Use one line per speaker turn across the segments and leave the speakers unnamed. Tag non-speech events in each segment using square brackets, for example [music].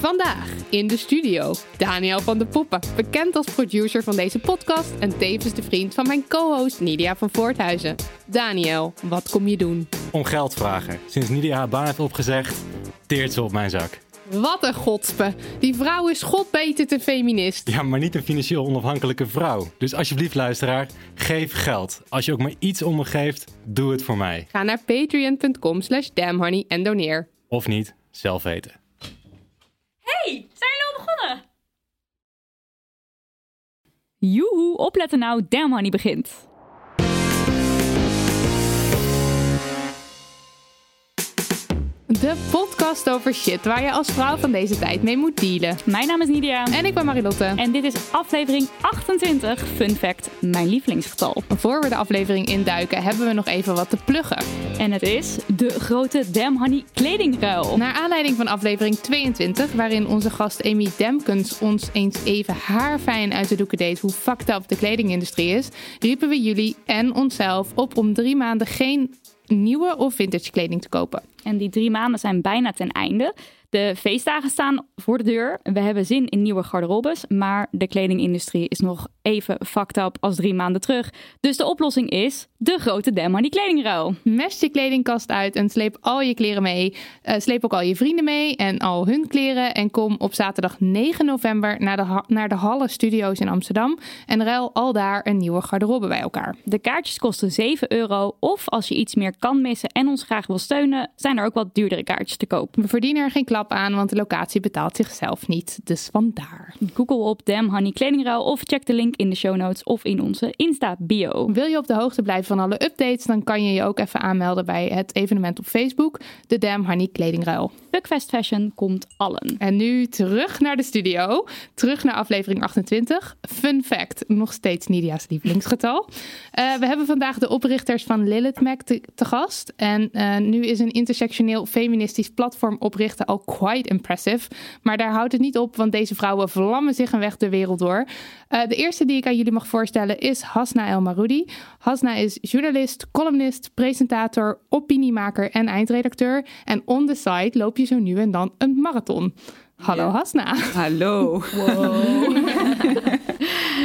Vandaag in de studio Daniel van de Poppen, bekend als producer van deze podcast en tevens de vriend van mijn co-host Nidia van Voorthuizen. Daniel, wat kom je doen?
om geld vragen. Sinds Nidia haar baan heeft opgezegd, teert ze op mijn zak.
Wat een godspe. Die vrouw is godbeter te feminist.
Ja, maar niet een financieel onafhankelijke vrouw. Dus alsjeblieft, luisteraar, geef geld. Als je ook maar iets om me geeft, doe het voor mij.
Ga naar patreon.com slash damnhoney en doneer.
Of niet, zelf weten.
Hey, zijn jullie al begonnen? Joehoe, opletten nou, Damn Honey begint.
De podcast over shit waar je als vrouw van deze tijd mee moet dealen.
Mijn naam is Nidia.
En ik ben Marilotte.
En dit is aflevering 28, fun fact, mijn lievelingsgetal.
Voor we de aflevering induiken, hebben we nog even wat te pluggen.
En het is de grote Damn Honey kledingruil.
Naar aanleiding van aflevering 22, waarin onze gast Amy Demkens ons eens even haarfijn uit de doeken deed hoe fucked up de kledingindustrie is, riepen we jullie en onszelf op om drie maanden geen nieuwe of vintage kleding te kopen.
En die drie maanden zijn bijna ten einde. De feestdagen staan voor de deur. We hebben zin in nieuwe garderobes, maar de kledingindustrie is nog even fucked up als drie maanden terug. Dus de oplossing is de grote Damn Honey kledingruil.
Mest je kledingkast uit en sleep al je kleren mee. Eh, sleep ook al je vrienden mee en al hun kleren. En kom op zaterdag 9 november naar de, naar de Halle Studios in Amsterdam. En ruil al daar een nieuwe garderobe bij elkaar.
De kaartjes kosten 7 euro. Of als je iets meer kan missen en ons graag wil steunen, zijn er ook wat duurdere kaartjes te koop.
We verdienen er geen klap aan, want de locatie betaalt zichzelf niet. Dus vandaar.
Google op Damn Honey kledingruil of check de link in de show notes of in onze Insta bio.
Wil je op de hoogte blijven van alle updates, dan kan je je ook even aanmelden bij het evenement op Facebook, de Damn Honey Kledingruil.
Fuckfest Fashion komt allen.
En nu terug naar de studio. Terug naar aflevering 28. Fun fact, nog steeds Nidia's lievelingsgetal. Eh, we hebben vandaag de oprichters van Lilith Mac te, te gast. En eh, nu is een intersectioneel feministisch platform oprichten al quite impressive. Maar daar houdt het niet op, want deze vrouwen vlammen zich een weg de wereld door. Eh, de eerste die ik aan jullie mag voorstellen is Hasna El Maroudi. Hasna is journalist, columnist, presentator, opiniemaker en eindredacteur. En on the side loop je zo nu en dan een marathon. Hallo Hasna.
Hallo. [laughs]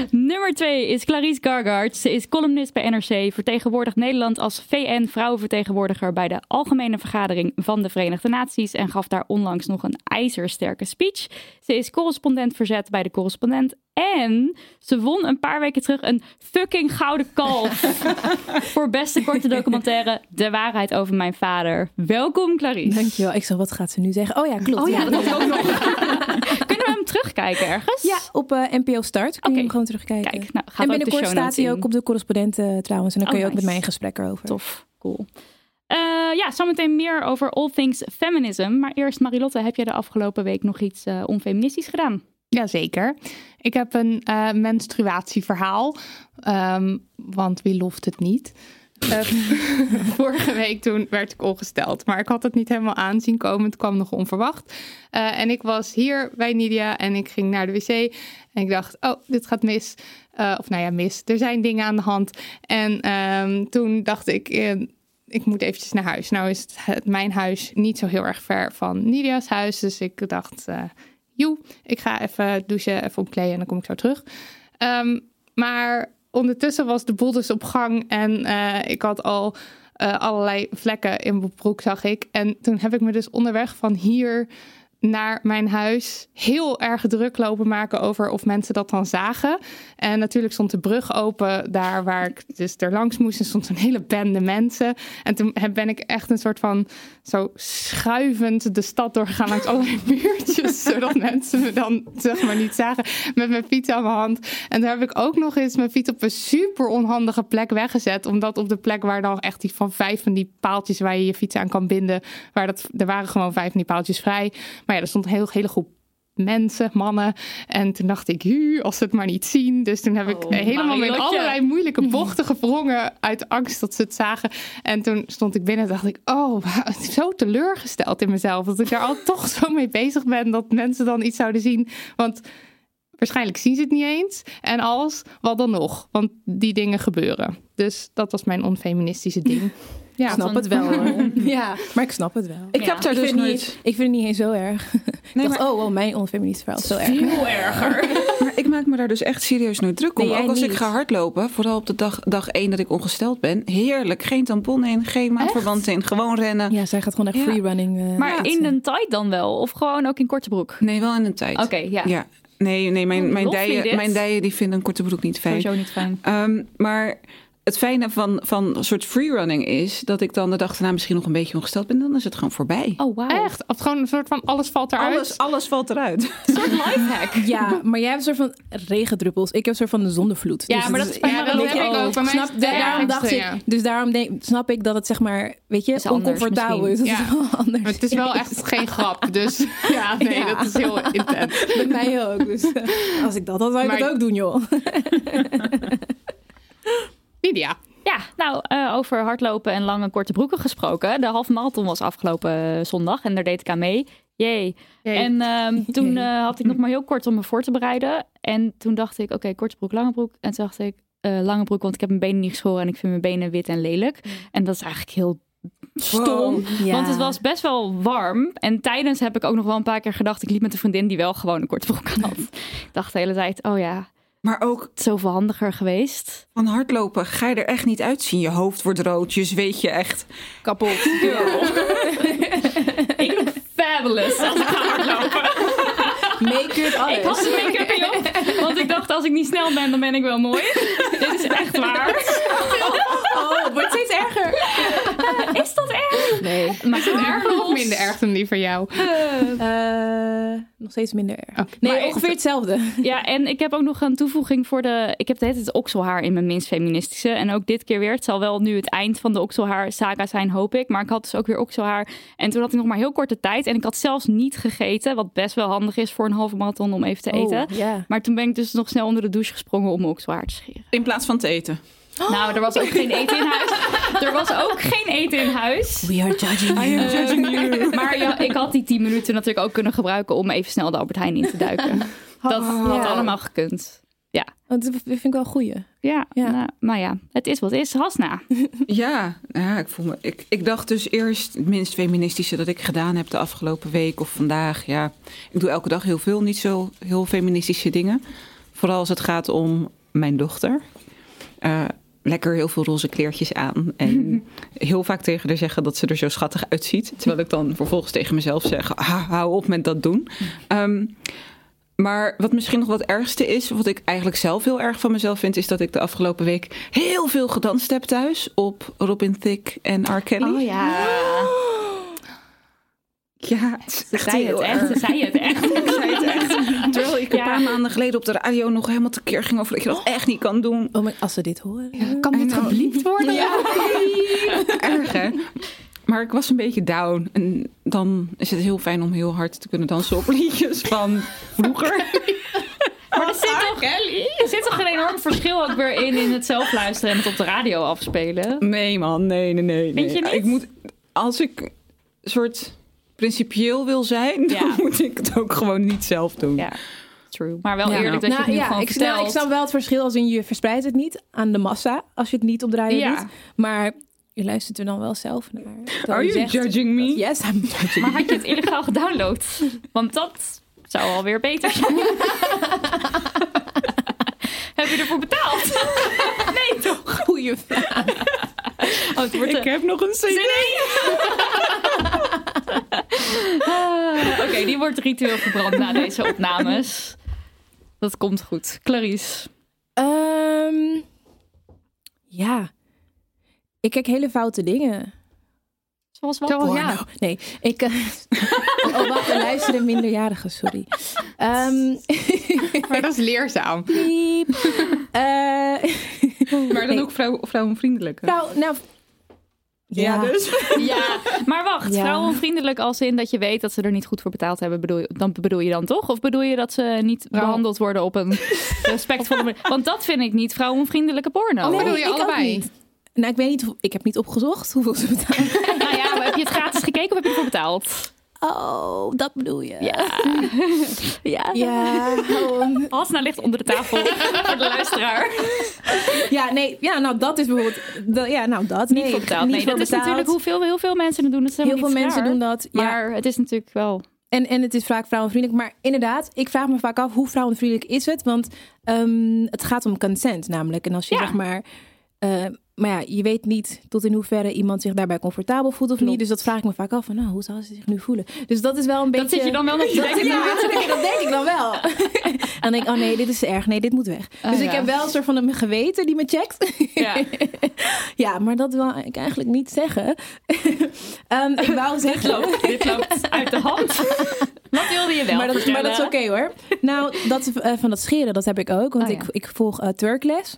Nummer 2 is Clarice Gargard. Ze is columnist bij NRC, vertegenwoordigt Nederland als VN-vrouwenvertegenwoordiger bij de Algemene Vergadering van de Verenigde Naties en gaf daar onlangs nog een ijzersterke speech. Ze is correspondent verzet bij de correspondent en ze won een paar weken terug een fucking gouden kalf [laughs] voor beste korte documentaire De waarheid over mijn vader. Welkom Clarice.
Dankjewel. Ik zeg, wat gaat ze nu zeggen? Oh ja, klopt.
Oh ja, dat
ja.
ook nog. Kunnen we hem terugkijken ergens?
Ja, op eh, NPO Start kun je
Oké.
hem gewoon terugkijken.
Kijk, nou,
en
we
binnenkort
show
staat hij ook op de correspondenten trouwens. En dan
Oh,
kun je ook met mij in gesprek erover.
Tof, cool. Eh, ja, zometeen meer over all things feminism. Maar eerst, Marilotte, heb jij de afgelopen week nog iets eh, onfeministisch gedaan?
Jazeker. Ik heb een eh, menstruatieverhaal. Ehm, want wie loft het niet? Eh, [laughs] vorige week toen werd ik ongesteld. Maar ik had het niet helemaal aanzien komen. Het kwam nog onverwacht. Eh, en ik was hier bij Nidia en ik ging naar de wc. En ik dacht, oh, dit gaat mis. Eh, of nou ja, mis. Er zijn dingen aan de hand. En ehm, toen dacht ik... ik moet eventjes naar huis. Nou is het, mijn huis niet zo heel erg ver van Nidia's huis. Dus ik dacht, joe, ik ga even douchen, even omkleden en dan kom ik zo terug. Ehm, maar ondertussen was de boel dus op gang en eh, ik had al eh, allerlei vlekken in mijn broek, zag ik. En toen heb ik me dus onderweg van hier naar mijn huis heel erg druk lopen maken over of mensen dat dan zagen. En natuurlijk stond de brug open daar waar ik dus er langs moest. En stond een hele bende mensen. En toen ben ik echt een soort van zo schuivend de stad doorgegaan langs allerlei [laughs] muurtjes. zodat mensen me dan zeg maar niet zagen met mijn fiets aan mijn hand. En daar heb ik ook nog eens mijn fiets op een super onhandige plek weggezet. Omdat op de plek waar dan echt die van vijf van die paaltjes waar je je fiets aan kan binden. Waar dat, er waren gewoon vijf van die paaltjes vrij. Maar ja, er stond een heel, hele groep mensen, mannen. En toen dacht ik, "Hu, als ze het maar niet zien. Dus toen heb ik
Oh,
helemaal met allerlei moeilijke [laughs] bochten gevrongen uit angst dat ze het zagen. En toen stond ik binnen en dacht ik, oh, zo teleurgesteld in mezelf. Dat ik daar al [laughs] toch zo mee bezig ben dat mensen dan iets zouden zien. Want waarschijnlijk zien ze het niet eens. En als, wat dan nog? Want die dingen gebeuren. Dus dat was mijn onfeministische ding. [laughs] Ja,
ik snap het wel. [laughs] ja, maar ik snap het wel.
Ik heb daar
ik
dus
niet, ik vind het niet eens zo erg. [laughs] ik
Nee,
dacht,
maar-
oh, wow, mijn onfeministische verhaal is zo erg.
Veel erger. [laughs]
Maar ik maak me daar dus echt serieus nooit druk om.
Nee,
Ook als ik ga hardlopen, vooral op de dag, dag één dat ik ongesteld ben. Heerlijk, geen tampon in, geen maandverband in, gewoon rennen.
Ja, zij gaat gewoon echt
Ja.
freerunning. eh,
Maar
laten.
in een tight dan wel? Of gewoon ook in korte broek?
Nee, wel in een tijd.
Oké, ja.
Ja. Nee, nee mijn,
Oh,
mijn, dijen, mijn dijen die vinden een korte broek niet fijn.
Sowieso niet fijn.
Ehm, maar het fijne van, van een soort freerunning is dat ik dan de dag daarna misschien nog een beetje ongesteld ben. Dan is het gewoon voorbij.
Oh, wauw.
echt. Of gewoon een soort van alles valt eruit.
Alles, alles valt eruit.
Een soort lifehack. [laughs]
Ja, maar jij hebt een soort van regendruppels. Ik heb een soort van de zonnevloed.
Ja,
Dus
maar dat is
Ja, dat ik
beetje-
ook. Bij mij
Snap, daarom dacht ik, dus daarom denk, snap ik dat het zeg maar, weet je,
Is anders
oncomfortabel is. Dat
misschien.
is wel anders.
Maar het is wel echt geen [laughs] grap. Dus [laughs] ja, nee,
Ja.
dat is heel intens.
Met mij ook. Dus eh, als ik dat had, zou ik
Maar-
het ook doen, joh.
Lydia.
Ja, nou, eh, over hardlopen en lange korte broeken gesproken. De halve marathon was afgelopen eh, zondag en daar deed ik aan mee. Jee. En ehm, [laughs] toen eh, had ik nog maar heel kort om me voor te bereiden. En toen dacht ik, oké, korte broek, lange broek. En toen dacht ik, lange broek, want ik heb mijn benen niet geschoren en ik vind mijn benen wit en lelijk. En dat is eigenlijk heel stom. Want het was best wel warm. En tijdens heb ik ook nog wel een paar keer gedacht... ik liep met een vriendin die wel gewoon een korte broek had. [laughs] Ik dacht de hele tijd, oh ja,
Maar ook
het is zoveel handiger geweest.
van hardlopen ga je er echt niet uitzien. Je hoofd wordt rood, je zweet je echt.
kapot. [laughs]
ik look fabulous als ik ga hardlopen.
Make-up, alles.
Ik had de make-up niet op. Want ik dacht, als ik niet snel ben, dan ben ik wel mooi. Dit is echt waar.
Oh, het wordt steeds erger. [laughs]
Is dat erg?
Nee.
Maar
Is het erger of minder erg dan die van jou?
Eh, nog steeds minder erg.
Oh,
nee,
maar-
ongeveer hetzelfde.
Ja, en ik heb ook nog een toevoeging voor de... Ik heb de hele tijd okselhaar in mijn minst feministische. En ook dit keer weer. Het zal wel nu het eind van de okselhaar saga zijn, hoop ik. Maar ik had dus ook weer okselhaar. En toen had ik nog maar heel korte tijd. En ik had zelfs niet gegeten. Wat best wel handig is voor een halve marathon om even te eten.
Oh, ja.
Maar toen ben ik dus nog snel onder de douche gesprongen om mijn okselhaar te scheren.
In plaats van te eten.
Nou, er was ook geen eten in huis. [laughs] Er was ook geen eten in huis.
We are judging
I am judging you. [laughs]
Maar ja, ik had die 10 minuten natuurlijk ook kunnen gebruiken om even snel de Albert Heijn in te duiken. [laughs] Dat had
Ja.
allemaal gekund.
Oh, Dat vind ik wel een goeie.
Ja,
Ja.
Nou, maar ja, het is wat het is. Hasna.
Ja, ja ik, voel me, ik, ik dacht dus eerst het minst feministische dat ik gedaan heb de afgelopen week of vandaag. Ja, ik doe elke dag heel veel, niet zo heel feministische dingen. Vooral als het gaat om mijn dochter. Eh, lekker heel veel roze kleertjes aan. En [laughs] heel vaak tegen haar zeggen dat ze er zo schattig uitziet. Terwijl ik dan vervolgens tegen mezelf zeg, "Ha, hou op met dat doen. Ehm, maar wat misschien nog wat ergste is, wat ik eigenlijk zelf heel erg van mezelf vind, is dat ik de afgelopen week heel veel gedanst heb thuis op Robin Thicke en R. Kelly.
Oh ja. [gasps]
Ja, het is
Ze
echt
zei het echt. zei het echt. [laughs]
Ik zei het echt. Terwijl ik een
Ja.
Paar maanden geleden op de radio nog helemaal tekeer ging over dat je dat echt niet kan doen.
Oh, maar als ze dit horen.
Kan dit gebliept worden?
Ja, [laughs] erg hè. Maar ik was een beetje down. En dan is het heel fijn om heel hard te kunnen dansen op liedjes van vroeger. [laughs]
Maar er zit, toch, er zit toch een enorm verschil ook weer in, in het zelf luisteren en het op de radio afspelen.
Nee man, nee, nee, nee. nee.
Vind je niet?
Ik moet, als ik een soort principieel wil zijn, [laughs] dan
Ja.
moet ik het ook gewoon niet zelf doen.
Ja, true. Maar wel
Ja.
eerlijk dat je het nu
Nou, ja,
gewoon
ik,
vertelt.
nou, ik snap wel het verschil als in je verspreidt het niet aan de massa als je het niet op de radio
Ja.
doet. Maar je luistert er dan wel zelf naar. Terwijl
Are
je
you
zegt-
judging me?
Yes, I'm judging
Maar had je het illegaal gedownload? [laughs] Want dat zou alweer beter zijn. [laughs] Heb je ervoor betaald? [laughs] nee, toch?
Goeie vraag.
Oh, het wordt
Ik heb nog een CD.
Ah, Oké, Oké, die wordt ritueel verbrand na deze opnames. Dat komt goed. Clarice.
Ehm, ja. Ik kijk hele foute dingen.
Zoals wat?
Ja.
Nee, ik... eh, [laughs] oh, wacht, er luisteren minderjarigen, sorry. Ehm, [laughs]
Maar dat is leerzaam.
piep. Eh,
Maar dan
Nee.
ook vrouw, vrouwenvriendelijk.
nou, nou... Ja,
dus. [laughs]
Ja, maar wacht.
Ja.
Vrouwenvriendelijk als in dat je weet dat ze er niet goed voor betaald hebben. Bedoel je, dan bedoel je dan toch? Of bedoel je dat ze niet
Nou.
behandeld worden op een [laughs] respectvolle manier? Want dat vind ik niet vrouwenvriendelijke porno.
Oh, bedoel je allebei?
Nou, ik weet niet, ik heb niet opgezocht hoeveel ze betalen. [laughs]
Nou ja, maar heb je het gratis gekeken of heb je ervoor betaald?
Oh, dat bedoel je.
Ja. [laughs] ja.
Ja,
Hasna ligt onder de tafel [laughs] voor de luisteraar.
ja, nee, ja, nou dat is bijvoorbeeld, dat- ja, nou dat.
Niet
nee,
voor betaald.
niet
Nee,
voor
dat is natuurlijk hoeveel, heel veel mensen doen. Dat is
Heel veel mensen
raar.
doen dat. Ja.
Maar het is natuurlijk wel...
En, en het is vaak vrouwenvriendelijk. Maar inderdaad, ik vraag me vaak af hoe vrouwenvriendelijk is het? Want ehm, het gaat om consent namelijk. En als je
Ja.
zeg maar... eh, maar ja, je weet niet tot in hoeverre iemand zich daarbij comfortabel voelt of
Klopt.
niet. Dus dat vraag ik me vaak af van, nou, hoe zal ze zich nu voelen? Dus dat is wel een beetje...
Dat zit je dan wel nog te denken.
Ja, dat denk ik dan wel. [laughs] en dan denk ik, oh nee, dit is erg. Nee, dit moet weg.
Oh,
dus ik heb wel een soort van een geweten die me checkt.
Ja. [laughs]
ja, maar dat wil ik eigenlijk niet zeggen. [laughs] Ehm, ik wou
Dit loopt, dit loopt uit de hand. Wat wilde je wel
maar, dat, maar dat is oké hoor. Nou, dat, eh, van dat scheren, dat heb ik ook. Want
Oh,
ik, ik volg Turkles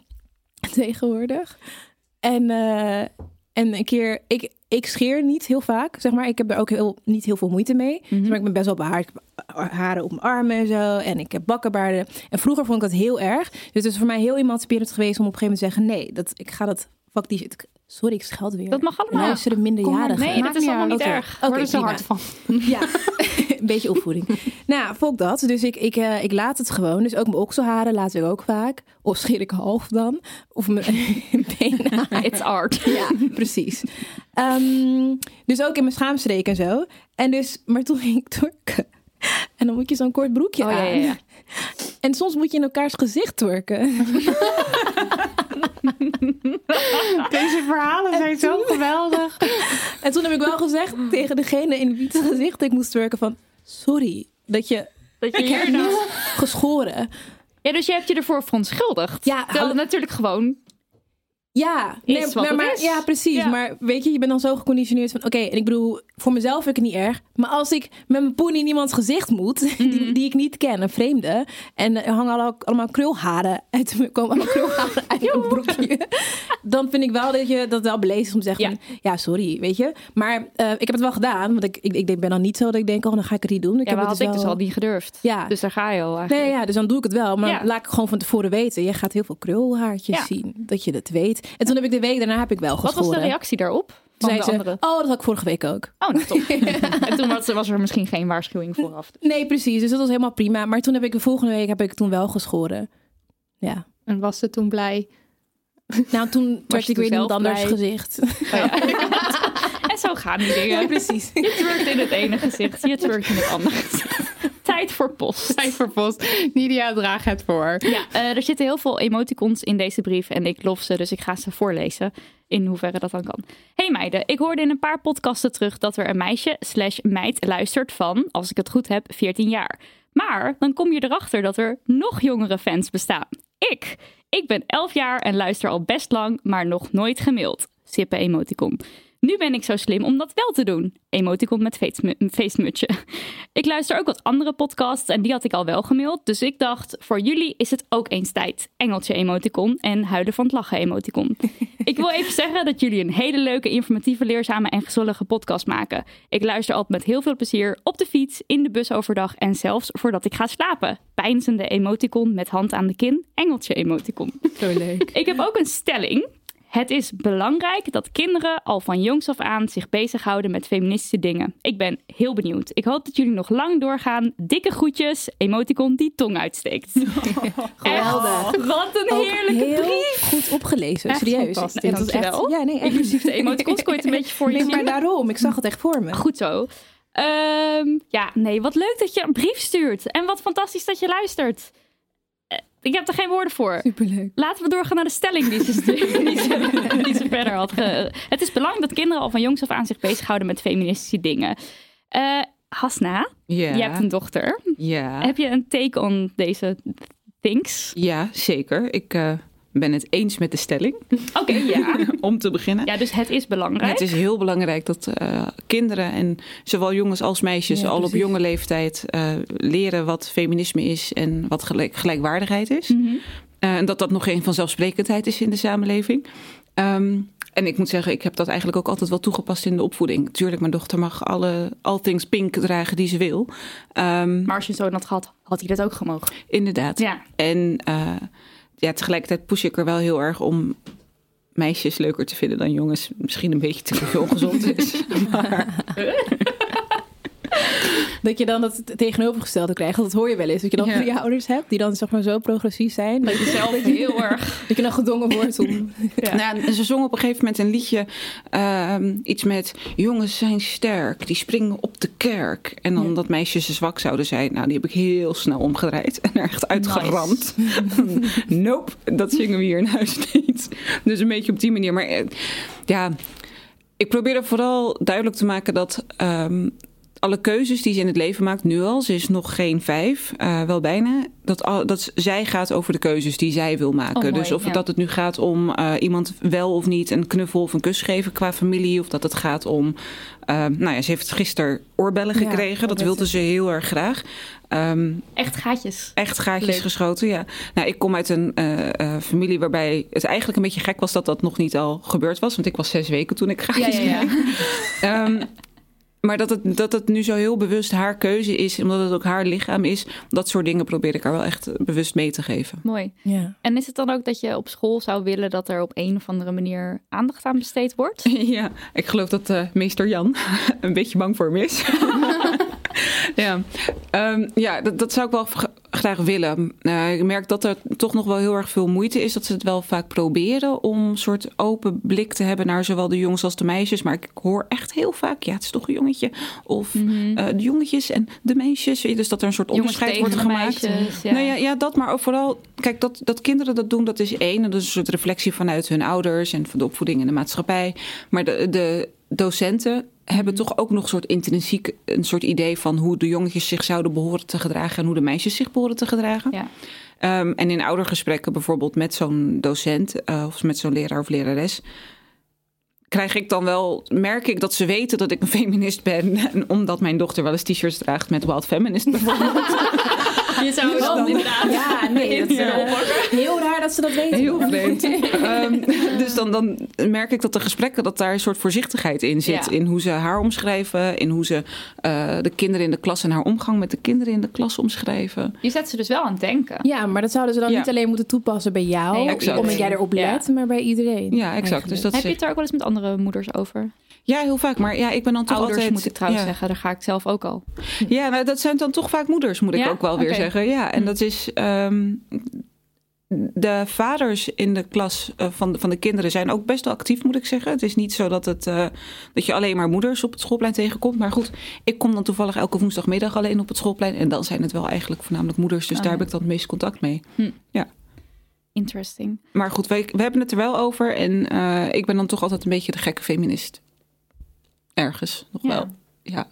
tegenwoordig. En, eh, en een keer, ik, ik scheer niet heel vaak, zeg maar. Ik heb er ook heel, niet heel veel moeite mee.
Mhm.
Dus maar ik ben best wel behaard. Ik heb haren op mijn armen en zo. En ik heb bakkenbaarden. En vroeger vond ik dat heel erg. Dus het is voor mij heel emanciperend geweest om op een gegeven moment te zeggen... nee, dat, ik ga dat... Fuck die shit. Sorry, ik scheld weer.
Dat mag allemaal.
Luisteren minderjarigen.
Nee, dat is allemaal niet
Oké.
erg.
Oké,
Worden ze
prima.
hard van. [laughs]
Ja, [laughs] een beetje opvoeding. [laughs] nou, volk dat. Dus ik, ik, eh, ik laat het gewoon. Dus ook mijn okselharen laat ik ook vaak. Of scheer ik half dan. Of mijn benen.
It's art.
Ja, precies. Ehm, dus ook in mijn schaamstreek en zo. En dus, maar toen ging ik turken. En dan moet je zo'n kort broekje
Oh, ja,
aan.
ja, ja.
En soms moet je in elkaars gezicht turken. [laughs]
Deze verhalen zijn zo geweldig. [laughs]
En toen heb ik wel gezegd tegen degene in wie het gezicht ik moest werken van... Sorry, dat je...
Dat je
Ik heb
hier nou...
niet geschoren.
Ja, dus je hebt je ervoor verontschuldigd.
Ja,
Terwijl natuurlijk gewoon...
Ja, nee, maar, ja, precies.
Ja.
Maar weet je, je bent dan zo geconditioneerd van... Oké, en ik bedoel, voor mezelf vind ik het niet erg. Maar als ik met mijn poen in iemands gezicht moet... [laughs] die,
Mhm.
die ik niet ken, een vreemde... en er hangen alle- allemaal krulharen uit... [laughs] komen allemaal krulharen uit [laughs] mijn broekje... dan vind ik wel dat je dat wel beleefd is om te zeggen...
Ja.
ja, sorry, weet je. Maar eh, ik heb het wel gedaan. Want ik, ik, ik ben dan niet zo dat ik denk... oh, dan ga ik het niet doen. Ik
Ja,
heb
maar
het
had ik dus
wel-
al niet gedurfd.
Ja.
Dus daar ga je al eigenlijk.
Nee, ja, dus dan doe ik het wel. Maar laat ik gewoon van tevoren weten. Je gaat heel veel krulhaartjes zien. Dat je dat weet. En toen heb ik de week daarna heb ik wel
Wat
geschoren.
was de reactie daarop? Van
Zei
de
ze,
anderen?
oh, dat had ik vorige week ook.
Oh, nou top. [laughs] en toen was, was er misschien geen waarschuwing vooraf.
Nee, precies. Dus dat was helemaal prima. Maar toen heb ik de volgende week heb ik toen wel geschoren. Ja.
En was ze toen blij?
Nou, toen werd
je
ik weer iemand
zelf
anders
blij?
gezicht.
Oh, ja. [laughs] zo gaan die dingen.
Ja, precies. [laughs]
Je twerkt in het ene gezicht, je twerkt in het andere gezicht. [laughs] Tijd voor post.
Tijd voor post. Nidia, draag het voor.
Ja, eh, er zitten heel veel emoticons in deze brief en ik lof ze, dus ik ga ze voorlezen. In hoeverre dat dan kan. Hey meiden, ik hoorde in een paar podcasten terug dat er een meisje slash meid luistert van, als ik het goed heb, 14 jaar. Maar dan kom je erachter dat er nog jongere fans bestaan. Ik. Ik ben 11 jaar en luister al best lang, maar nog nooit gemaild. Sippe emoticon. Nu ben ik zo slim om dat wel te doen. Emoticon met feestmu- feestmutsje. [laughs] Ik luister ook wat andere podcasts en die had ik al wel gemaild. Dus ik dacht, voor jullie is het ook eens tijd. Engeltje emoticon en huilen van het lachen emoticon. [laughs] ik wil even zeggen dat jullie een hele leuke, informatieve, leerzame en gezellige podcast maken. Ik luister altijd met heel veel plezier op de fiets, in de bus overdag en zelfs voordat ik ga slapen. Pijnzende emoticon met hand aan de kin, engeltje emoticon.
Zo leuk. [laughs]
Ik heb ook een stelling. Het is belangrijk dat kinderen al van jongs af aan zich bezighouden met feministische dingen. Ik ben heel benieuwd. Ik hoop dat jullie nog lang doorgaan. Dikke groetjes, emoticon die tong uitsteekt. [laughs]
Geweldig.
Echt, wat een
Ook
heerlijke
heel
brief.
goed opgelezen.
Echt
Serieus.
fantastisch.
Dat is echt,
Dankjewel.
ja, nee, echt.
Inclusief de emoticons kon je het een beetje voor je
Nee,
zien.
maar daarom. Ik zag het echt voor me. [laughs]
Goed zo. Ehm, ja, nee, wat leuk dat je een brief stuurt. En wat fantastisch dat je luistert. Ik heb er geen woorden voor.
Superleuk.
Laten we doorgaan naar de stelling die ze, die ze, [laughs] die ze verder had. ge- Het is belangrijk dat kinderen al van jongs af aan zich bezighouden met feministische dingen. Eh, Hasna, je hebt een dochter.
Ja.
Heb je een take on deze things?
Ja, zeker. Ik eh, ben het eens met de stelling.
Oké, ja. [laughs]
Om te beginnen.
Ja, dus het is belangrijk.
Het is heel belangrijk dat eh, kinderen en zowel jongens als meisjes
Ja,
al op jonge leeftijd eh, leren wat feminisme is en wat gelijk, gelijkwaardigheid is.
Mhm.
Eh, en dat dat nog geen vanzelfsprekendheid is in de samenleving. Ehm, en ik moet zeggen, ik heb dat eigenlijk ook altijd wel toegepast in de opvoeding. Tuurlijk, mijn dochter mag alle all things pink dragen die ze wil. Ehm,
Maar als je een zoon had gehad, had hij dat ook gemogen.
inderdaad.
Ja.
En ja, tegelijkertijd push ik er wel heel erg om meisjes leuker te vinden dan jongens. Misschien een beetje te ongezond is. [laughs] Maar [laughs]
Dat je dan dat tegenovergestelde krijgt. Dat hoor je wel eens. Dat je dan
Ja.
je ouders hebt die dan zeg maar zo progressief zijn. Dat je
Zelf heel erg.
Dat je dan gedwongen wordt om...
Nou, ze zong op een gegeven moment een liedje. ehm, iets met jongens zijn sterk, die springen op de kerk. En dan dat meisjes zwak zouden zijn. Nou, die heb ik heel snel omgedraaid en er echt uitgeramd. [laughs] nope, dat zingen we hier in huis niet. Dus een beetje op die manier. Maar eh, ja, ik probeer er vooral duidelijk te maken dat... ehm, alle keuzes die ze in het leven maakt, nu al, ze is nog geen vijf, eh, wel bijna, dat, al, dat zij gaat over de keuzes die zij wil maken.
Oh, mooi,
dus of
ja.
dat het nu gaat om eh, iemand wel of niet een knuffel of een kus geven qua familie, of dat het gaat om, eh, nou ja, ze heeft gisteren oorbellen gekregen, dat
dat
wilde ze heel erg graag. Ehm,
Echt gaatjes.
Echt gaatjes
Leuk.
geschoten, ja. Nou, ik kom uit een familie waarbij het eigenlijk een beetje gek was dat dat nog niet al gebeurd was. Want ik was zes weken toen ik gaatjes
Ja, ja, ja.
kreeg. [laughs] Ehm, maar dat het, dat het nu zo heel bewust haar keuze is, omdat het ook haar lichaam is, dat soort dingen probeer ik haar wel echt bewust mee te geven.
Mooi.
Ja.
En is het dan ook dat je op school zou willen dat er op een of andere manier aandacht aan besteed wordt? [laughs]
Ja, ik geloof dat eh, meester Jan [laughs] een beetje bang voor me is. [laughs] [laughs] ja, Ehm, ja dat, dat zou ik wel graag willen. Eh, ik merk dat er toch nog wel heel erg veel moeite is. Dat ze het wel vaak proberen om een soort open blik te hebben naar zowel de jongens als de meisjes. Maar ik hoor echt heel vaak, ja, het is toch een jongetje. Of eh, de jongetjes en de meisjes. Dus dat er een soort
Mhm.
Onderscheid wordt gemaakt.
meisjes, ja.
Nou ja, ja, dat, maar ook vooral, kijk, dat, dat kinderen dat doen, dat is één. Dat is een soort reflectie vanuit hun ouders en van de opvoeding in de maatschappij. Maar de, de docenten hebben toch ook nog een soort intrinsiek een soort idee van hoe de jongetjes zich zouden behoren te gedragen en hoe de meisjes zich behoren te gedragen.
Ja.
Ehm, en in oudergesprekken bijvoorbeeld met zo'n docent eh, of met zo'n leraar of lerares. Krijg ik dan wel, merk ik dat ze weten dat ik een [laughs] feminist ben. En [laughs] omdat mijn dochter wel eens t-shirts draagt met Wild Feminist bijvoorbeeld. [laughs]
Je zou dan
dan-
inderdaad...
Ja, nee, dat is [laughs]
Ja.
heel raar dat ze dat weten.
Heel vreemd. [laughs] Ehm, dus dan, dan merk ik dat de gesprekken, dat daar een soort voorzichtigheid in zit.
Ja.
In hoe ze haar omschrijven, in hoe ze eh, de kinderen in de klas en haar omgang met de kinderen in de klas omschrijven.
Je zet ze dus wel aan het denken.
Ja, maar dat zouden ze dan
Ja.
niet alleen moeten toepassen bij jou,
Nee,
exact.
omdat jij erop
Ja.
let, maar bij iedereen.
Ja, exact. Dus dat
Heb je het er ook wel eens met andere moeders over?
ja, heel vaak. Maar ja, ik ben dan toch
Ouders
altijd...
moet ik trouwens
ja.
zeggen, daar ga ik zelf ook al.
Ja, nou, dat zijn dan toch vaak moeders, moet ik
Ja?
ook wel weer zeggen. Ja, en dat is. ehm, de vaders in de klas eh, van, de, van de kinderen zijn ook best wel actief, moet ik zeggen. Het is niet zo dat, het, eh, dat je alleen maar moeders op het schoolplein tegenkomt. Maar goed, ik kom dan toevallig elke woensdagmiddag alleen op het schoolplein. En dan zijn het wel eigenlijk voornamelijk moeders. Dus
Oh,
daar
ja.
heb ik dan het meest contact mee.
Interesting.
Maar goed, we, we hebben het er wel over. En eh, ik ben dan toch altijd een beetje de gekke feminist. Ergens nog
Ja.
wel. Ja.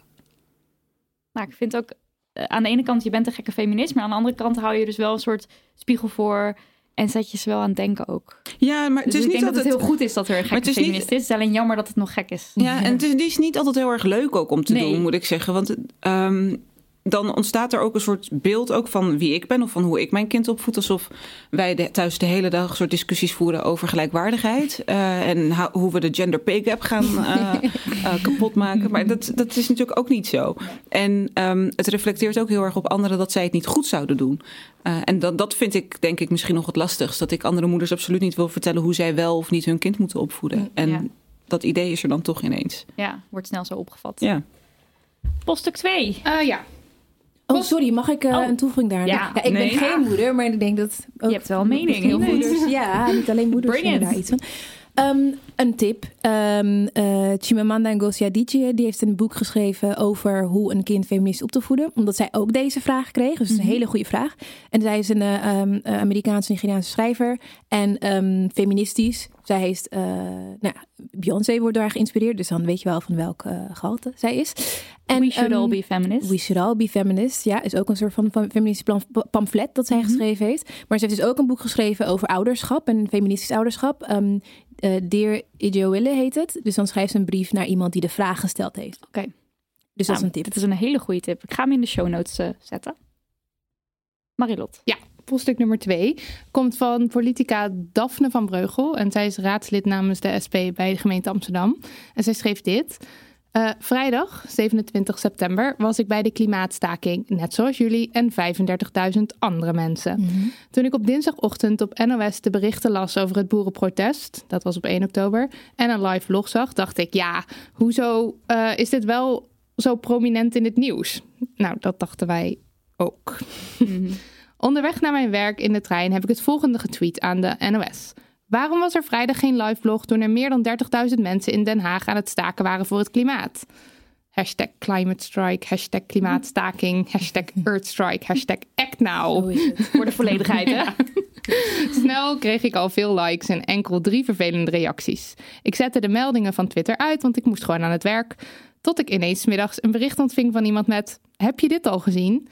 Nou, ik vind ook aan de ene kant, je bent een gekke feminist, maar aan de andere kant hou je dus wel een soort spiegel voor en zet je ze wel aan het denken ook.
ja, maar het
Dus
is
ik
niet
denk dat het heel goed is dat er een gekke
niet-
feminist is. Het is alleen jammer dat het nog gek is.
Ja, en het is, die is niet altijd heel erg leuk ook om te
Nee.
doen, moet ik zeggen. Want ehm, dan ontstaat er ook een soort beeld ook van wie ik ben of van hoe ik mijn kind opvoed. Alsof wij de- thuis de hele dag een soort discussies voeren over gelijkwaardigheid. eh, en ho- hoe we de gender pay gap gaan [laughs] eh eh, kapot maken. Maar dat, dat is natuurlijk ook niet zo. En ehm, het reflecteert ook heel erg op anderen dat zij het niet goed zouden doen. Eh, en dat, dat vind ik denk ik misschien nog het lastigst. Dat ik andere moeders absoluut niet wil vertellen hoe zij wel of niet hun kind moeten opvoeden. En
Ja.
dat idee is er dan toch ineens.
Ja, wordt snel zo opgevat.
Ja.
Poststuk 2.
ja.
Oh, sorry, mag ik eh,
Oh.
een toevoeging daar?
Ja.
ik
Nee.
ben geen moeder, maar ik denk dat... ook
Je hebt wel mening, heel
moeders, ja, niet alleen moeders daar iets van. Ehm, een tip. Ehm, eh, Chimamanda Ngozi Adichie die heeft een boek geschreven over hoe een kind feminist op te voeden. Omdat zij ook deze vraag kreeg. Dus dat is een
Mhm.
hele goede vraag. En zij is een eh, eh, Amerikaanse Nigeriaanse schrijver. En feministisch. Zij heeft, eh, nou, Beyoncé wordt daar geïnspireerd. Dus dan weet je wel van welk eh, gehalte zij is. En,
We should all be feminists.
We should all be feminists. Ja, is ook een soort van, feministisch pamflet dat zij
Mhm.
geschreven heeft. Maar ze heeft dus ook een boek geschreven over ouderschap en feministisch ouderschap. Eh, Dear Ijoelle heet het. Dus dan schrijft ze een brief naar iemand die de vraag gesteld heeft.
Oké.
Dus dat
Nou,
is een tip.
Dit is een hele goede tip. Ik ga hem in de show notes eh, zetten. Marilot.
Ja, poststuk nummer twee komt van politica Daphne van Breugel. En zij is raadslid namens de SP bij de gemeente Amsterdam. En zij schreef dit. Eh, vrijdag, 27 september, was ik bij de klimaatstaking, net zoals jullie en 35.000 andere mensen. Toen ik op dinsdagochtend op NOS de berichten las over het boerenprotest, dat was op 1 oktober, en een live vlog zag, dacht ik, ja, hoezo eh, is dit wel zo prominent in het nieuws? Nou, dat dachten wij ook. [laughs] Onderweg naar mijn werk in de trein heb ik het volgende getweet aan de NOS. Waarom was er vrijdag geen live vlog toen er meer dan 30.000 mensen in Den Haag aan het staken waren voor het klimaat? Hashtag climate strike, hashtag klimaatstaking, hashtag earthstrike, hashtag act now.
Voor de volledigheid, hè? [laughs]
Snel kreeg ik al veel likes en enkel drie vervelende reacties. Ik zette de meldingen van Twitter uit, want ik moest gewoon aan het werk. Tot ik ineens middags een bericht ontving van iemand met: Heb je dit al gezien?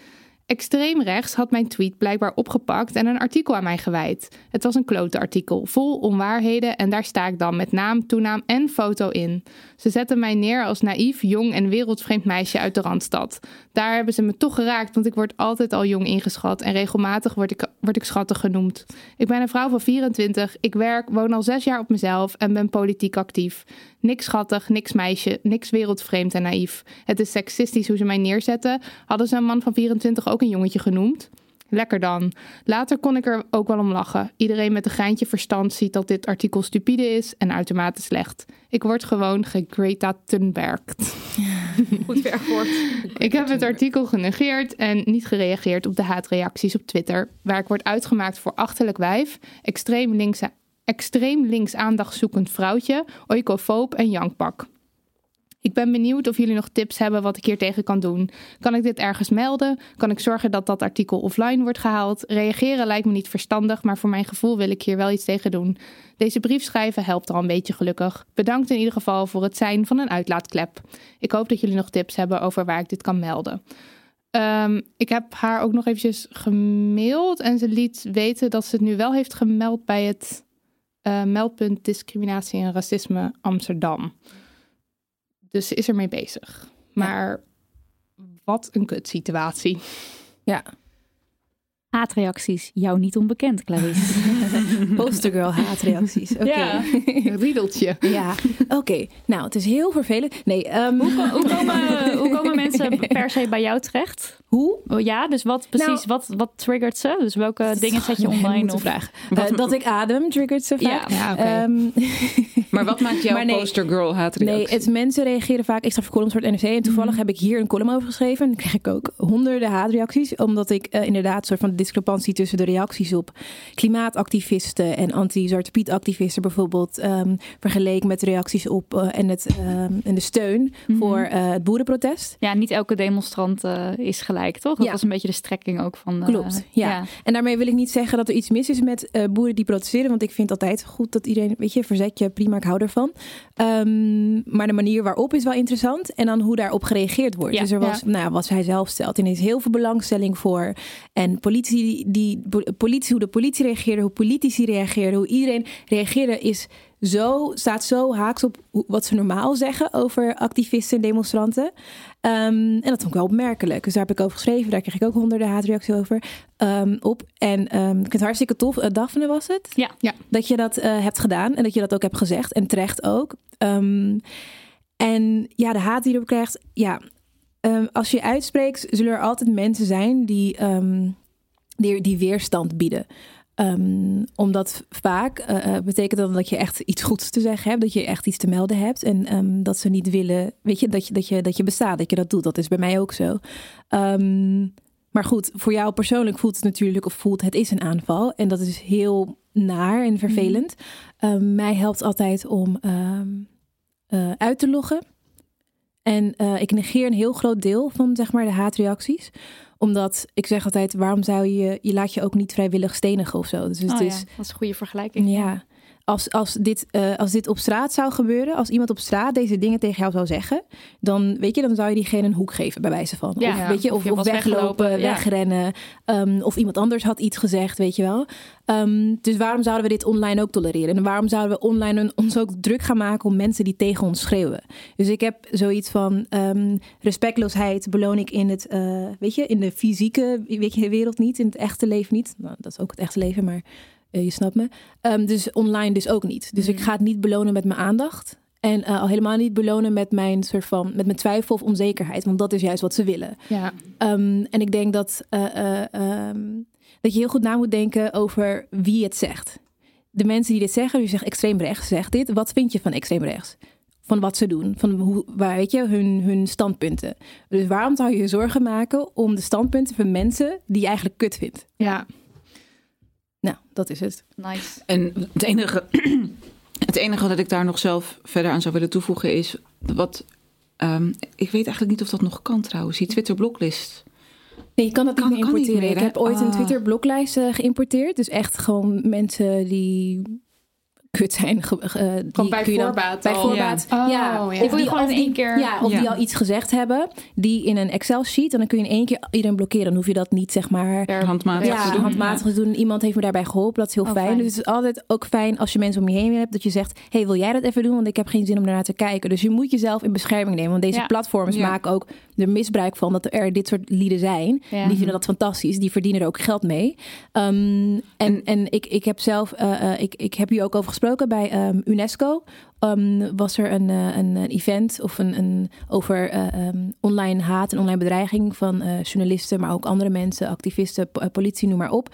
Extreem rechts had mijn tweet blijkbaar opgepakt en een artikel aan mij gewijd. Het was een klote artikel, vol onwaarheden en daar sta ik dan met naam, toenaam en foto in. Ze zetten mij neer als naïef, jong en wereldvreemd meisje uit de Randstad. Daar hebben ze me toch geraakt, want ik word altijd al jong ingeschat en regelmatig word ik, word ik schattig genoemd. Ik ben een vrouw van 24, ik werk, woon al zes jaar op mezelf en ben politiek actief. Niks schattig, niks meisje, niks wereldvreemd en naïef. Het is seksistisch hoe ze mij neerzetten. Hadden ze een man van 24 ook een jongetje genoemd? Lekker dan. Later kon ik er ook wel om lachen. Iedereen met een geintje verstand ziet dat dit artikel stupide is en uitermate slecht. Ik word gewoon gegreta Thunbergd. [laughs]
Goed verwoord.
Ik heb het artikel genegeerd en niet gereageerd op de haatreacties op Twitter, waar ik word uitgemaakt voor achterlijk wijf, extreem links, extreem links aandachtzoekend vrouwtje, oikofoob en jankpak. Ik ben benieuwd of jullie nog tips hebben wat ik hier tegen kan doen. Kan ik dit ergens melden? Kan ik zorgen dat dat artikel offline wordt gehaald? Reageren lijkt me niet verstandig, maar voor mijn gevoel wil ik hier wel iets tegen doen. Deze brief schrijven helpt al een beetje gelukkig. Bedankt in ieder geval voor het zijn van een uitlaatklep. Ik hoop dat jullie nog tips hebben over waar ik dit kan melden. Ehm, ik heb haar ook nog eventjes gemaild en ze liet weten dat ze het nu wel heeft gemeld bij het eh, meldpunt discriminatie en racisme Amsterdam. Dus ze is ermee bezig. Maar wat een kutsituatie.
Ja.
Haatreacties, jou niet onbekend, Clarice. [laughs]
Postergirl haatreacties. Oké.
Ja. [laughs]
Riedeltje.
Ja, oké. Nou, het is heel vervelend. Nee, ehm,
Hoe, ko- hoe, komen, [laughs] hoe komen mensen per se bij jou terecht?
Hoe?
Oh, ja, dus wat precies,
Nou-
wat, wat triggert ze? Dus welke dingen zet je online op?
vraag. Eh, dat ik adem triggert ze vaak.
Ja.
Ehm,
Maar wat maakt jouw
nee.
postergirl haatreactie?
Nee, het, mensen reageren vaak. Ik schrijf voor columns voor het NRC en toevallig heb ik hier een column over geschreven. En dan krijg ik ook honderden haatreacties. Omdat ik eh, inderdaad soort van discrepantie tussen de reacties op klimaatactivisten en anti-Zwarte Piet activisten bijvoorbeeld ehm, vergeleken met de reacties op eh, en, het, ehm, en de steun voor eh, het boerenprotest.
Ja, niet elke demonstrant eh, is gelijk, toch? Dat
Ja.
was een beetje de strekking ook van...
Klopt, ja. En daarmee wil ik niet zeggen dat er iets mis is met boeren die protesteren. Want ik vind altijd goed dat iedereen, weet je, verzet je, prima, ik hou ervan. Ehm, maar de manier waarop is wel interessant. En dan hoe daarop gereageerd wordt.
Ja,
dus er was,
ja.
nou, wat hij zelf stelt, en is heel veel belangstelling voor. En politie, die, politie, hoe de politie reageerde, hoe politici reageerden, hoe iedereen reageerde, is zo, staat zo haaks op wat ze normaal zeggen over activisten en demonstranten. Ehm, en dat vond ik wel opmerkelijk. Dus daar heb ik over geschreven. Daar kreeg ik ook honderden haatreacties over ehm, op. En ehm, ik vind het hartstikke tof. Eh, Daphne was het?
Ja.
Ja.
Dat je dat eh, hebt gedaan en dat je dat ook hebt gezegd. En terecht ook. Ehm, en ja, de haat die je erop krijgt. Ja, ehm, als je je uitspreekt, zullen er altijd mensen zijn die, ehm, die, die weerstand bieden. Ehm, omdat vaak eh, eh, betekent dat dat je echt iets goeds te zeggen hebt, dat je echt iets te melden hebt en ehm, dat ze niet willen, weet je, dat je, dat je, dat je bestaat, dat je dat doet. Dat is bij mij ook zo. Ehm, maar goed, voor jou persoonlijk voelt het natuurlijk, of voelt het is een aanval en dat is heel naar en vervelend. Um, mij helpt altijd om uh, uit te loggen. En uh, ik negeer een heel groot deel van zeg maar, de haatreacties omdat ik zeg altijd, waarom zou je, je laat je ook niet vrijwillig stenigen of zo. Dus
oh,
het is,
ja. Dat is een goede vergelijking.
Ja, als, als, dit, uh, als dit op straat zou gebeuren, als iemand op straat deze dingen tegen jou zou zeggen, dan weet je, dan zou je diegene een hoek geven, bij wijze van.
Ja,
of, weet je, of, weglopen,
ja.
wegrennen. Um, of iemand anders had iets gezegd, weet je wel. Um, dus waarom zouden we dit online ook tolereren? En waarom zouden we online ons ook druk gaan maken om mensen die tegen ons schreeuwen? Dus ik heb zoiets van um, respectloosheid beloon ik in het, uh, weet je, in de fysieke weet je, wereld niet, in het echte leven niet. Nou, dat is ook het echte leven, maar uh, je snapt me. Um, dus online dus ook niet. Dus mm. ik ga het niet belonen met mijn aandacht. En uh, al helemaal niet belonen met mijn soort van met mijn twijfel of onzekerheid. Want dat is juist wat ze willen.
Ja.
Um, en ik denk dat, uh, um, dat je heel goed na moet denken over wie het zegt. De mensen die dit zeggen, die zeggen extreem rechts, zegt dit. Wat vind je van extreem rechts? Van wat ze doen, van hoe, waar, weet je, hun, hun standpunten. Dus waarom zou je je zorgen maken om de standpunten van mensen die je eigenlijk kut vindt?
Ja.
Nou, dat is het.
Nice.
En het enige, [clears throat] het enige dat ik daar nog zelf verder aan zou willen toevoegen is wat. Um, ik weet eigenlijk niet of dat nog kan trouwens. Die Twitter bloklist.
Nee, je kan dat
Kan-
niet meer
niet
importeren.
meer,
ik heb ooit een
Ah.
Twitter bloklijst eh, geïmporteerd. Dus echt gewoon mensen die kut zijn. ge- die
bij
kun je dan-
voorbaat
Bij
al.
voorbaat.
Ja. Oh,
ja.
ja.
Of
Die
wil gewoon in één keer-
Ja, of die al iets gezegd hebben. Die in een Excel sheet. En dan kun je in één keer iedereen blokkeren. Dan hoef je dat niet zeg maar
Per-
Handmatig
ja,
te doen.
handmatig te doen. Iemand heeft me daarbij geholpen. Dat is heel
Oh,
fijn.
fijn.
Dus het is altijd ook fijn als je mensen om je heen hebt. Dat je zegt, hey, wil jij dat even doen? Want ik heb geen zin om daarnaar te kijken. Dus je moet jezelf in bescherming nemen. Want deze platforms maken ook er misbruik van. Dat er dit soort lieden zijn. Die vinden dat fantastisch. Die verdienen er ook geld mee. Um, en en ik, ik heb zelf, uh, uh, ik, ik heb hier ook over gesproken bij um, UNESCO. Um, was er een, uh, een, een event of een, een over uh, um, online haat en online bedreiging van uh, journalisten, maar ook andere mensen, activisten, po- politie, noem maar op.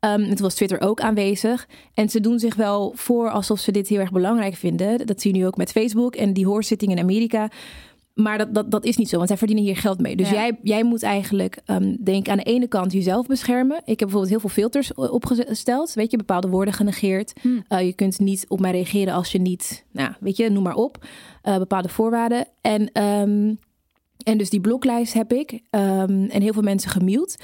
Um, het was Twitter ook aanwezig. En ze doen zich wel voor alsof ze dit heel erg belangrijk vinden. Dat zie je nu ook met Facebook en die hoorzitting in Amerika. Maar dat, dat, dat is niet zo, want zij verdienen hier geld mee. Dus
Ja.
jij, jij moet eigenlijk, um, denk ik, aan de ene kant jezelf beschermen. Ik heb bijvoorbeeld heel veel filters opgesteld. Weet je, bepaalde woorden genegeerd.
Hm.
Uh, je kunt niet op mij reageren als je niet, nou, weet je, noem maar op. Uh, bepaalde voorwaarden. En, um, en dus die bloklijst heb ik. Um, en heel veel mensen gemute.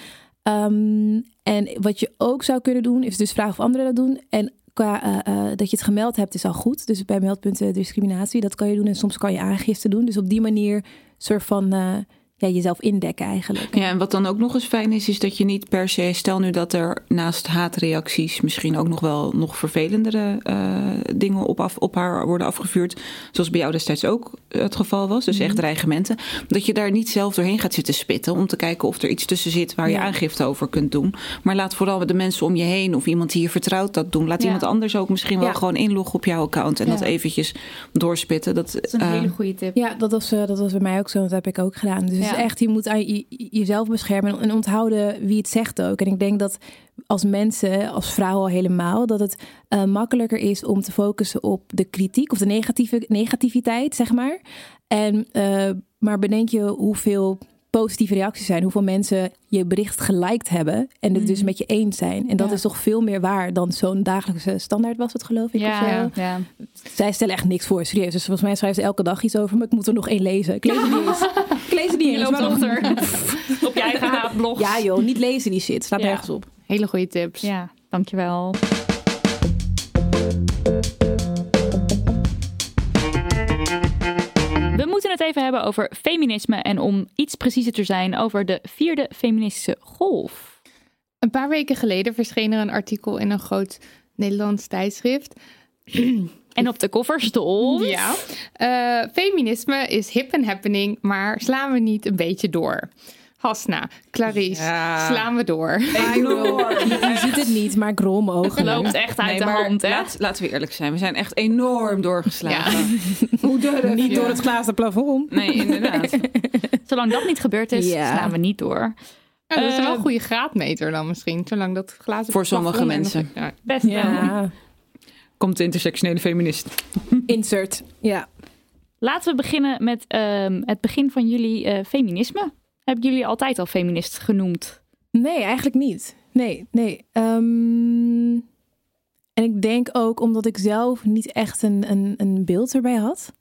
En wat je ook zou kunnen doen, is dus vragen of anderen dat doen. En qua uh, uh, dat je het gemeld hebt, is al goed. Dus bij meldpunten discriminatie, dat kan je doen. En soms kan je aangifte doen. Dus op die manier soort van uh, ja, jezelf indekken eigenlijk.
Ja, en wat dan ook nog eens fijn is, is dat je niet per se, stel nu dat er naast haatreacties misschien ook nog wel nog vervelendere uh, dingen op, af, op haar worden afgevuurd. Zoals bij jou destijds ook het geval was. Dus mm. echt dreigementen. Dat je daar niet zelf doorheen gaat zitten spitten om te kijken of er iets tussen zit waar je ja. aangifte over kunt doen. Maar laat vooral de mensen om je heen of iemand die je vertrouwt dat doen. Laat ja. iemand anders ook misschien wel ja. gewoon inloggen op jouw account en dat eventjes doorspitten. Dat,
dat is een uh, hele goede tip.
Ja, dat was, uh, dat was bij mij ook zo. Dat heb ik ook gedaan. Dus echt, je moet je, jezelf beschermen en onthouden wie het zegt ook. En ik denk dat als mensen, als vrouwen al helemaal, dat het uh, makkelijker is om te focussen op de kritiek of de negatieve, negativiteit, zeg maar. En, uh, maar bedenk je hoeveel positieve reacties zijn, hoeveel mensen je bericht geliked hebben en het dus met je eens zijn. En dat ja. is toch veel meer waar dan zo'n dagelijkse standaard was het, geloof ik.
Ja,
of
ja.
Zij stellen echt niks voor, serieus. Dus volgens mij schrijft ze elke dag iets over, maar ik moet er nog één lezen. Ik lees het niet eens. Ik lees het niet [laughs] eens.
Maar [laughs] op je eigen [laughs] haatblog.
Ja joh, niet lezen die shit. Staat ja. nergens op.
Hele goede tips.
Ja, dankjewel. We moeten het even hebben over feminisme en om iets preciezer te zijn over de vierde feministische golf.
Een paar weken geleden verscheen er een artikel in een groot Nederlands tijdschrift. [clears throat]
En op de cover stond...
Ja. Uh, feminisme is hip en happening, maar slaan we niet een beetje door? Hasna, Clarice, ja. slaan we door.
Je ziet het niet, maar krom ogen.
loopt echt uit nee, de hand, hè?
Laat, laten we eerlijk zijn. We zijn echt enorm doorgeslagen. Ja. [laughs]
Hoe durf Niet ja. door het glazen plafond.
Nee, inderdaad. [laughs]
Zolang dat niet gebeurd is, ja. slaan we niet door.
Ja, dat is wel een goede graadmeter dan misschien. Zolang dat glazen
Voor sommige mensen.
Nog... Best
ja.
Komt de intersectionele feminist.
Insert, ja.
Laten we beginnen met um, het begin van jullie uh, feminisme. Hebben jullie altijd al feminist genoemd?
Nee, eigenlijk niet. Nee, nee. Um, en ik denk ook omdat ik zelf niet echt een, een, een beeld erbij had.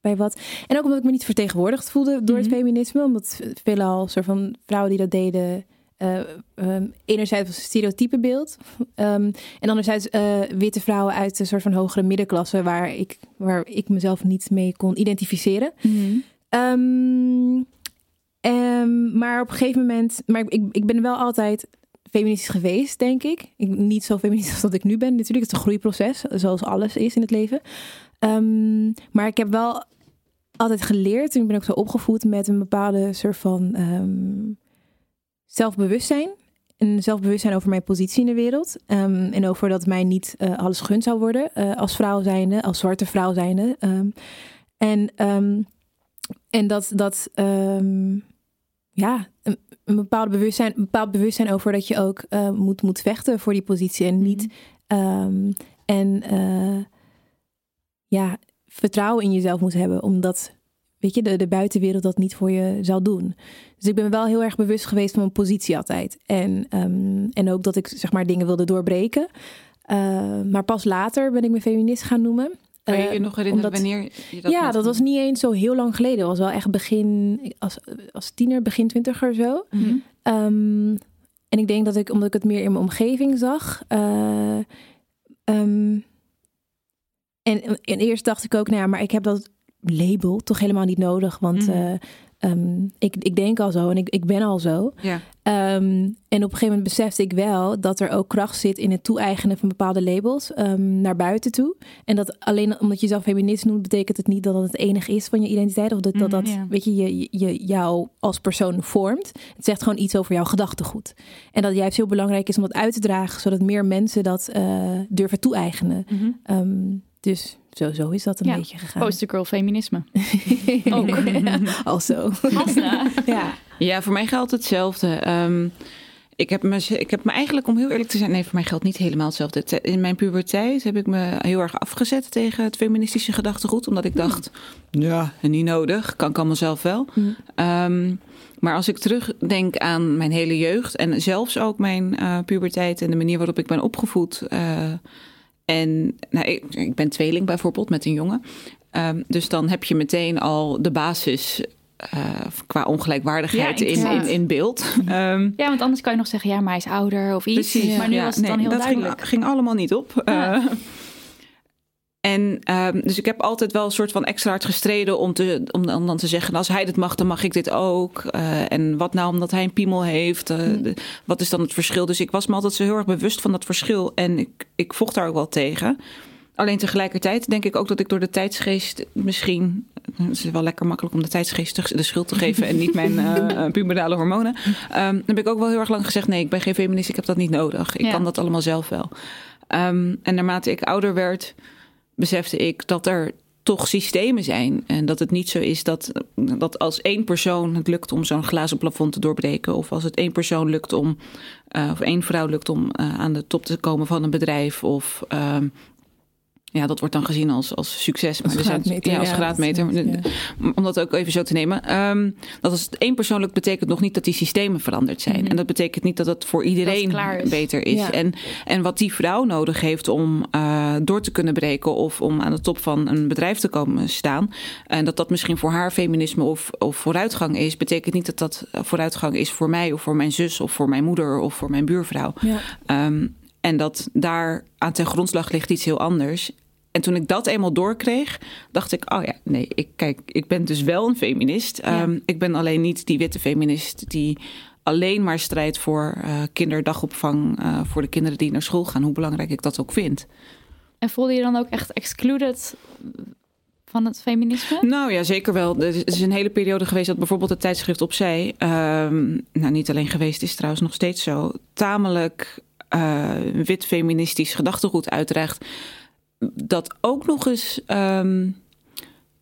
Bij wat. En ook omdat ik me niet vertegenwoordigd voelde door het
Mhm.
feminisme. Omdat veelal soort van vrouwen die dat deden. eh, ehm, enerzijds was het stereotypebeeld. Ehm, en anderzijds eh, witte vrouwen uit een soort van hogere middenklasse. Waar ik, waar ik mezelf niet mee kon identificeren. Ehm, ehm, maar op een gegeven moment, maar ik, ik ben wel altijd feministisch geweest, denk ik. ik. Niet zo feministisch als dat ik nu ben. Natuurlijk, het is een groeiproces, zoals alles is in het leven. Ehm, maar ik heb wel altijd geleerd, en ik ben ook zo opgevoed met een bepaalde soort van ehm, zelfbewustzijn. Een zelfbewustzijn over mijn positie in de wereld. En over dat mij niet eh, alles gegund zou worden eh, als vrouw zijnde, als zwarte vrouw zijnde. En, en dat, dat ehm, ja, een, een bepaald bewustzijn, een bepaald bewustzijn over dat je ook eh, moet, moet vechten voor die positie. En niet ehm, en eh, ja, vertrouwen in jezelf moet hebben. Omdat weet je, de, de buitenwereld dat niet voor je zal doen. Dus ik ben wel heel erg bewust geweest van mijn positie altijd. En, ehm, en ook dat ik zeg maar dingen wilde doorbreken. Uh, maar pas later ben ik me feminist gaan noemen.
Kan je je nog herinneren
omdat-
wanneer je dat
ja, dat was niet eens zo heel lang geleden. Dat was wel echt begin, als, als tiener, begin twintiger zo.
Mhm.
Ehm, en ik denk dat ik, omdat ik het meer in mijn omgeving zag. eh, ehm, en, en eerst dacht ik ook, nou ja, maar ik heb dat label toch helemaal niet nodig. Want
Mhm.
eh, ehm, ik, ik denk al zo en ik, ik ben al zo.
Ja.
Ehm, en op een gegeven moment besefte ik wel dat er ook kracht zit in het toe-eigenen van bepaalde labels ehm, naar buiten toe. En dat alleen omdat je jezelf feminist noemt, betekent het niet dat dat het enige is van je identiteit. Of dat dat, dat
Mm, ja.
weet je, je, je, jou als persoon vormt. Het zegt gewoon iets over jouw gedachtegoed. En dat juist heel belangrijk is om dat uit te dragen, zodat meer mensen dat eh, durven toe-eigenen.
Mhm.
Dus zo, zo is dat een
Ja,
beetje gegaan.
Postergirl feminisme. [laughs] Ook.
Also.
Astra. [laughs]
ja.
Ja, voor mij geldt hetzelfde. Ehm, ik, heb me, ik heb me eigenlijk, om heel eerlijk te zijn... Nee, voor mij geldt niet helemaal hetzelfde. In mijn puberteit heb ik me heel erg afgezet tegen het feministische gedachtegoed. Omdat ik dacht, ja, niet nodig. Kan ik allemaal zelf wel.
Hmm.
Ehm, maar als ik terugdenk aan mijn hele jeugd... en zelfs ook mijn eh, puberteit en de manier waarop ik ben opgevoed... eh, en nou, ik, ik ben tweeling bijvoorbeeld met een jongen. Ehm, dus dan heb je meteen al de basis eh, qua ongelijkwaardigheid
Ja,
in, in, in beeld. [laughs] Ehm,
Ja, want anders kan je nog zeggen, ja, maar hij is ouder of iets.
Precies.
Maar nu
Ja,
was het
nee,
dan heel
dat
duidelijk.
Ging, ging allemaal niet op.
Ja.
Eh, en ehm, dus ik heb altijd wel een soort van extra hard gestreden om, te, om, om dan te zeggen: als hij dit mag, dan mag ik dit ook. Eh, en wat nou omdat hij een piemel heeft? eh,
Hm.
de- wat is dan het verschil? Dus ik was me altijd zo heel erg bewust van dat verschil. En ik, ik vocht daar ook wel tegen. Alleen tegelijkertijd denk ik ook dat ik door de tijdsgeest misschien. Het is wel lekker makkelijk om de tijdsgeest de schuld te geven en niet mijn eh, [laughs] eh, puberale hormonen. Ehm, dan heb ik ook wel heel erg lang gezegd: nee, ik ben geen feminist, ik heb dat niet nodig. Ik
Ja.
kan dat allemaal zelf wel. Ehm, en naarmate ik ouder werd, besefte ik dat er toch systemen zijn. En dat het niet zo is dat, dat als één persoon het lukt om zo'n glazen plafond te doorbreken. Of als het één persoon lukt om, eh, of één vrouw lukt om eh, aan de top te komen van een bedrijf. Of ehm, ja, dat wordt dan gezien als, als succes. Maar
Als
er
graadmeter,
Ja, als
ja, dat ja.
Om dat ook even zo te nemen. Ehm, dat als één persoon lukt, betekent nog niet dat die systemen veranderd zijn.
Mhm.
En dat betekent niet dat het voor iedereen
is.
beter is.
Ja.
En, en wat die vrouw nodig heeft om eh, door te kunnen breken of om aan de top van een bedrijf te komen staan. En dat dat misschien voor haar feminisme of, of vooruitgang is, betekent niet dat dat vooruitgang is voor mij of voor mijn zus of voor mijn moeder of voor mijn buurvrouw.
Ja.
En dat daar aan ten grondslag ligt iets heel anders. En toen ik dat eenmaal doorkreeg, dacht ik: oh ja, nee, ik, kijk, ik ben dus wel een feminist. Ehm, Ik ben alleen niet die witte feminist die alleen maar strijdt voor eh, kinderdagopvang eh, voor de kinderen die naar school gaan, hoe belangrijk ik dat ook vind.
En voelde je dan ook echt excluded van het feminisme?
Nou ja, zeker wel. Er is- is een hele periode geweest dat bijvoorbeeld het tijdschrift Opzij, ehm, nou niet alleen geweest is trouwens nog steeds zo, tamelijk eh, wit feministisch gedachtegoed uitdraagt. Dat ook nog eens ehm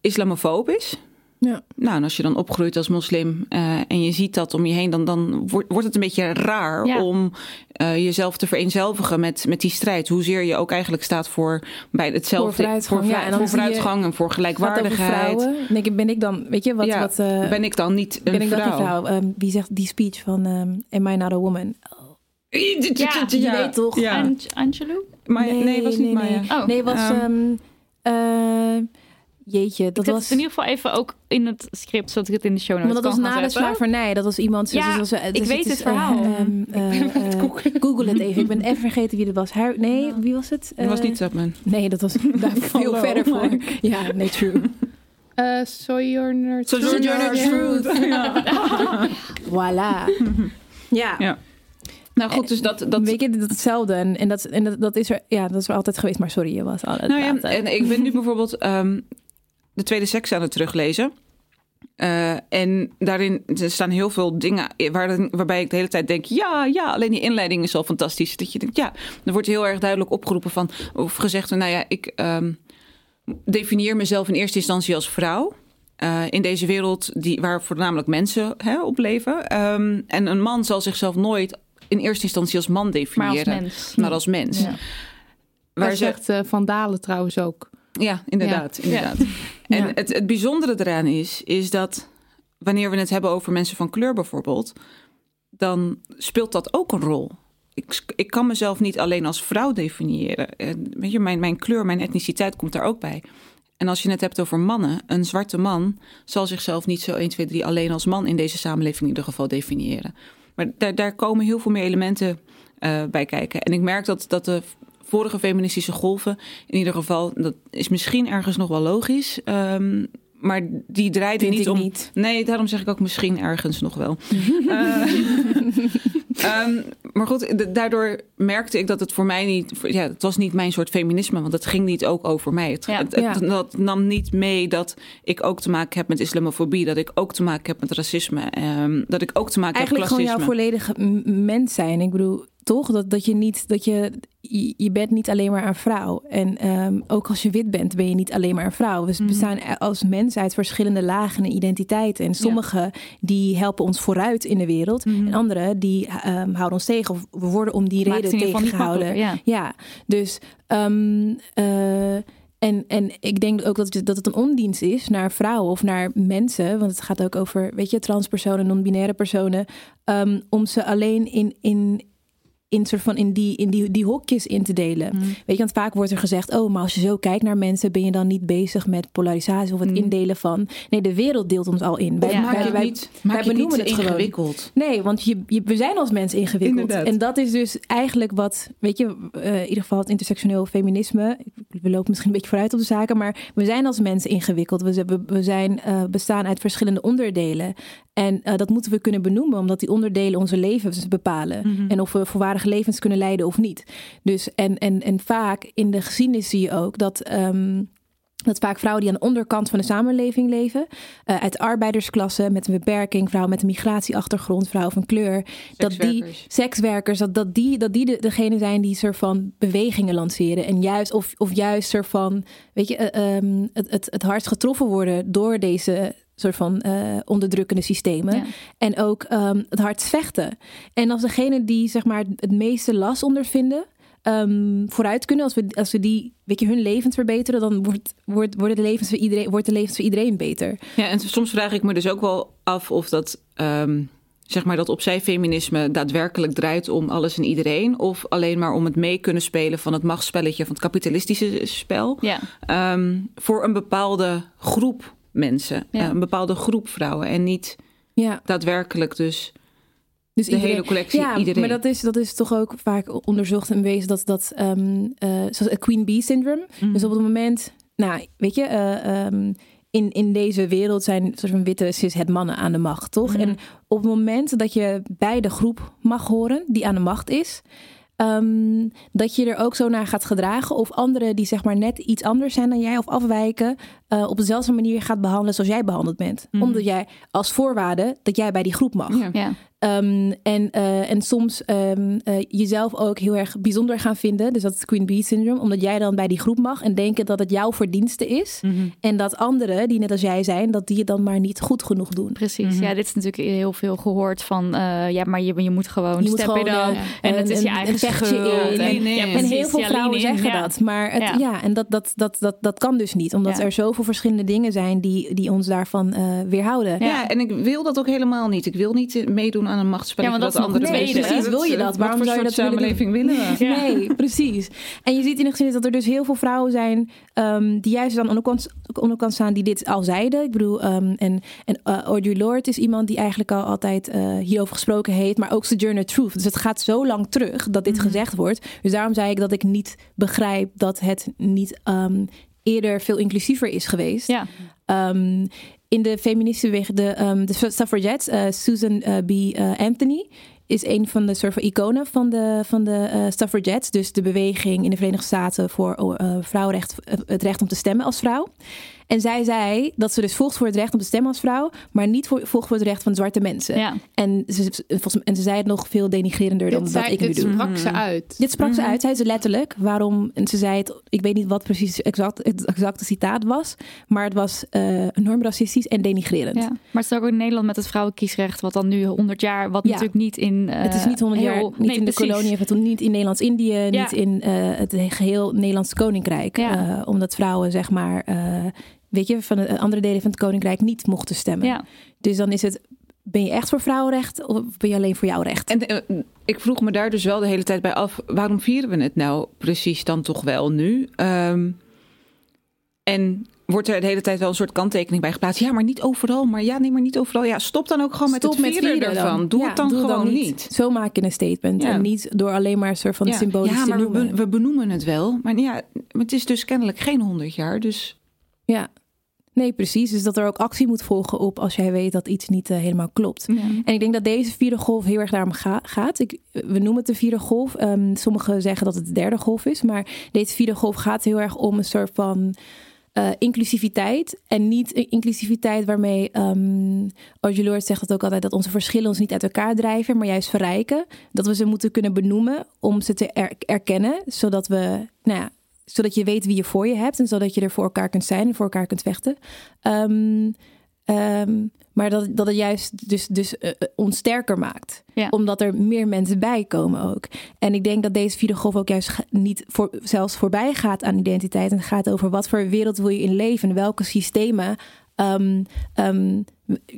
islamofoob is.
Ja.
Nou, en als je dan opgroeit als moslim eh, en je ziet dat om je heen, dan, dan wordt, wordt het een beetje raar
Ja.
om eh, jezelf te vereenzelvigen met, met die strijd. Hoezeer je ook eigenlijk staat voor bij hetzelfde
Voor vooruitgang,
voor,
ja, en dan
voor vooruitgang en voor gelijkwaardigheid.
vrouwen? Denk ik, ben ik dan, weet je, wat,
Ja,
wat eh,
ben ik dan niet een
ben ik
vrouw?
vrouw? Ehm, wie zegt die speech van ehm Am I not a woman?
Ja,
je weet toch?
Ja.
Ange- Angelou?
Maya, nee, was niet Maya.
Oh.
Nee, was... Eh, jeetje,
Ik
dat
zet
was...
het in ieder geval even ook in het script, zodat ik het in de show notes
Want dat was
kan
na de slavernij. Dat was iemand...
Ja,
dus, dus,
ik
dus
weet
is,
het verhaal.
eh, ehm, eh, eh, Google het even. Ik ben even vergeten wie dat was. Haar, nee, wie was het?
Dat was
Eh,
niet Tubman.
Nee, dat was [laughs] daar veel verder voor. [laughs] Ja, nee, true. [laughs]
Eh Sojourner
Sojourner Truth. Ja.
Voilà. Ja.
Ja. Nou goed, dus dat... dat
Weet je, dat hetzelfde. En, en, dat, en dat, dat, is er, ja, dat is er altijd geweest. Maar sorry, je was al
Nou ja, en ik ben nu bijvoorbeeld ehm, de tweede seks aan het teruglezen. Eh, en daarin er staan heel veel dingen waar, waarbij ik de hele tijd denk: ja, ja, alleen die inleiding is al fantastisch. Dat je denkt, ja, er wordt heel erg duidelijk opgeroepen van, of gezegd: nou ja, ik ehm, definieer mezelf in eerste instantie als vrouw. eh, in deze wereld die, waar voornamelijk mensen hè, op leven. Ehm, en een man zal zichzelf nooit in eerste instantie als man
Maar als
definiëren,
mens.
maar als mens.
Ja.
Waar
Waar ze,
zegt eh, Van Dalen trouwens ook.
ja, inderdaad.
Ja.
inderdaad. En het, het bijzondere eraan is, is dat wanneer we het hebben over mensen van kleur bijvoorbeeld, dan speelt dat ook een rol. Ik, ik kan mezelf niet alleen als vrouw definiëren. En weet je, mijn, mijn kleur, mijn etniciteit komt daar ook bij. En als je het hebt over mannen, een zwarte man zal zichzelf niet zo 1, 2, 3 alleen als man in deze samenleving in ieder geval definiëren. Maar daar, daar komen heel veel meer elementen eh, bij kijken. En ik merk dat, dat de vorige feministische golven, in ieder geval, dat is misschien ergens nog wel logisch. ehm, maar die
Vind
niet
ik
om.
niet.
Nee, daarom zeg ik ook misschien ergens nog wel. [laughs] Eh, ehm, maar goed, daardoor merkte ik dat het voor mij niet... Ja, het was niet mijn soort feminisme, want het ging niet ook over mij. Het,
Ja.
het- het-
Ja.
dat nam niet mee dat ik ook te maken heb met islamofobie... dat ik ook te maken heb met racisme, ehm, dat ik ook te maken
Eigenlijk
heb met
gewoon jouw volledige mens zijn. Ik bedoel, toch? Dat, dat je niet, dat je, je, je bent niet alleen maar een vrouw. En ehm, ook als je wit bent, ben je niet alleen maar een vrouw. We
Mhm.
bestaan als mens uit verschillende lagen en identiteiten. En sommige die helpen ons vooruit in de wereld.
Mhm.
En andere die ehm, houden ons tegen. Of we worden om die
Maakt
reden tegengehouden.
ja.
Ja, dus. ehm, eh, en, en ik denk ook dat het, dat het een ondienst is naar vrouwen of naar mensen. Want het gaat ook over, weet je, transpersonen, non-binaire personen. om ze alleen in, in, in, soort van in, die, in die, die hokjes in te delen.
Mhm.
Weet je, want vaak wordt er gezegd: oh, maar als je zo kijkt naar mensen, ben je dan niet bezig met polarisatie of het
Mhm.
indelen van. Nee, de wereld deelt ons al in.
Of
Ja.
maak je het
wij-
niet, maak je het
het gewoon.
ingewikkeld.
Nee, want je, je, we zijn als mens ingewikkeld.
Inderdaad.
En dat is dus eigenlijk wat, weet je, eh, in ieder geval het intersectioneel feminisme. We lopen misschien een beetje vooruit op de zaken, maar we zijn als mensen ingewikkeld. We, we, we zijn, eh, bestaan uit verschillende onderdelen. En eh, dat moeten we kunnen benoemen, omdat die onderdelen onze levens bepalen.
Mhm.
En of we volwaardige levens kunnen leiden of niet. Dus en, en, en vaak in de geschiedenis zie je ook dat. ehm, dat vaak vrouwen die aan de onderkant van de samenleving leven, eh, uit arbeidersklasse met een beperking, vrouwen met een migratieachtergrond, vrouwen van kleur, dat die
Sekswerkers.
dat, dat die, dat die de, degene zijn die soort van bewegingen lanceren. En juist, of, of juist soort van, weet je, eh, ehm, het, het, het hardst getroffen worden door deze soort van eh, onderdrukkende systemen.
Ja.
En ook ehm, het hardst vechten. En als degene die zeg maar het meeste last ondervinden, ehm, vooruit kunnen, als we, als we die, weet je, hun levens verbeteren, dan wordt, wordt, worden de levens voor iedereen, wordt de levens voor iedereen beter.
Ja, en soms vraag ik me dus ook wel af of dat, ehm, zeg maar, dat opzij feminisme daadwerkelijk draait om alles en iedereen. Of alleen maar om het mee kunnen spelen van het machtsspelletje, van het kapitalistische spel.
Ja.
voor een bepaalde groep mensen,
Ja.
eh, een bepaalde groep vrouwen. En niet
Ja.
daadwerkelijk dus
Dus
de
iedereen-
hele collectie,
ja,
iedereen.
maar dat is, dat is toch ook vaak onderzocht en bewezen dat dat, ehm, eh, zoals het Queen Bee syndrome.
Mhm.
Dus op het moment, nou, weet je, eh, ehm, in, in deze wereld zijn soort van witte cis het mannen aan de macht, toch?
Mhm.
En op het moment dat je bij de groep mag horen die aan de macht is, ehm, dat je er ook zo naar gaat gedragen. Of anderen die zeg maar net iets anders zijn dan jij of afwijken, eh, op dezelfde manier gaat behandelen zoals jij behandeld bent.
Mhm.
Omdat jij als voorwaarde dat jij bij die groep mag.
Ja.
Ja.
Ehm, en, eh, en soms ehm, eh, jezelf ook heel erg bijzonder gaan vinden. Dus dat is Queen Bee syndrome. Omdat jij dan bij die groep mag en denken dat het jouw verdienste is.
Mhm.
En dat anderen, die net als jij zijn, dat die het dan maar niet goed genoeg doen.
Precies,
Mhm.
ja, dit is natuurlijk heel veel gehoord van, eh, ja, maar je, je moet gewoon
Je moet
step it
gewoon,
up. en het is je eigen schuld.
in.
En,
Nee, nee.
ja,
En
heel veel
ja,
vrouwen zeggen
ja.
dat. Maar het,
Ja.
ja. en dat, dat, dat, dat, dat kan dus niet. Omdat
Ja.
er zoveel zoveel verschillende dingen zijn die, die ons daarvan eh, weerhouden.
Ja. en ik wil dat ook helemaal niet. Ik wil niet eh, meedoen aan een machtsspelletje
Ja, want
dat andere mensen...
tweede. Precies, wil je dat? Waarom
voor
zou je
soort
dat willen
samenleving willen we? [laughs]
Ja.
Nee, precies. En je ziet in de geschiedenis dat er dus heel veel vrouwen zijn ehm, die juist aan de onderkant, onderkant staan die dit al zeiden. Ik bedoel, ehm, en, en uh, Audre Lorde is iemand die eigenlijk al altijd eh, hierover gesproken heeft, maar ook Sojourner Truth. Dus het gaat zo lang terug dat dit gezegd wordt. Dus daarom zei ik dat ik niet begrijp dat het niet ehm, eerder veel inclusiever is geweest.
Ja.
Ehm, in de feministische weg, de, ehm, de suffragettes, eh, Susan eh, B. eh, Anthony is een van de soort van iconen van de, van de suffragettes. Dus de beweging in de Verenigde Staten voor vrouwenrecht, het recht om te stemmen als vrouw. En zij zei dat ze dus volgt voor het recht om te stemmen als vrouw, maar niet voor, volgt voor het recht van zwarte mensen.
Ja.
En, ze, volgens, en ze zei het nog veel denigrerender dan
Dit,
dat
zei,
ik nu
dit
doe.
sprak ze uit.
Dit sprak ze
Mhm.
uit, zei ze letterlijk. Waarom? En ze zei het, ik weet niet wat precies exact, het exacte citaat was, maar het was eh, enorm racistisch en denigrerend.
Ja. Maar het is ook in Nederland met het vrouwenkiesrecht, wat dan nu 100 jaar, wat
Ja.
natuurlijk niet in. eh,
het is niet 100 jaar,
heel-
niet
nee,
in de kolonie, het niet in Nederlands-Indië,
Ja.
niet in eh, het geheel Nederlands koninkrijk.
Ja.
Eh, omdat vrouwen, zeg maar, eh, weet je, van de andere delen van het koninkrijk niet mochten stemmen.
Ja.
Dus dan is het, ben je echt voor vrouwenrecht of ben je alleen voor jouw recht?
En eh, ik vroeg me daar dus wel de hele tijd bij af, waarom vieren we het nou precies dan toch wel nu? Ehm, en wordt er de hele tijd wel een soort kanttekening bij geplaatst? Ja, maar niet overal. Maar ja, nee, maar niet overal. Ja, stop dan ook gewoon met het vieren
vieren
ervan. Doe
Ja,
het dan
doe
gewoon niet.
Zo maak je een statement.
Ja.
En niet door alleen maar een soort van
ja.
symbolisch
ja,
te
maar we,
noemen.
be- we benoemen het wel. Maar ja, het is dus kennelijk geen 100 jaar. Dus
Ja, nee, precies. Dus dat er ook actie moet volgen op als jij weet dat iets niet eh, helemaal klopt. En ik denk dat deze vierde golf heel erg daarom ga- gaat. Ik, we noemen het de vierde golf. Ehm, sommigen zeggen dat het de derde golf is. Maar deze vierde golf gaat heel erg om een soort van eh, inclusiviteit. En niet inclusiviteit waarmee, um, Audre Lorde zegt dat ook altijd, dat onze verschillen ons niet uit elkaar drijven, maar juist verrijken. Dat we ze moeten kunnen benoemen om ze te er- erkennen, zodat we, nou ja, zodat je weet wie je voor je hebt en zodat je er voor elkaar kunt zijn en voor elkaar kunt vechten. Ehm, ehm, maar dat, dat het juist dus, dus eh, eh, ons sterker maakt.
Ja.
Omdat er meer mensen bij komen ook. En ik denk dat deze vierde golf ook juist niet voor, zelfs voorbij gaat aan identiteit. En het gaat over wat voor wereld wil je in leven. En welke systemen ehm,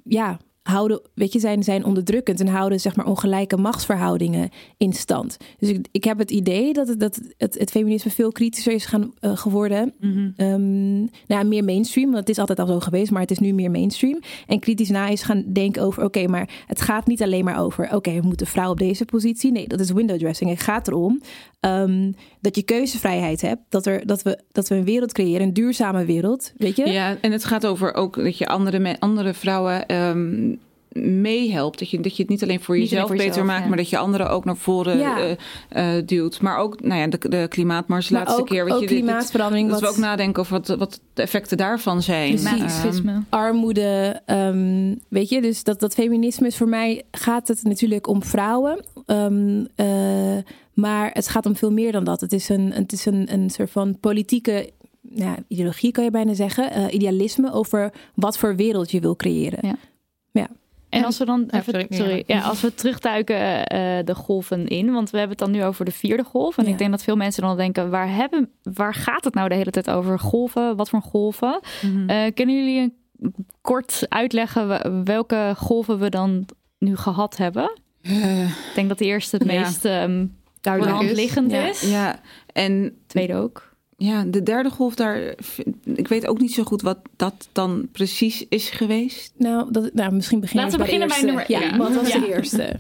ja, houden, weet je, zijn, zijn onderdrukkend. En houden zeg maar ongelijke machtsverhoudingen in stand. Dus ik, ik heb het idee dat het, dat het, het feminisme veel kritischer is gaan, eh, geworden. Ehm, nou, ja, meer mainstream, want het is altijd al zo geweest, maar het is nu meer mainstream. En kritisch na is gaan denken over, oké, maar het gaat niet alleen maar over, oké, we moeten vrouw op deze positie. Nee, dat is window dressing. Het gaat erom ehm, dat je keuzevrijheid hebt, dat, er, dat, we, dat we een wereld creëren, een duurzame wereld, weet je?
Ja, en het gaat over ook dat je andere, andere vrouwen ehm, meehelpt. Dat je, dat je het niet alleen voor
Niet alleen
jezelf
voor
beter
jezelf,
maakt,
ja.
maar dat je anderen ook naar voren
Ja.
eh, eh, duwt. Maar ook nou ja, de, de klimaatmars
Maar
laatste
ook-
keer. Weet
ook
je, dit-
klimaatverandering,
Dat we
wat-
ook nadenken over wat, wat de effecten daarvan zijn.
Precies.
Ehm,
armoede. ehm, weet je, dus dat, dat feminisme is voor mij gaat het natuurlijk om vrouwen. Ehm, eh, maar het gaat om veel meer dan dat. Het is een, het is een, een soort van politieke ja, ideologie, kan je bijna zeggen. eh, idealisme over wat voor wereld je wil creëren.
Ja.
Ja.
En als we dan even,
sorry,
sorry,
ja.
als we terugduiken eh, de golven in, want we hebben het dan nu over de vierde golf. En
Ja.
ik denk dat veel mensen dan denken, waar, hebben, waar gaat het nou de hele tijd over? Golven, wat voor golven?
mhm.
Eh, kunnen jullie een, kort uitleggen we- welke golven we dan nu gehad hebben?
Eh,
Ik denk dat de eerste het
Ja.
meest ehm
Duidelijk
liggend
Ja.
is.
ja, en
Tweede ook.
ja, de derde golf daar, ik weet ook niet zo goed wat dat dan precies is geweest.
Nou, dat, nou, misschien beginnen
Laten we
bij de
beginnen bij nummer-
Ja,
ja.
wat was
Ja.
de eerste?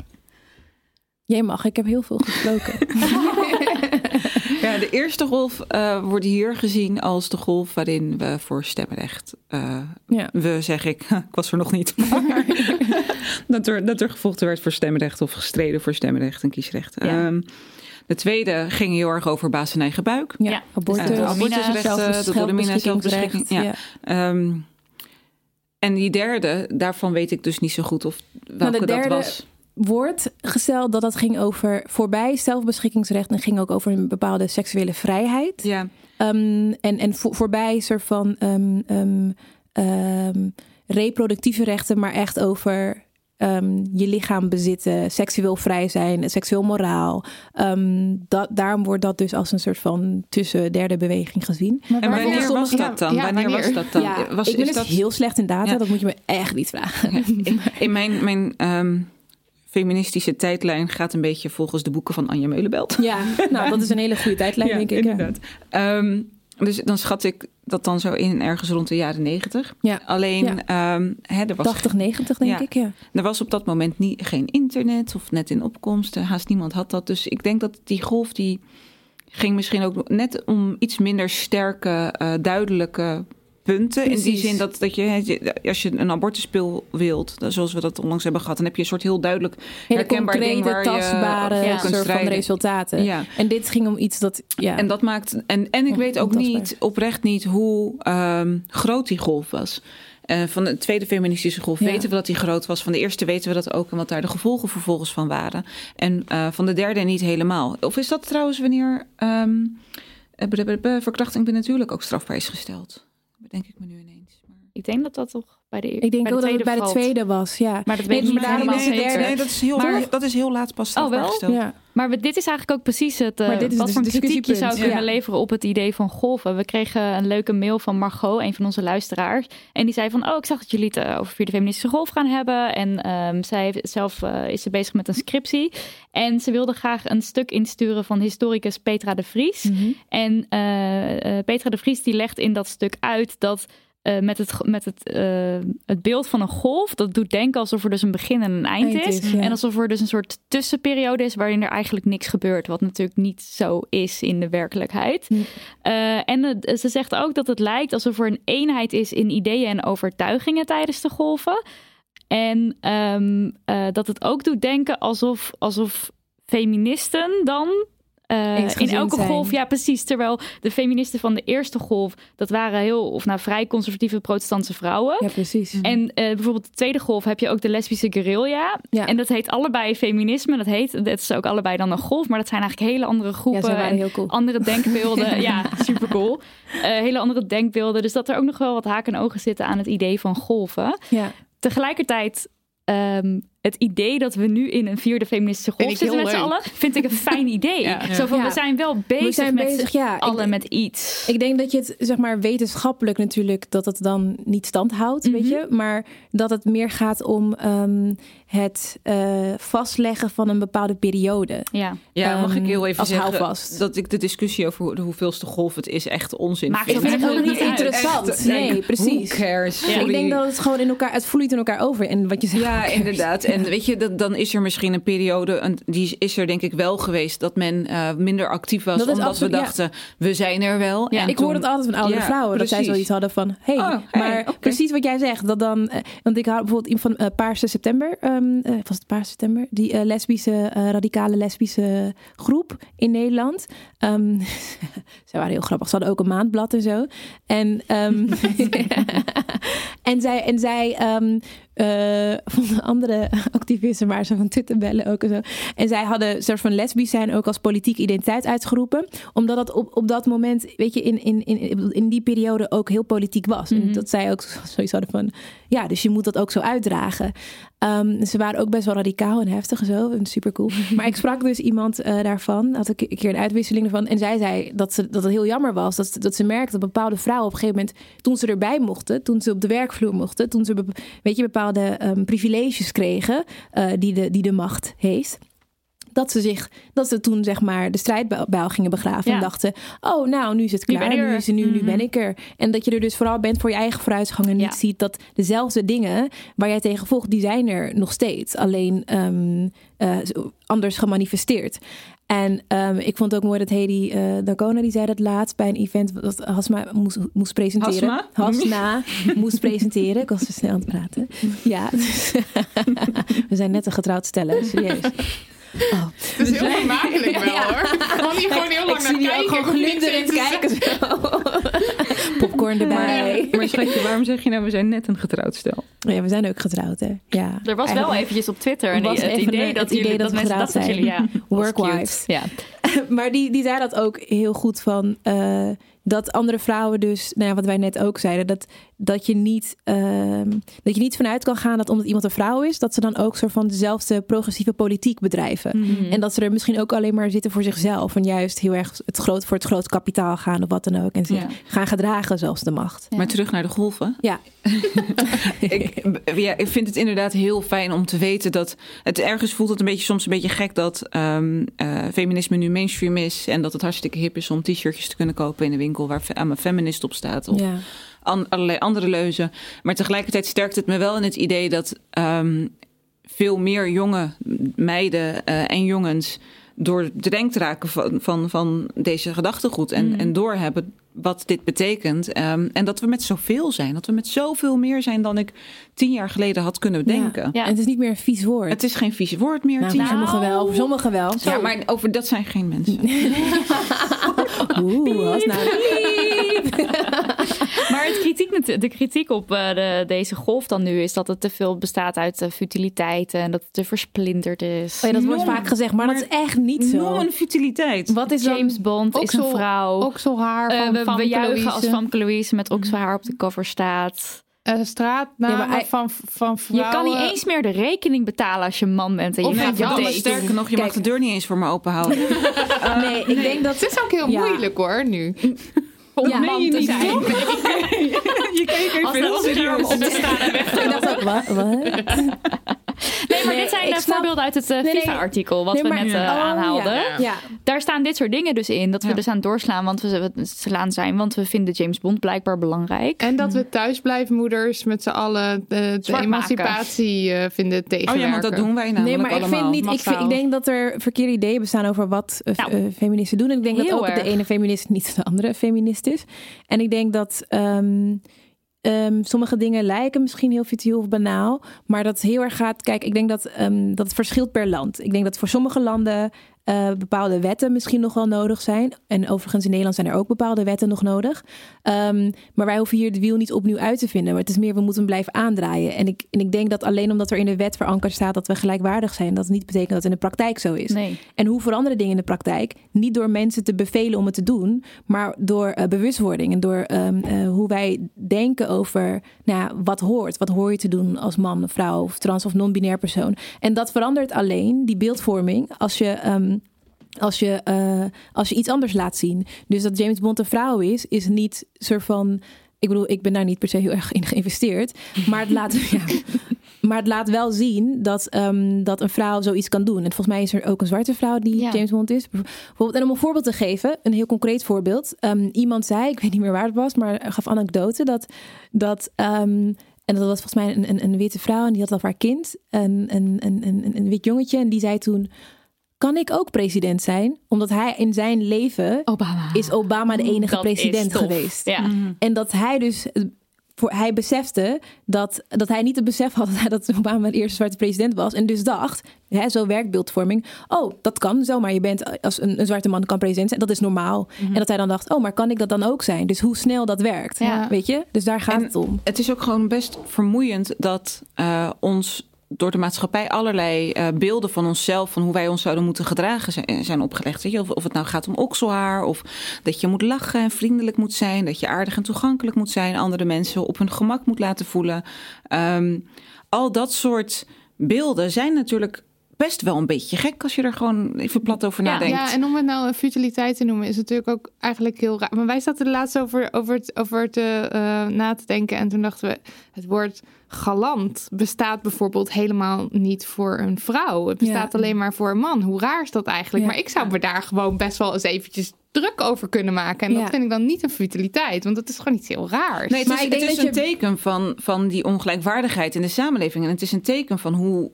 Jij mag, ik heb heel veel gesproken. [laughs]
Ja, de eerste golf eh, wordt hier gezien als de golf waarin we voor stemrecht. eh,
ja.
we zeg ik, [laughs] ik was er nog niet. Maar [laughs] dat, er, dat er gevochten werd voor stemrecht of gestreden voor stemrecht en kiesrecht.
Ja.
De tweede ging heel erg over baas en eigen buik.
Ja,
Ja.
abortus,
Eh, abortusrechten,
zelfbes-
de zelfbeschikking, ja. Ehm, en die derde, daarvan weet ik dus niet zo goed of welke
Nou, de derde-
dat was.
wordt gesteld dat dat ging over voorbij zelfbeschikkingsrecht en ging ook over een bepaalde seksuele vrijheid.
Ja,
Ehm, en, en voor, voorbij soort van ehm, ehm, ehm, reproductieve rechten, maar echt over ehm, je lichaam bezitten, seksueel vrij zijn, seksueel moraal. Ehm, dat, daarom wordt dat dus als een soort van tussen derde beweging gezien.
En wanneer was dat dan? wanneer, was dat dan?
Ja,
was,
ik ben
is
dus
dat...
heel slecht in data,
Ja.
dat moet je me echt niet vragen.
In, [laughs] in mijn, mijn ehm, feministische tijdlijn gaat een beetje volgens de boeken van Anja Meulenbelt.
Ja, nou dat is een hele goede tijdlijn,
Ja,
denk ik. ja.
Dus dan schat ik dat dan zo in ergens rond de jaren negentig.
Ja.
Alleen,
Ja.
ehm, hè, er was
80, 90 denk
Ja.
ik, ja.
Er was op dat moment niet, geen internet of net in opkomst. Haast niemand had dat. Dus ik denk dat die golf die ging misschien ook net om iets minder sterke, eh, duidelijke punten. In die zin dat, dat je, als je een abortuspil wilt, zoals we dat onlangs hebben gehad, dan heb je een soort heel duidelijk
Hele
herkenbaar ding waar
tastbare ja.
kunt
soort van resultaten.
Ja.
En dit ging om iets dat, ja.
En dat maakt. En, en ik weet ook
Ontastbaar.
niet, oprecht niet, hoe ehm, groot die golf was. Eh, van de tweede feministische golf
Ja.
weten we dat die groot was. Van de eerste weten we dat ook en wat daar de gevolgen vervolgens van waren. En eh, van de derde niet helemaal. Of is dat trouwens wanneer eh, b- verkrachting natuurlijk ook strafbaar is gesteld? Bedenk ik me nu ineens.
Ik denk dat dat toch bij de,
ik denk
bij
ook
de
dat het bij de
valt.
tweede was, ja.
Maar dat weet ik
Nee,
niet
maar
helemaal zeker.
derde-
Nee, dat is heel,
Maar-
dat is heel laat pas
Oh, wel?
Ja.
Maar dit is eigenlijk ook precies het. eh, wat
dus
voor kritiek je zou kunnen
Ja.
leveren op het idee van golven. We kregen een leuke mail van Margot, een van onze luisteraars. En die zei van, oh, ik zag dat jullie het eh, over vierde feministische golf gaan hebben. En ehm, zij heeft, zelf eh, is ze bezig met een scriptie. En ze wilde graag een stuk insturen van historicus Petra de Vries.
Mhm.
En Petra de Vries die legt in dat stuk uit dat eh, met, het, met het, eh, het beeld van een golf, dat doet denken alsof er dus een begin en een eind,
Eind
is.
is, ja.
En alsof er dus een soort tussenperiode is waarin er eigenlijk niks gebeurt. Wat natuurlijk niet zo is in de werkelijkheid.
Nee.
Eh, en het- ze zegt ook dat het lijkt alsof er een eenheid is in ideeën en overtuigingen tijdens de golven. En ehm, eh, dat het ook doet denken alsof, alsof feministen dan eh, in elke
zijn.
golf, ja precies. Terwijl de feministen van de eerste golf, dat waren heel, of nou vrij conservatieve protestantse vrouwen.
Ja, precies.
En eh, bijvoorbeeld de tweede golf heb je ook de lesbische guerrilla.
Ja.
En dat heet allebei feminisme. Dat heet, dat is ook allebei dan een golf, maar dat zijn eigenlijk hele andere
Ja,
groepen.
ze waren
en
heel cool.
andere denkbeelden. [laughs] ja, super cool. hele andere denkbeelden. Dus dat er ook nog wel wat haken en ogen zitten aan het idee van golven.
Ja.
Tegelijkertijd, ehm, het idee dat we nu in een vierde feministische golf zitten met z'n allen, vind ik een fijn [laughs] idee.
Ja.
Zo van,
Ja.
we zijn wel bezig
zijn
met
bezig,
z'n
ja. Ik-
allen met iets.
Ik denk dat je het, zeg maar, wetenschappelijk natuurlijk, dat het dan niet stand houdt,
Mhm.
weet je. Maar dat het meer gaat om ehm, het eh, vastleggen van een bepaalde periode.
ja.
Ja, mag ik heel even
als
zeggen
houvast.
dat ik de discussie over hoe- de hoeveelste golf het is echt onzin vind.
het
Ik vind het ook
Echt
niet interessant.
Echt,
nee,
who
precies.
cares?
Ja.
Ik denk dat het gewoon in elkaar, het vloeit in elkaar over. En wat je zegt.
Ja, inderdaad. En weet je, dat, dan is er misschien een periode, een, die is er denk ik wel geweest, dat men eh, minder actief was. Omdat
absoluut-
we
ja.
dachten, we zijn er wel.
Ja,
en
ik
toen-
hoor het altijd van oudere
Ja,
vrouwen. Dat zij zoiets hadden van... hey,
Oh, hey,
maar precies wat jij zegt. Dat dan, eh, want ik hou bijvoorbeeld in van eh, Paarse September. ehm, eh, was het Paarse September? Die lesbische, radicale lesbische groep in Nederland. Ehm [laughs] zij waren heel grappig. Ze hadden ook een maandblad en zo. En, ehm, [laughs] [laughs] en zij, en zij eh, vonden andere [laughs] activisten maar ze van Twitter bellen ook en zo. En zij hadden een soort van lesbisch zijn ook als politieke identiteit uitgeroepen. Omdat dat op, op dat moment, weet je, in, in, in, in die periode ook heel politiek was. En
Mhm.
dat zij ook zoiets hadden van, ja, dus je moet dat ook zo uitdragen. Ehm, ze waren ook best wel radicaal en heftig en zo. En super cool. [laughs] maar ik sprak dus iemand eh, daarvan. Had ik een keer een uitwisseling ervan. En zij zei dat, ze, dat het heel jammer was. Dat, ze- dat ze merkte dat bepaalde vrouwen op een gegeven moment... toen ze erbij mochten, toen ze op de werkvloer mochten... toen ze weet je, bepaalde ehm, privileges kregen eh, die, de, die de macht heeft... Dat ze, zich, dat ze toen zeg maar de strijdbijl gingen begraven.
Ja.
En dachten, oh nou, nu is het
Nu
klaar. Nu,
er.
is het, nu, nu
Mhm.
ben ik er. En dat je er dus vooral bent voor je eigen vooruitgang. En
Ja.
niet ziet dat dezelfde dingen waar jij tegen vocht, die zijn er nog steeds. Alleen ehm, eh, anders gemanifesteerd. En ehm, ik vond ook mooi dat Hedy Dacona, die zei dat laatst bij een event dat Hasma moest, moest presenteren.
Hasma?
Hasna [laughs] moest presenteren. Ik was te snel aan het praten. Ja. [laughs] We zijn net een getrouwd stellen, serieus. Oh.
Het is heel vermakelijk wel hoor. Ik kan hier gewoon heel lang
ik
naar
zie nu ook
kijken.
gewoon glunderend kijken zo. [laughs] Popcorn erbij.
Maar schatje, waarom zeg je nou, we zijn net een getrouwd stel?
Ja, we zijn ook getrouwd, hè? Ja.
Er was wel eventjes op Twitter
Er was
het
even
idee
een-
dat,
het idee
jullie,
dat
mensen
getrouwd
dat jullie ja,
zijn. Workwives.
Ja. [laughs]
maar die, die zei dat ook heel goed van. eh, dat andere vrouwen dus, nou ja, wat wij net ook zeiden, dat, dat, je niet, ehm, dat je niet vanuit kan gaan dat omdat iemand een vrouw is, dat ze dan ook soort van dezelfde progressieve politiek bedrijven.
Mhm.
En dat ze er misschien ook alleen maar zitten voor zichzelf. En juist heel erg het groot, voor het groot kapitaal gaan of wat dan ook. En zich
Ja.
gaan gedragen zoals de macht.
Maar terug naar de golven.
Ja. [laughs]
ik, ja, ik vind het inderdaad heel fijn om te weten dat het ergens voelt het een beetje soms een beetje gek dat ehm, eh, feminisme nu mainstream is en dat het hartstikke hip is om t-shirtjes te kunnen kopen in een winkel waar I'm a feminist op staat of
Ja.
An- allerlei andere leuzen. Maar tegelijkertijd sterkt het me wel in het idee dat ehm, veel meer jonge meiden eh, en jongens door de denk raken van, van, van deze gedachtegoed en,
Mhm.
en doorhebben wat dit betekent. Ehm, en dat we met zoveel zijn. Dat we met zoveel meer zijn dan ik tien jaar geleden had kunnen denken.
Ja.
En het is niet meer een vies woord.
Het is geen vies woord meer.
nou,
jaar.
sommigen wel, sommigen wel.
Ja, maar over dat zijn geen mensen. [laughs]
Oeh, was nou...
Maar het kritiek, de kritiek op eh, de, deze golf dan nu is dat het te veel bestaat uit eh, futiliteit en dat het te versplinterd is.
Oh ja, dat wordt vaak gezegd, maar, dat is echt niet zo.
Noem een futiliteit.
Wat is dan...
James Bond is een vrouw.
Okselhaar
Eh,
van
we, we
Famke
juichen als. Famke Louise met okselhaar op de cover staat.
Eh, straatnamen
Ja, maar hij-
van, van
Je
vrouwen.
kan niet eens meer de rekening betalen als je man bent en je
Of
gaat date.
Nee, sterker nog, je mag de deur niet eens voor me openhouden. [laughs]
nee, ik denk dat...
Het is ook heel
Ja.
moeilijk hoor, nu.
Om
Ja,
man
je
te zijn. [laughs] [laughs]
je keek even
Als de deur om te staan en weg te
Ik dacht ook, wat?
Nee, maar
Nee,
dit zijn
snap-
voorbeelden uit het eh. FIFA-artikel wat
Nee,
we net eh,
Oh,
aanhaalden.
Ja. ja.
Daar staan dit soort dingen dus in. Dat we
Ja.
dus aan het doorslaan, want we, slaan zijn, want we vinden James Bond blijkbaar belangrijk.
En dat we thuisblijfmoeders met z'n allen de, emancipatie eh, vinden
Oh
tegenwerken.
ja, want dat doen wij namelijk
Nee, maar ik vind niet. Ik, vind, ik denk dat er verkeerde ideeën bestaan over wat eh,
Nou,
eh, feministen doen. En ik denk dat ook
erg.
de ene feminist niet de andere feminist is. En ik denk dat ehm, ehm, sommige dingen lijken misschien heel futiel of banaal. Maar dat heel erg gaat. Kijk, ik denk dat, ehm, dat het verschilt per land. Ik denk dat voor sommige landen eh, bepaalde wetten misschien nog wel nodig zijn. En overigens in Nederland zijn er ook bepaalde wetten nog nodig. Ehm, maar wij hoeven hier de wiel niet opnieuw uit te vinden. Maar het is meer, we moeten hem blijven aandraaien. En ik, en ik denk dat alleen omdat er in de wet verankerd staat dat we gelijkwaardig zijn, dat het niet betekent dat het in de praktijk zo is.
Nee.
En hoe veranderen dingen in de praktijk? Niet door mensen te bevelen om het te doen, maar door eh, bewustwording en door ehm, eh, hoe wij denken over nou wat hoort. Wat hoor je te doen als man, vrouw of trans of non-binair persoon? En dat verandert alleen, die beeldvorming, als je. ehm, als je, eh, als je iets anders laat zien. Dus dat James Bond een vrouw is, is niet soort van. Ik bedoel, ik ben daar niet per se heel erg in geïnvesteerd. Maar het laat, [laughs] ja, maar het laat wel zien dat, ehm, dat een vrouw zoiets kan doen. En volgens mij is er ook een zwarte vrouw die
Ja.
James Bond is. Bijvoorbeeld, en om een voorbeeld te geven, een heel concreet voorbeeld. Ehm, iemand zei, ik weet niet meer waar het was, maar gaf anekdote dat. dat ehm, en dat was volgens mij een, een, een witte vrouw en die had al haar kind. Een, een, een, een, een wit jongetje. En die zei toen: Kan ik ook president zijn? Omdat hij in zijn leven
Obama.
is Obama de enige
Dat
president geweest.
Ja.
En dat hij dus. eh, Voor, hij besefte dat, dat hij niet het besef had [laughs] dat Obama de eerste zwarte president was. En dus dacht, hè, zo werkt beeldvorming. Oh, dat kan zomaar. Je bent als een, een zwarte man kan president zijn. Dat is normaal. En dat hij dan dacht, oh, maar kan ik dat dan ook zijn? Dus hoe snel dat werkt.
Ja.
Weet je? Dus daar gaat
En
het om.
Het is ook gewoon best vermoeiend dat eh, ons door de maatschappij allerlei eh, beelden van onszelf, van hoe wij ons zouden moeten gedragen, zijn, zijn opgelegd. Weet je? Of, of het nou gaat om okselhaar, of dat je moet lachen en vriendelijk moet zijn, dat je aardig en toegankelijk moet zijn, andere mensen op hun gemak moet laten voelen. Ehm, al dat soort beelden zijn natuurlijk best wel een beetje gek als je er gewoon even plat over
Ja,
nadenkt.
Ja, en om het nou een futiliteit te noemen, is het natuurlijk ook eigenlijk heel raar. Maar wij zaten er laatst over, over, het, over het eh, na te denken. En toen dachten we, het woord galant bestaat bijvoorbeeld helemaal niet voor een vrouw. Het bestaat
Ja.
alleen maar voor een man. Hoe raar is dat eigenlijk?
Ja.
Maar ik zou me daar gewoon best wel eens eventjes druk over kunnen maken. En
Ja.
dat vind ik dan niet een futiliteit, want dat is gewoon iets heel raars.
Nee, het
Maar
is,
ik denk
het is
dat
een
je-
teken van, van die ongelijkwaardigheid in de samenleving. En het is een teken van hoe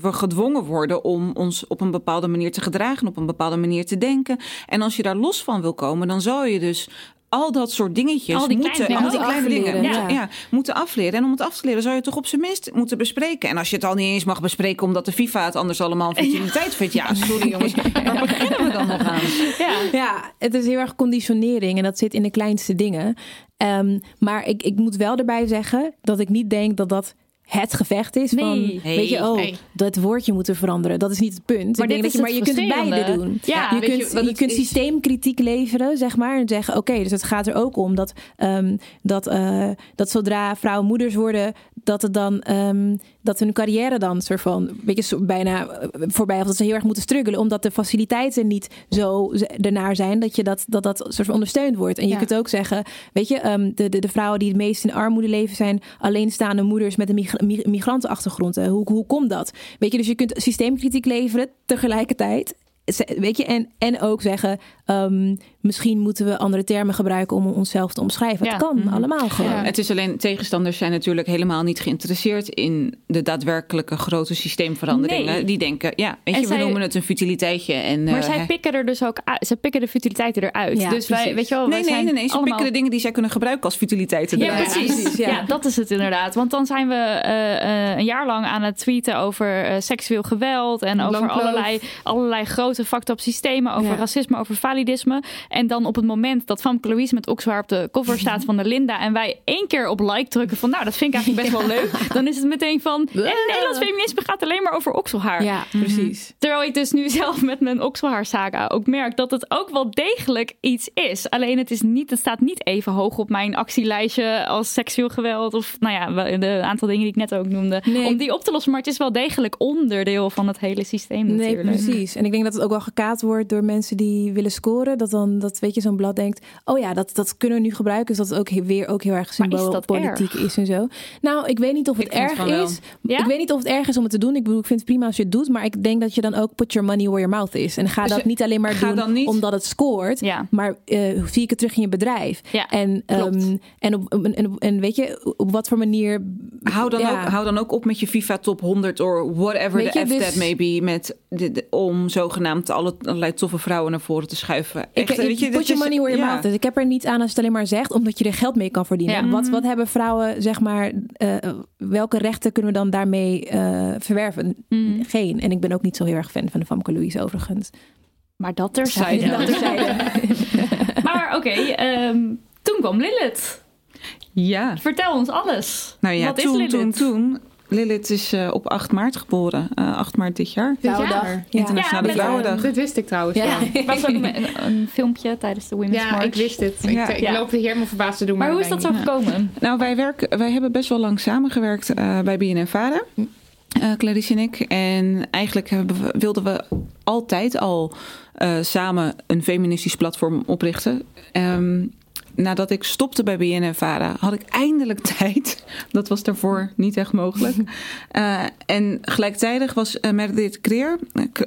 we gedwongen worden om ons op een bepaalde manier te gedragen, op een bepaalde manier te denken. En als je daar los van wil komen, dan zou je dus al dat soort dingetjes
Al die kleine
moeten,
dingen
al die
moeten
kleine dingen
afleren,
moeten,
ja.
ja, moeten afleren. En om het af te leren zou je het toch op zijn minst moeten bespreken. En als je het al niet eens mag bespreken omdat de FIFA het anders allemaal een futiliteit vindt. [laughs] Ja, sorry jongens, waar beginnen we dan nog aan?
Ja.
Ja, het is heel erg conditionering en dat zit in de kleinste dingen. Ehm, maar ik, ik moet wel erbij zeggen dat ik niet denk dat dat het gevecht is van,
Nee.
weet je, oh,
Nee.
dat woordje moeten veranderen. Dat is niet het punt.
Maar
ik denk dat je,
is
maar je
het
kunt beide doen.
Ja,
je kunt, je, kunt
is?
systeemkritiek leveren, zeg maar. En zeggen, oké, dus het gaat er ook om dat, ehm, dat, eh, dat zodra vrouwen moeders worden, dat het dan ehm, dat hun carrière dan soort van weet je, bijna eh, voorbij of dat ze heel erg moeten struggelen, omdat de faciliteiten niet zo ernaar zijn dat je dat dat, dat soort van ondersteund wordt. En je
Ja.
kunt ook zeggen, weet je, ehm, de, de, de vrouwen die het meest in armoede leven zijn alleenstaande moeders met een migra- mi- migrantenachtergrond. Hoe, hoe komt dat? Weet je, dus je kunt systeemkritiek leveren tegelijkertijd. Weet je, en, en ook zeggen, ehm, misschien moeten we andere termen gebruiken om onszelf te omschrijven.
Ja.
Het kan
Mhm.
allemaal gewoon.
Ja.
Het is alleen, tegenstanders zijn natuurlijk helemaal niet geïnteresseerd in de daadwerkelijke grote systeemveranderingen.
Nee.
Die denken, ja, weet
En
je, we
zij-
noemen het een futiliteitje. En,
Maar
eh,
zij
hè.
pikken er dus ook uit. Ze pikken de futiliteiten eruit.
Ja,
dus wij, weet je wel, wij
Nee, nee,
zijn
nee, nee. Ze
allemaal...
pikken de dingen die zij kunnen gebruiken als futiliteiten.
Ja,
eruit.
precies.
precies,
ja.
ja.
dat is het inderdaad. Want dan zijn we eh, eh, een jaar lang aan het tweeten over seksueel geweld en over allerlei, allerlei grote fucked up systemen, over
Ja.
racisme, over validisme. En dan op het moment dat Famke Louise met Oxwaar op de cover staat van de Linda en wij één keer op like drukken van nou, dat vind ik eigenlijk best wel leuk, dan is het meteen van en Nederlands feminisme gaat alleen maar over okselhaar.
Ja, precies.
Terwijl ik dus nu [laughs] zelf met mijn okselhaar saga ook merk dat het ook wel degelijk iets is. Alleen het, is niet, het staat niet even hoog op mijn actielijstje als seksueel geweld. Of nou ja, de aantal dingen die ik net ook noemde.
Nee.
Om die op te lossen. Maar het is wel degelijk onderdeel van het hele systeem
Nee,
natuurlijk.
precies. En ik denk dat het ook wel gekaat wordt door mensen die willen scoren. Dat dan, dat weet je, zo'n blad denkt... oh ja, dat, dat kunnen we nu gebruiken. Dus dat het ook weer ook heel erg
is
symboolpolitiek
erg?
is en zo. Nou, ik weet niet of het
Ik
erg is.
Ja?
Ik weet niet of het erg is om het te doen. Ik bedoel, ik vind het prima als je het doet. Maar ik denk dat je dan ook put your money where your mouth is. En ga
Dus,
dat niet alleen maar [laughs] doen
niet-
omdat het scoort.
Ja.
Maar eh, zie ik het terug in je bedrijf?
Ja,
en, ehm, en, op, en, en, weet je, op wat voor manier...
Hou dan, ook, hou dan ook op met je FIFA top 100 of whatever de
je,
F
dus-
that may be. Met de, de- om zogenaamd alle, allerlei toffe vrouwen naar voren te schuiven.
Ik,
Echt,
ik,
weet je,
put your
is-
money where your
ja.
mouth is. Ik heb er niets aan als je het alleen maar zegt, omdat je er geld mee kan verdienen.
Ja.
Wat, wat hebben vrouwen, zeg maar, eh, welke rechten kunnen we dan daarmee eh, verwerven?
Mm.
Geen. En ik ben ook niet zo heel erg fan van de Famke Louise overigens.
Maar dat terzijde.
Dat terzijde. [laughs]
maar oké, ehm, toen kwam Lilith.
Ja,
Vertel ons alles.
nou ja,
Wat is
toen,
Lilith?
toen, toen. Lilith is eh, op 8 maart geboren. Eh 8 maart dit jaar.
Vrouwendag.
Ja.
Internationale Vrouwendag.
Dat wist ik trouwens
Ja.
wel. [laughs]
Er was ook een, een filmpje tijdens de Women's
Ja,
March.
ik wist het.
Ja.
Ik, ik
Ja.
loop hier helemaal verbaasd te doen.
Maar hoe is
dat
zo gekomen?
Nou, wij, werken, wij hebben best wel lang samengewerkt eh, bij BNN Vara. eh Clarice en ik. En eigenlijk we, wilden we altijd al eh, samen een feministisch platform oprichten. Ehm, nadat ik stopte bij BNN Vara, had ik eindelijk [laughs] tijd. Dat was daarvoor niet echt mogelijk. [laughs] Eh, en gelijktijdig was uh, Meredith Creer,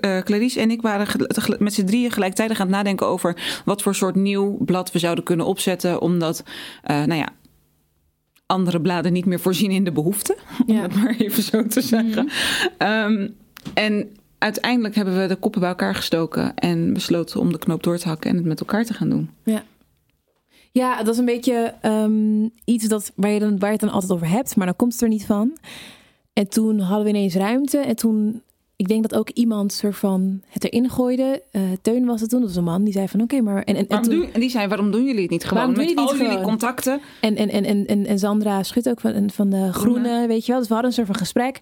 uh, Clarice en ik waren met z'n drieën gelijktijdig aan het nadenken over wat voor soort nieuw blad we zouden kunnen opzetten. Omdat, eh, nou ja, andere bladen niet meer voorzien in de behoeften. Om
Ja.
het maar even zo te zeggen. Ehm, en uiteindelijk hebben we de koppen bij elkaar gestoken en besloten om de knoop door te hakken en het met elkaar te gaan doen.
Ja, dat is een beetje ehm, iets dat, waar, je dan, waar je het dan altijd over hebt, maar dan komt het er niet van. En toen hadden we ineens ruimte. En toen, ik denk dat ook iemand soort van het erin gooide. Eh, Teun was het toen, dat was een man. Die zei van oké, maar... En, en, en,
Waarom
toen,
doen, en die zei, waarom doen jullie het niet gewoon?
Waarom doen
met
jullie
al jullie
gewoon?
contacten.
en, en, en, en, en, en Sandra Schut ook van, van de Groene,
Groene.
weet je wel. Dus we hadden een soort van gesprek.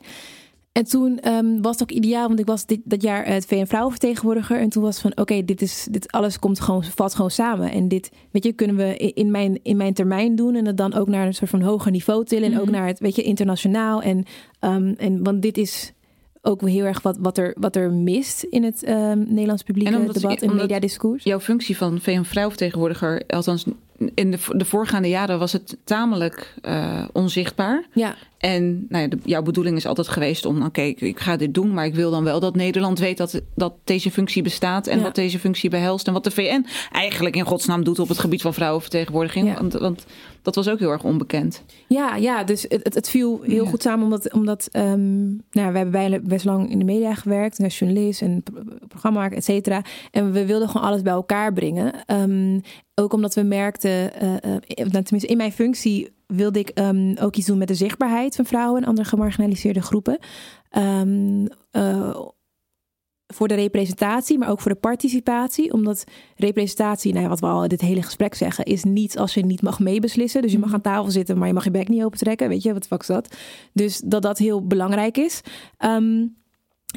En toen ehm, was het ook ideaal, want ik was dit, dat jaar het VN Vrouwenvertegenwoordiger. En toen was van, oké, dit is dit alles komt gewoon, valt gewoon samen. En dit, weet je, kunnen we in- mijn, in mijn termijn doen. En het dan ook naar een soort van hoger niveau tillen. En ook
Mhm.
naar het, weet je, internationaal. En, ehm, en want dit is ook wel heel erg wat, wat, er, wat er mist in het ehm, Nederlands publieke
En
debat en mediadiscours.
Jouw functie van VN-vrouwvertegenwoordiger, althans in de, de voorgaande jaren was het tamelijk eh, onzichtbaar.
Ja,
En nou ja, de- jouw bedoeling is altijd geweest om, oké, ik, ik ga dit doen, maar ik wil dan wel dat Nederland weet dat, dat deze functie bestaat en
Ja.
wat deze functie behelst en wat de VN eigenlijk in godsnaam doet op het gebied van vrouwenvertegenwoordiging.
Ja.
Want, want dat was ook heel erg onbekend.
Ja, ja dus het, het, viel heel
Ja.
goed samen omdat, omdat ehm, nou, we hebben bijna best lang in de media gewerkt, als journalist en pro- programmamaker, et cetera. En we wilden gewoon alles bij elkaar brengen. Ehm, ook omdat we merkten, eh, nou, tenminste in mijn functie wilde ik ehm, ook iets doen met de zichtbaarheid van vrouwen en andere gemarginaliseerde groepen. Eh, voor de representatie, maar ook voor de participatie. Omdat representatie, nou ja, wat we al in dit hele gesprek zeggen, is niet als je niet mag meebeslissen. Dus je mag aan tafel zitten, maar je mag je bek niet opentrekken. Weet je, wat fuck is dat? Dus dat dat heel belangrijk is. Ehm,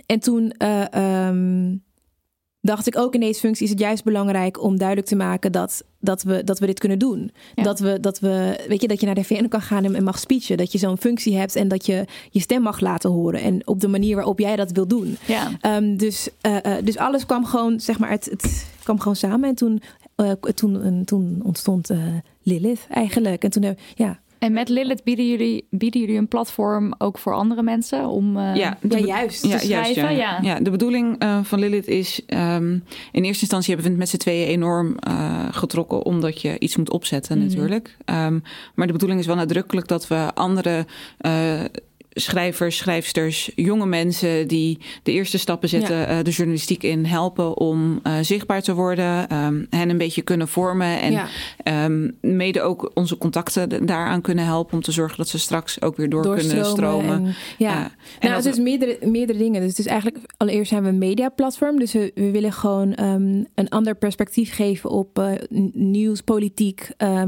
en toen eh, ehm, dacht ik ook in deze functie is het juist belangrijk om duidelijk te maken dat, dat, we, dat we dit kunnen doen. Dat, we, dat we, weet je, dat je naar de VN kan gaan en, mag speechen. Dat je zo'n functie hebt en dat je je stem mag laten horen. En op de manier waarop jij dat wil doen.
Ja.
Ehm, dus, eh, eh, dus alles kwam gewoon, zeg maar, het, het kwam gewoon samen. En toen, eh, toen, en toen ontstond Lilith eigenlijk. En toen, ja,
En met Lilith bieden jullie, bieden jullie een platform ook voor andere mensen om eh,
Ja,
ja juist.
te schrijven?
ja.
Ja.
de bedoeling eh, van Lilith is... ehm, in eerste instantie hebben we het met z'n tweeën enorm eh, getrokken... omdat je iets moet opzetten
Mhm.
natuurlijk. Ehm, maar de bedoeling is wel nadrukkelijk dat we andere... eh, schrijvers, schrijfsters, jonge mensen die de eerste stappen zetten eh, de journalistiek in helpen om eh, zichtbaar te worden, ehm, hen een beetje kunnen vormen en
Ja.
ehm, mede ook onze contacten daaraan kunnen helpen om te zorgen dat ze straks ook weer door kunnen stromen.
En, ja.
En
nou, het is meerdere, meerdere dingen. Dus het is eigenlijk, allereerst zijn we een mediaplatform. Dus we, we willen gewoon ehm, een ander perspectief geven op eh, nieuws, politiek, eh,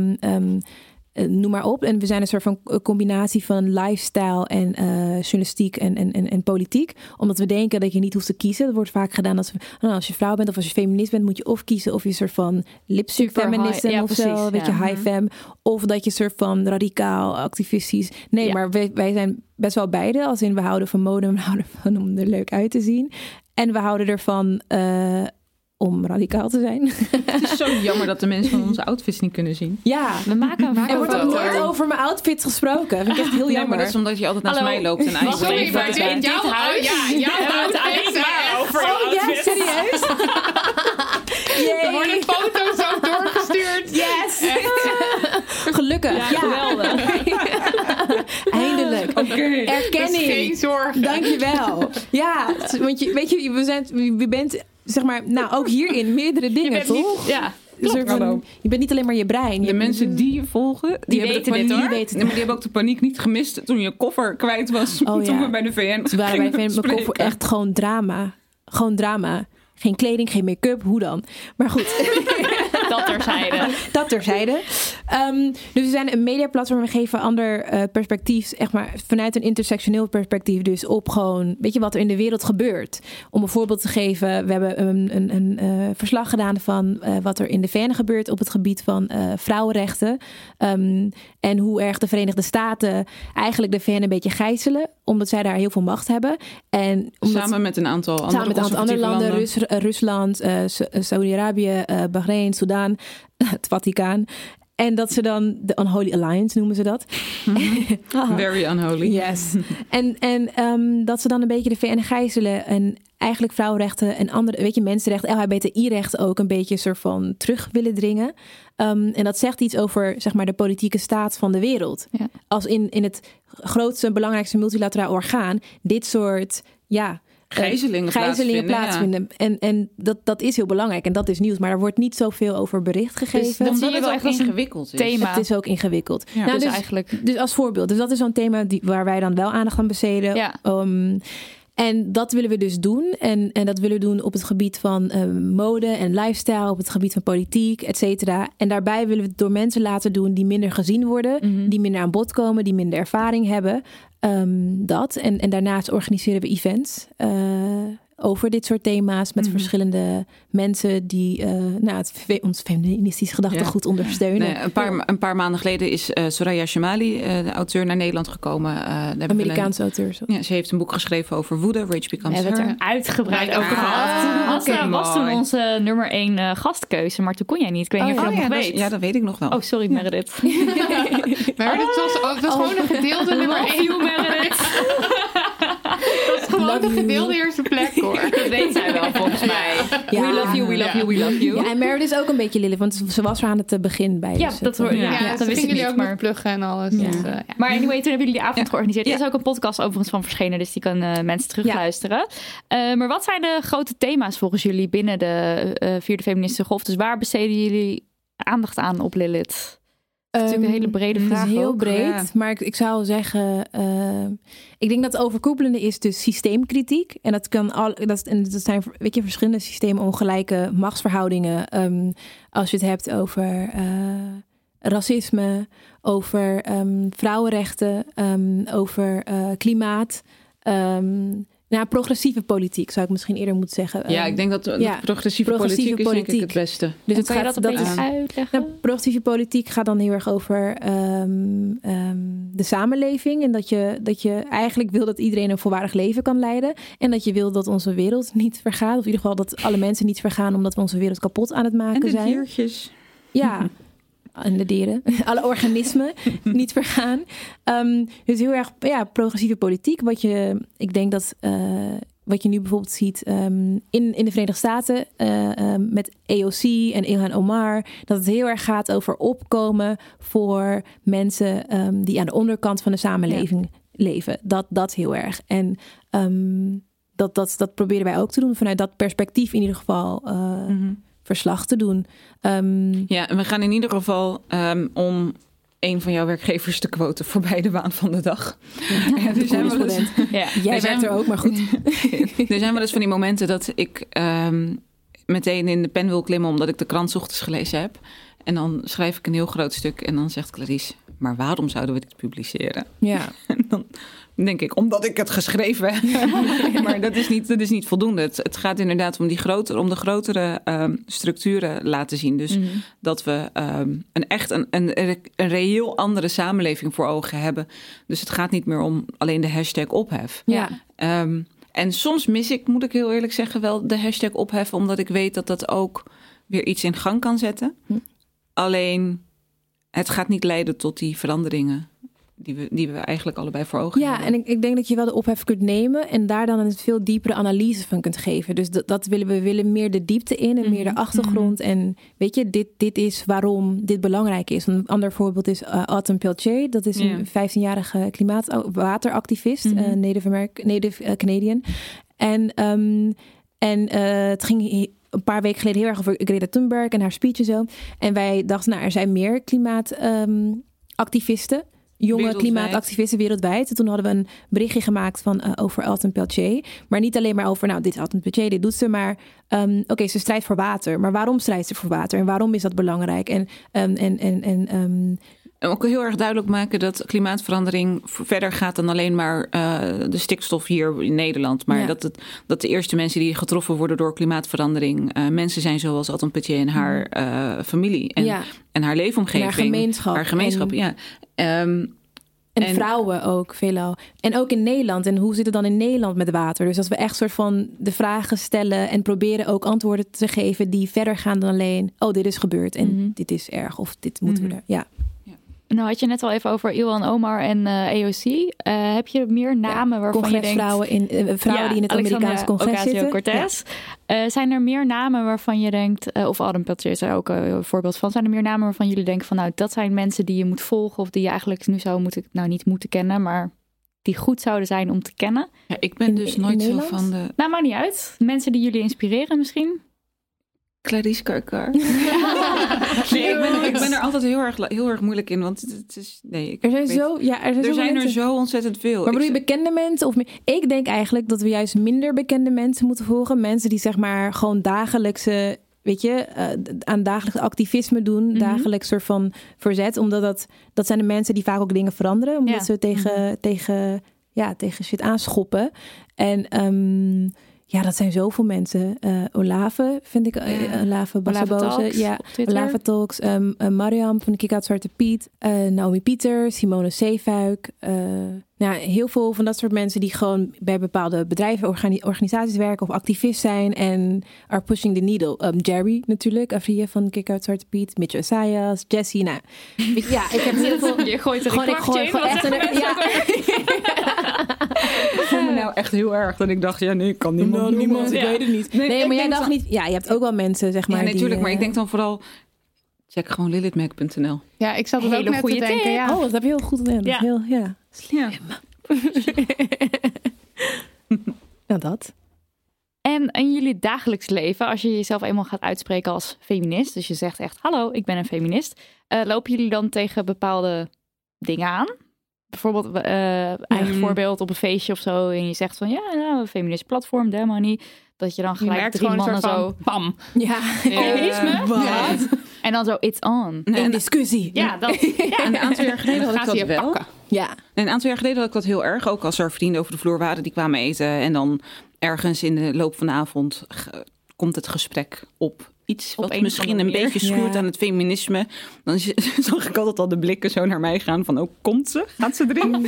noem maar op. En we zijn een soort van combinatie van lifestyle en eh, journalistiek en, en, en, en politiek. Omdat we denken dat je niet hoeft te kiezen. Dat wordt vaak gedaan als, nou, als je vrouw bent of als je feminist bent, moet je of kiezen of je een soort van lipstick feminist
ja,
of zo,
precies,
weet
ja.
je, high fem. Of dat je een soort van radicaal, activistisch. Nee,
Ja.
maar wij, wij zijn best wel beide. Als in we houden van mode we [laughs] houden van om er leuk uit te zien. En we houden ervan eh, om radicaal te zijn. [laughs]
Het is zo [laughs] jammer dat de mensen van onze outfits niet kunnen zien.
ja.
We maken een
Er wordt ook nooit over mijn outfit gesproken. Dat vind ik echt heel
Nee,
jammer.
maar dat is omdat je altijd naast
Hallo.
mij loopt en
even,
dat is
in dit huis
ja, jouw
maar over je
Oh ja, serieus? [laughs]
Er worden foto's ook doorgestuurd.
Yes! Gelukkig.
Ja, geweldig. [laughs]
eindelijk. [laughs]
Dat is geen
Erkenning.
zorg.
Dankjewel. [laughs] Ja, want je, weet je, we zijn, je bent, zeg maar, nou ook hierin meerdere dingen,
bent
toch?
niet- ja,
soort van- je bent niet alleen maar je brein.
De
Je-
mensen die je volgen, die,
weten
de
dit, hoor.
Die weten
Nee, maar die hebben ook de paniek niet gemist toen je koffer kwijt was.
Oh,
toen
ja.
we bij de VN
Ze waren bij
gingen
Van
spreken.
voor echt gewoon drama. Gewoon drama. Geen kleding, geen make-up, hoe dan? Maar goed,
dat terzijde. [laughs]
dat terzijde. Ehm, dus we zijn een mediaplatform. We geven ander eh, perspectief, echt maar vanuit een intersectioneel perspectief. Dus op gewoon, weet je wat er in de wereld gebeurt. Om een voorbeeld te geven, we hebben een, een, een eh, verslag gedaan van eh, wat er in de VN gebeurt op het gebied van vrouwenrechten. Ehm, en hoe erg de Verenigde Staten eigenlijk de VN een beetje gijzelen, omdat zij daar heel veel macht hebben. En omdat
Samen met een aantal andere,
Samen met een aantal andere
conservatieve
landen, Rus- Rusland, eh, Saudi-Arabië, eh, Bahrein, Soudaan, [laughs] het Vaticaan. En dat ze dan de Unholy Alliance noemen ze dat. [laughs] Haha.
Very unholy.
Yes. en en ehm, dat ze dan een beetje de VN gijzelen en eigenlijk vrouwenrechten en andere, weet je, mensenrechten, LHBTI-rechten ook een beetje soort van terug willen dringen. Ehm, en dat zegt iets over, zeg maar, de politieke staat van de wereld.
Ja.
Als in, in het grootste, belangrijkste multilateraal orgaan dit soort, ja,
Gijzelingen,
gijzelingen
plaatsvinden,
plaatsvinden. En, en dat, dat is heel belangrijk en dat is nieuws. Maar er wordt niet zoveel over bericht gegeven.
Dus dat
zie je wel echt
ingewikkeld is.
thema.
het is ook ingewikkeld.
Ja.
Nou,
dus,
dus,
eigenlijk...
dus als voorbeeld. Dus dat is zo'n thema die, waar wij dan wel aandacht aan besteden.
Ja.
Ehm, en dat willen we dus doen. En, en dat willen we doen op het gebied van eh, mode en lifestyle, op het gebied van politiek, et cetera. En daarbij willen we het door mensen laten doen die minder gezien worden,
Mhm.
die minder aan bod komen, die minder ervaring hebben. Ehm, dat. En, en daarnaast organiseren we events. eh, over dit soort thema's met
Mhm.
verschillende mensen die eh, nou, het, ons feministisch gedachtegoed ondersteunen.
Nee, een, paar, een paar maanden geleden is eh, Soraya Shamali, eh, de auteur, naar Nederland gekomen. Eh, we
Amerikaanse auteurs.
een- ja, ze heeft een boek geschreven over woede, Rage
We
Becomes
hebben het er uitgebreid over
Ah,
gehad. Was,
oké,
eh, was toen onze nummer één eh, gastkeuze, maar toen kon jij niet. Ik weet niet
Oh,
of je
Oh
dat
ja,
nog
dat, ja, dat weet ik nog wel.
Oh, sorry Meredith. [laughs]
Maar dat was, oh, dat was gewoon een gedeelde nummer
Love
1.
you, Meredith. [laughs]
You.
gedeelde eerste plek hoor. [laughs]
Dat weet zij wel volgens mij.
Ja.
We love you, we love you, we love you.
Ja, en Meredith is ook een beetje Lilith, want ze was er aan het begin bij.
Ja,
dus
dat
eh,
ja.
Ja,
dat
ze
wist ik niet,
ook
maar-
pluggen en alles.
Ja.
Dus, eh, ja.
Maar anyway, toen hebben jullie die avond
Ja.
georganiseerd. Er
Ja.
is ook een podcast overigens van verschenen, dus die kan eh, mensen terugluisteren. Eh, maar wat zijn de grote thema's volgens jullie binnen de eh, Vierde Feministische Golf? Dus waar besteden jullie aandacht aan op Lilith? Is natuurlijk een hele
Ehm,
brede
het
vraag
is heel
ook.
breed,
Ja.
maar ik, ik zou zeggen... eh, ik denk dat het overkoepelende is dus systeemkritiek. En dat, kan al, dat, en dat zijn weet je, verschillende systemen, ongelijke machtsverhoudingen. Ehm, als je het hebt over eh, racisme, over ehm, vrouwenrechten, over eh, klimaat... nou, progressieve politiek zou ik misschien eerder moeten zeggen.
Ja, ik denk dat, dat
ja,
progressieve,
progressieve
politiek is denk ik het beste.
Dus
En
het
kan je
gaat,
dat een
dat
beetje
is-
uitleggen?
nou, progressieve politiek gaat dan heel erg over ehm, ehm, de samenleving. En dat je, dat je eigenlijk wil dat iedereen een volwaardig leven kan leiden. En dat je wil dat onze wereld niet vergaat. Of in ieder geval dat alle mensen niet vergaan omdat we onze wereld kapot aan het
En
maken
de
zijn.
diertjes.
Ja. [laughs] En de dieren. [laughs] Alle organismen [laughs] niet vergaan. Ehm, dus heel erg ja, progressieve politiek. Wat je, ik denk dat eh, wat je nu bijvoorbeeld ziet ehm, in, in de Verenigde Staten eh, ehm, met AOC en Ilhan Omar. Dat het heel erg gaat over opkomen voor mensen die aan de onderkant van de samenleving leven. Dat, dat heel erg. En dat, dat, dat proberen wij ook te doen. Vanuit dat perspectief in ieder geval eh, verslag te doen. Ehm,
Ja, en we gaan in ieder geval ehm, om een van jouw werkgevers te quoten voorbij de waan van de dag. Ja, [laughs] zijn
correspondent.
Ja.
Jij
Er zijn-
werkt er ook, maar goed. [laughs]
er zijn wel eens van die momenten dat ik ehm, meteen in de pen wil klimmen omdat ik de krant ochtends gelezen heb. En dan schrijf ik een heel groot stuk en dan zegt Clarice, maar waarom zouden we dit publiceren?
Ja. [laughs]
En dan denk ik, omdat ik het geschreven heb. [laughs] maar dat is niet, dat is niet voldoende. Het, het gaat inderdaad om, die grotere, om de grotere ehm, structuren laten zien. Dus
Mhm.
dat we ehm, een echt een, een, een reëel andere samenleving voor ogen hebben. Dus het gaat niet meer om alleen de hashtag ophef.
Ja.
Ehm, en soms mis ik, moet ik heel eerlijk zeggen, wel de hashtag opheffen, omdat ik weet dat dat ook weer iets in gang kan zetten.
Hm.
Alleen, het gaat niet leiden tot die veranderingen die we, die we eigenlijk allebei voor ogen
Ja,
hebben.
en ik, ik denk dat je wel de ophef kunt nemen en daar dan een veel diepere analyse van kunt geven. Dus dat, dat willen we willen meer de diepte in en meer de achtergrond. En weet je, dit, dit is waarom dit belangrijk is. Een ander voorbeeld is uh, Autumn Peltier. Dat is
Ja.
een 15-jarige klimaatwateractivist,
Mhm.
eh, Native, American, Native eh, Canadian. En, ehm, en het ging een paar weken geleden heel erg over Greta Thunberg en haar speech en zo. En wij dachten, nou, er zijn meer klimaatactivisten. Jonge
Wereldwijd.
klimaatactivisten wereldwijd. En toen hadden we een berichtje gemaakt van, eh, over Alton Peltier. Maar niet alleen maar over, nou, dit is Alton Peltier, dit doet ze. Maar ehm, oké, ze strijdt voor water. Maar waarom strijdt ze voor water? En waarom is dat belangrijk? En, ehm, en, en, en ehm,
En ook heel erg duidelijk maken dat klimaatverandering verder gaat dan alleen maar eh, de stikstof hier in Nederland. Maar
Ja.
dat, het, dat de eerste mensen die getroffen worden door klimaatverandering eh, mensen zijn zoals Alton Petier en haar eh, familie. En,
ja,
en haar leefomgeving.
en haar gemeenschap.
Haar gemeenschap,
En-
ja. Ehm,
En,
En-
vrouwen ook veelal. En ook in Nederland. En hoe zit het dan in Nederland met water? Dus als we echt soort van de vragen stellen en proberen ook antwoorden te geven die verder gaan dan alleen, oh, dit is gebeurd en
Mhm.
dit is erg of dit moeten
Mhm.
we er. Ja.
Nou had je net al even over Ilhan Omar en eh AOC. Eh, heb je meer namen waarvan je denkt...
Congresvrouwen in, eh, vrouwen die in het
Alexandra
Amerikaanse congres zitten.
Ocasio-Cortez. Eh, zijn er meer namen waarvan je denkt, eh, of Adam Peltier is daar ook eh, een voorbeeld van. Zijn er meer namen waarvan jullie denken van, nou, dat zijn mensen die je moet volgen of die je eigenlijk nu zou moeten, nou niet moeten kennen, maar die goed zouden zijn om te kennen?
ja, ik ben
In-
dus
in
nooit zo van de
Nou, maakt niet uit. Mensen die jullie inspireren misschien.
Clarice Karkar. [laughs] nee, ik ben, ik ben er altijd heel erg, heel erg moeilijk in, want het, is... Nee, ik
Er zijn
weet-
zo, ja, er zijn,
er zijn er zo ontzettend veel.
Maar bedoel je bekende mensen? Of meer? Ik denk eigenlijk dat we juist minder bekende mensen moeten volgen. Mensen die zeg maar gewoon dagelijkse, weet je, eh, aan dagelijks activisme doen.
Mhm.
Dagelijks soort van verzet. Omdat dat, dat zijn de mensen die vaak ook dingen veranderen. Omdat
Ja.
ze tegen, tegen, ja, tegen shit aanschoppen. En ehm, ja, dat zijn zoveel mensen. Eh Olave vind ik, eh,
Ja.
Olave
Olave
Bassaboze.
Talks
Ja. Lava Talks, ehm, eh, Mariam van Out Zwarte Piet, eh, Naomi Pieter, Simone Zeefuik. Eh, nou, heel veel van dat soort mensen die gewoon bij bepaalde bedrijven, organi- organisaties werken of activist zijn en are pushing the needle. Ehm, Jerry natuurlijk, Afria van Kick Out Zwarte Piet, Mitch Assayas, Jessie. Nou, ja, ik heb heel veel... [laughs]
Je gooit er
Gewoon, ik gooi gewoon echt een... Ja. [laughs]
Ik voel me nou echt heel erg dat ik dacht, ja nee, ik kan niemand
niemand, ik weet het niet.
Nee,
maar jij dacht
dan-
niet... Ja, je hebt ook wel mensen, zeg maar,
Ja,
die,
natuurlijk, maar
eh,
ik denk dan vooral... Check gewoon lilithmac.nl.
Ja, ik zat er ook
Hele
net te
goede
denken.
tip.
Ja.
Oh, dat heb je heel goed gedaan. Dat is
Ja.
Heel, ja.
Ja. [laughs]
nou, dat.
En in jullie dagelijks leven, als je jezelf eenmaal gaat uitspreken als feminist, dus je zegt echt, hallo, ik ben een feminist, eh, lopen jullie dan tegen bepaalde dingen aan? Bijvoorbeeld, eh eigen
Mm.
voorbeeld op een feestje of zo, en je zegt van, ja, nou, een feminist platform, demo niet. Dat je dan
Je
gelijk
merkt
drie mannen zo, pam,
Ja, [laughs]
feminisme?
wat?
Ja. En dan zo, it's on.
Nee,
discussie.
Ja, dat, [laughs] ja.
een aantal jaar geleden had ik dat
je
wel.
pakken.
Ja.
En een aantal jaar geleden had ik dat heel erg. Ook als er vrienden over de vloer waren die kwamen eten. En dan ergens in de loop van de avond ge- komt het gesprek op iets
Op
wat
een
misschien een beetje schuurt
Ja.
aan het feminisme. Dan [laughs] zag ik altijd al de blikken zo naar mij gaan van, oh, komt ze? Gaat ze erin?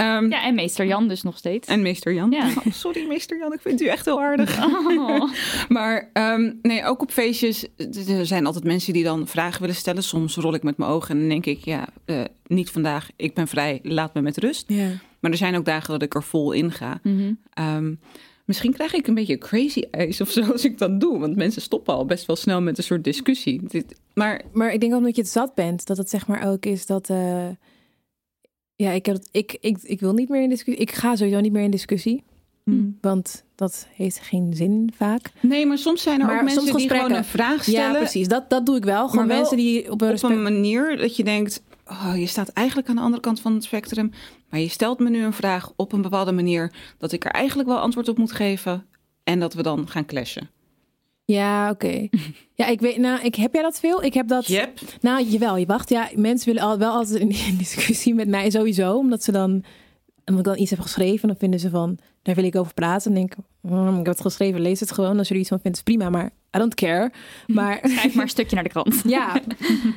Ehm,
ja, en meester Jan dus nog steeds.
En meester Jan.
Ja.
Oh, sorry, meester Jan, ik vind u echt heel aardig.
Oh. [laughs]
Maar ehm, nee, ook op feestjes. Er zijn altijd mensen die dan vragen willen stellen. Soms rol ik met mijn ogen en dan denk ik, ja, eh, niet vandaag. Ik ben vrij, laat me met rust.
Ja.
Maar er zijn ook dagen dat ik er vol in ga.
Mhm.
Ehm, misschien krijg ik een beetje crazy eyes of zo als ik dat doe. Want mensen stoppen al best wel snel met een soort discussie. Dit- Maar
Maar ik denk ook omdat je het zat bent, dat het zeg maar ook is dat. eh, ja, ik, heb het, ik, ik, ik wil niet meer in discussie. Ik ga sowieso niet meer in discussie. Want dat heeft geen zin vaak.
nee, maar soms zijn er
Maar
ook mensen die gewoon een vraag stellen.
Ja, precies. Dat, dat doe ik wel. Gewoon
wel
mensen die op een
op
respect...
een manier dat je denkt, oh, je staat eigenlijk aan de andere kant van het spectrum, maar je stelt me nu een vraag op een bepaalde manier dat ik er eigenlijk wel antwoord op moet geven en dat we dan gaan clashen.
Ja, oké. [laughs] Ja, ik weet, nou, ik, heb jij dat veel? Ik heb dat.
Yep.
Nou, jawel, je wacht. Ja, mensen willen al, wel altijd in, discussie met mij sowieso, omdat ze dan, omdat ik dan iets heb geschreven, dan vinden ze van, daar wil ik over praten. Dan denk ik, "Hmm, ik heb het geschreven, lees het gewoon. Als er iets van vindt, is prima, maar I don't care. [laughs] Maar
Schrijf maar een stukje naar de krant. [laughs]
ja,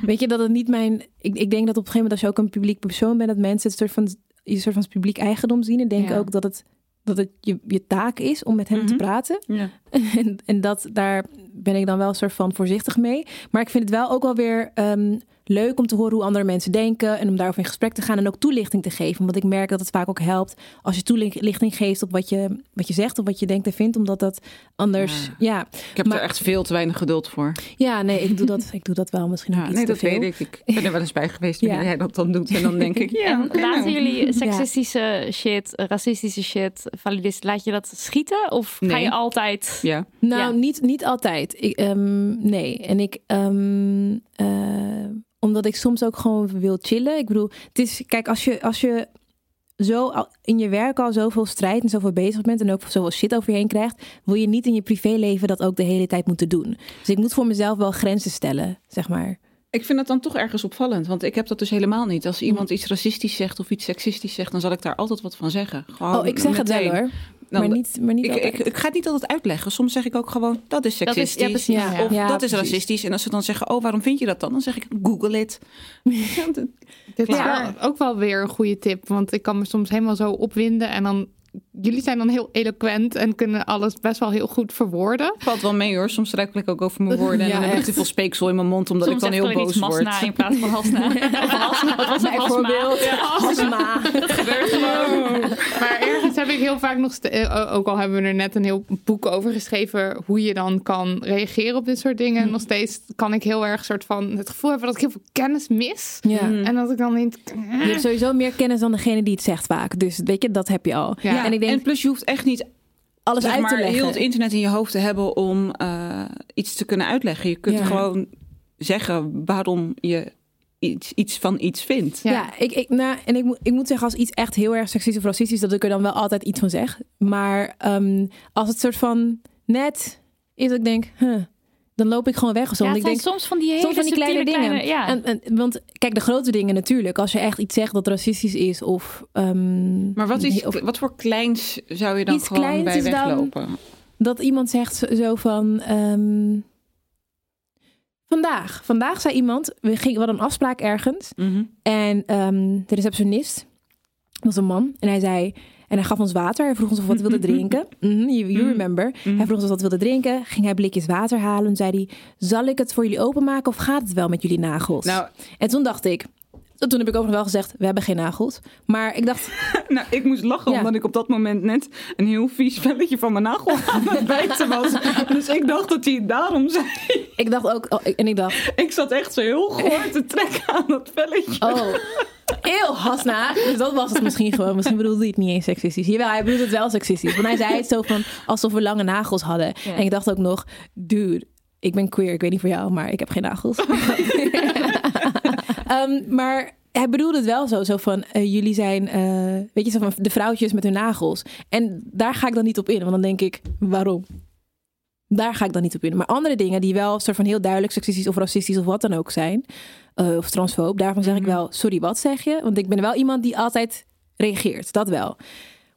weet je dat het niet mijn. Ik, ik denk dat op een gegeven moment als je ook een publiek persoon bent, dat mensen het soort van je soort van publiek eigendom zien. En denk
Ja.
ook dat het dat het je, je taak is om met hem te
Mhm.
praten.
Ja. [laughs]
En, en dat, daar ben ik dan wel een soort van voorzichtig mee. Maar ik vind het wel ook wel weer ehm, leuk om te horen hoe andere mensen denken. En om daarover in gesprek te gaan en ook toelichting te geven. Want ik merk dat het vaak ook helpt als je toelichting geeft op wat je, wat je zegt of wat je denkt en vindt. Omdat dat anders. Ja,
Ik heb
Maar-
er echt veel te weinig geduld voor.
ja nee, ik doe, dat, [laughs] ik doe dat wel misschien ook iets
nee,
te
dat
veel.
weet ik. Ik ben er wel eens bij geweest [laughs] wanneer
Ja.
jij dat dan doet. En dan denk ik, [laughs] ja,
laten
nou.
jullie seksistische shit, racistische shit, validist, laat je dat schieten? Of ga je altijd...
Ja.
Nou,
Ja.
niet, niet altijd. Ik, ehm, nee. En ik, ehm, eh, omdat ik soms ook gewoon wil chillen. Ik bedoel, het is, kijk, als je, als je zo in je werk al zoveel strijd en zoveel bezig bent en ook zoveel shit over je heen krijgt, wil je niet in je privéleven dat ook de hele tijd moeten doen. Dus ik moet voor mezelf wel grenzen stellen, zeg maar.
Ik vind dat dan toch ergens opvallend, want ik heb dat dus helemaal niet. Als iemand iets racistisch zegt of iets seksistisch zegt, dan zal ik daar altijd wat van zeggen. Gewoon
Oh, ik zeg het wel hoor.
Dan-
maar niet, maar niet
Ik, ik, ik ga het niet altijd uitleggen. Soms zeg ik ook gewoon, dat is
Dat is- ja,
seksistisch.
precies.
Of
Ja,
dat is
precies.
racistisch. En als ze dan zeggen, oh, waarom vind je dat dan? Dan zeg ik, google it. [laughs]
Dit is wel, ook wel weer een goede tip. Want ik kan me soms helemaal zo opwinden. En dan. Jullie zijn dan heel eloquent en kunnen alles best wel heel goed verwoorden.
valt wel mee hoor. Soms struikel ik ook over mijn woorden. [laughs] En
Ja,
dan heb ik te veel speeksel in mijn mond, omdat
Soms
ik dan heel boos word.
Masna in plaats van Hasna. [laughs] Of Hasna, wat was het?
Bijvoorbeeld.
Hasma.
gebeurt gewoon. Maar ergens heb ik heel vaak nog, eh, ook al hebben we er net een heel boek over geschreven, hoe je dan kan reageren op dit soort dingen. En nog steeds kan ik heel erg soort van het gevoel hebben dat ik heel veel kennis mis.
ja.
En dat ik dan niet.
Je hebt sowieso meer kennis dan degene die het zegt vaak. Dus weet je, dat heb je al.
Ja.
En ik denk,
en plus je hoeft echt niet
alles
zeg
uit
maar,
te leggen.
heel het internet in je hoofd te hebben om eh, iets te kunnen uitleggen. Je kunt
Ja.
gewoon zeggen waarom je iets, iets van iets vindt.
Ja, ik, ik, nou, en ik, moet- ik moet zeggen, als iets echt heel erg seksistisch of racistisch, dat ik er dan wel altijd iets van zeg. Maar ehm, als het soort van net is dat ik denk, huh, dan loop ik gewoon weg of zo.
Ja,
Want ik
zijn
denk,
soms van die hele
soms van die kleine dingen.
ja.
En, en, want kijk, de grote dingen natuurlijk. Als je echt iets zegt dat racistisch is of... ehm,
Maar wat, is,
of
wat voor kleins zou je dan
Iets
gewoon bij weglopen?
dat iemand zegt zo- van... ehm, vandaag, vandaag zei iemand, we, gingen, we hadden een afspraak ergens.
Mhm.
En ehm, de receptionist was een man. En hij zei... En hij gaf ons water. Hij vroeg ons of we wat wilden [laughs] drinken. Mhm, you, you remember. Hij vroeg ons wat we wilden drinken. Ging hij blikjes water halen. En zei hij... Zal ik het voor jullie openmaken of gaat het wel met jullie nagels?
Nou,
En toen dacht ik... Toen heb ik overigens wel gezegd... We hebben geen nagels. Maar ik dacht... [laughs]
nou, ik moest lachen
Ja.
omdat ik op dat moment net een heel vies velletje van mijn nagel aan het [laughs] bijten was. Dus ik dacht dat hij het daarom zei.
Ik dacht ook... oh, en ik dacht...
Ik zat echt zo heel goor te trekken aan dat velletje.
Oh. Heel hasna. Dus dat was het misschien gewoon. Misschien bedoelde hij het niet eens seksistisch. Jawel, hij bedoelde het wel seksistisch. Want hij zei het zo van alsof we lange nagels hadden.
Ja.
En ik dacht ook nog, dude, ik ben queer. Ik weet niet voor jou, maar ik heb geen nagels. [laughs] Ehm, maar hij bedoelde het wel zo. Zo van, eh, jullie zijn, eh, weet je, zo van de vrouwtjes met hun nagels. En daar ga ik dan niet op in. Want dan denk ik, waarom? Daar ga ik dan niet op in. Maar andere dingen die wel soort van heel duidelijk seksistisch of racistisch of wat dan ook zijn. Eh, of transfoob. Daarvan zeg ik wel, sorry, wat zeg je? Want ik ben wel iemand die altijd reageert. Dat wel.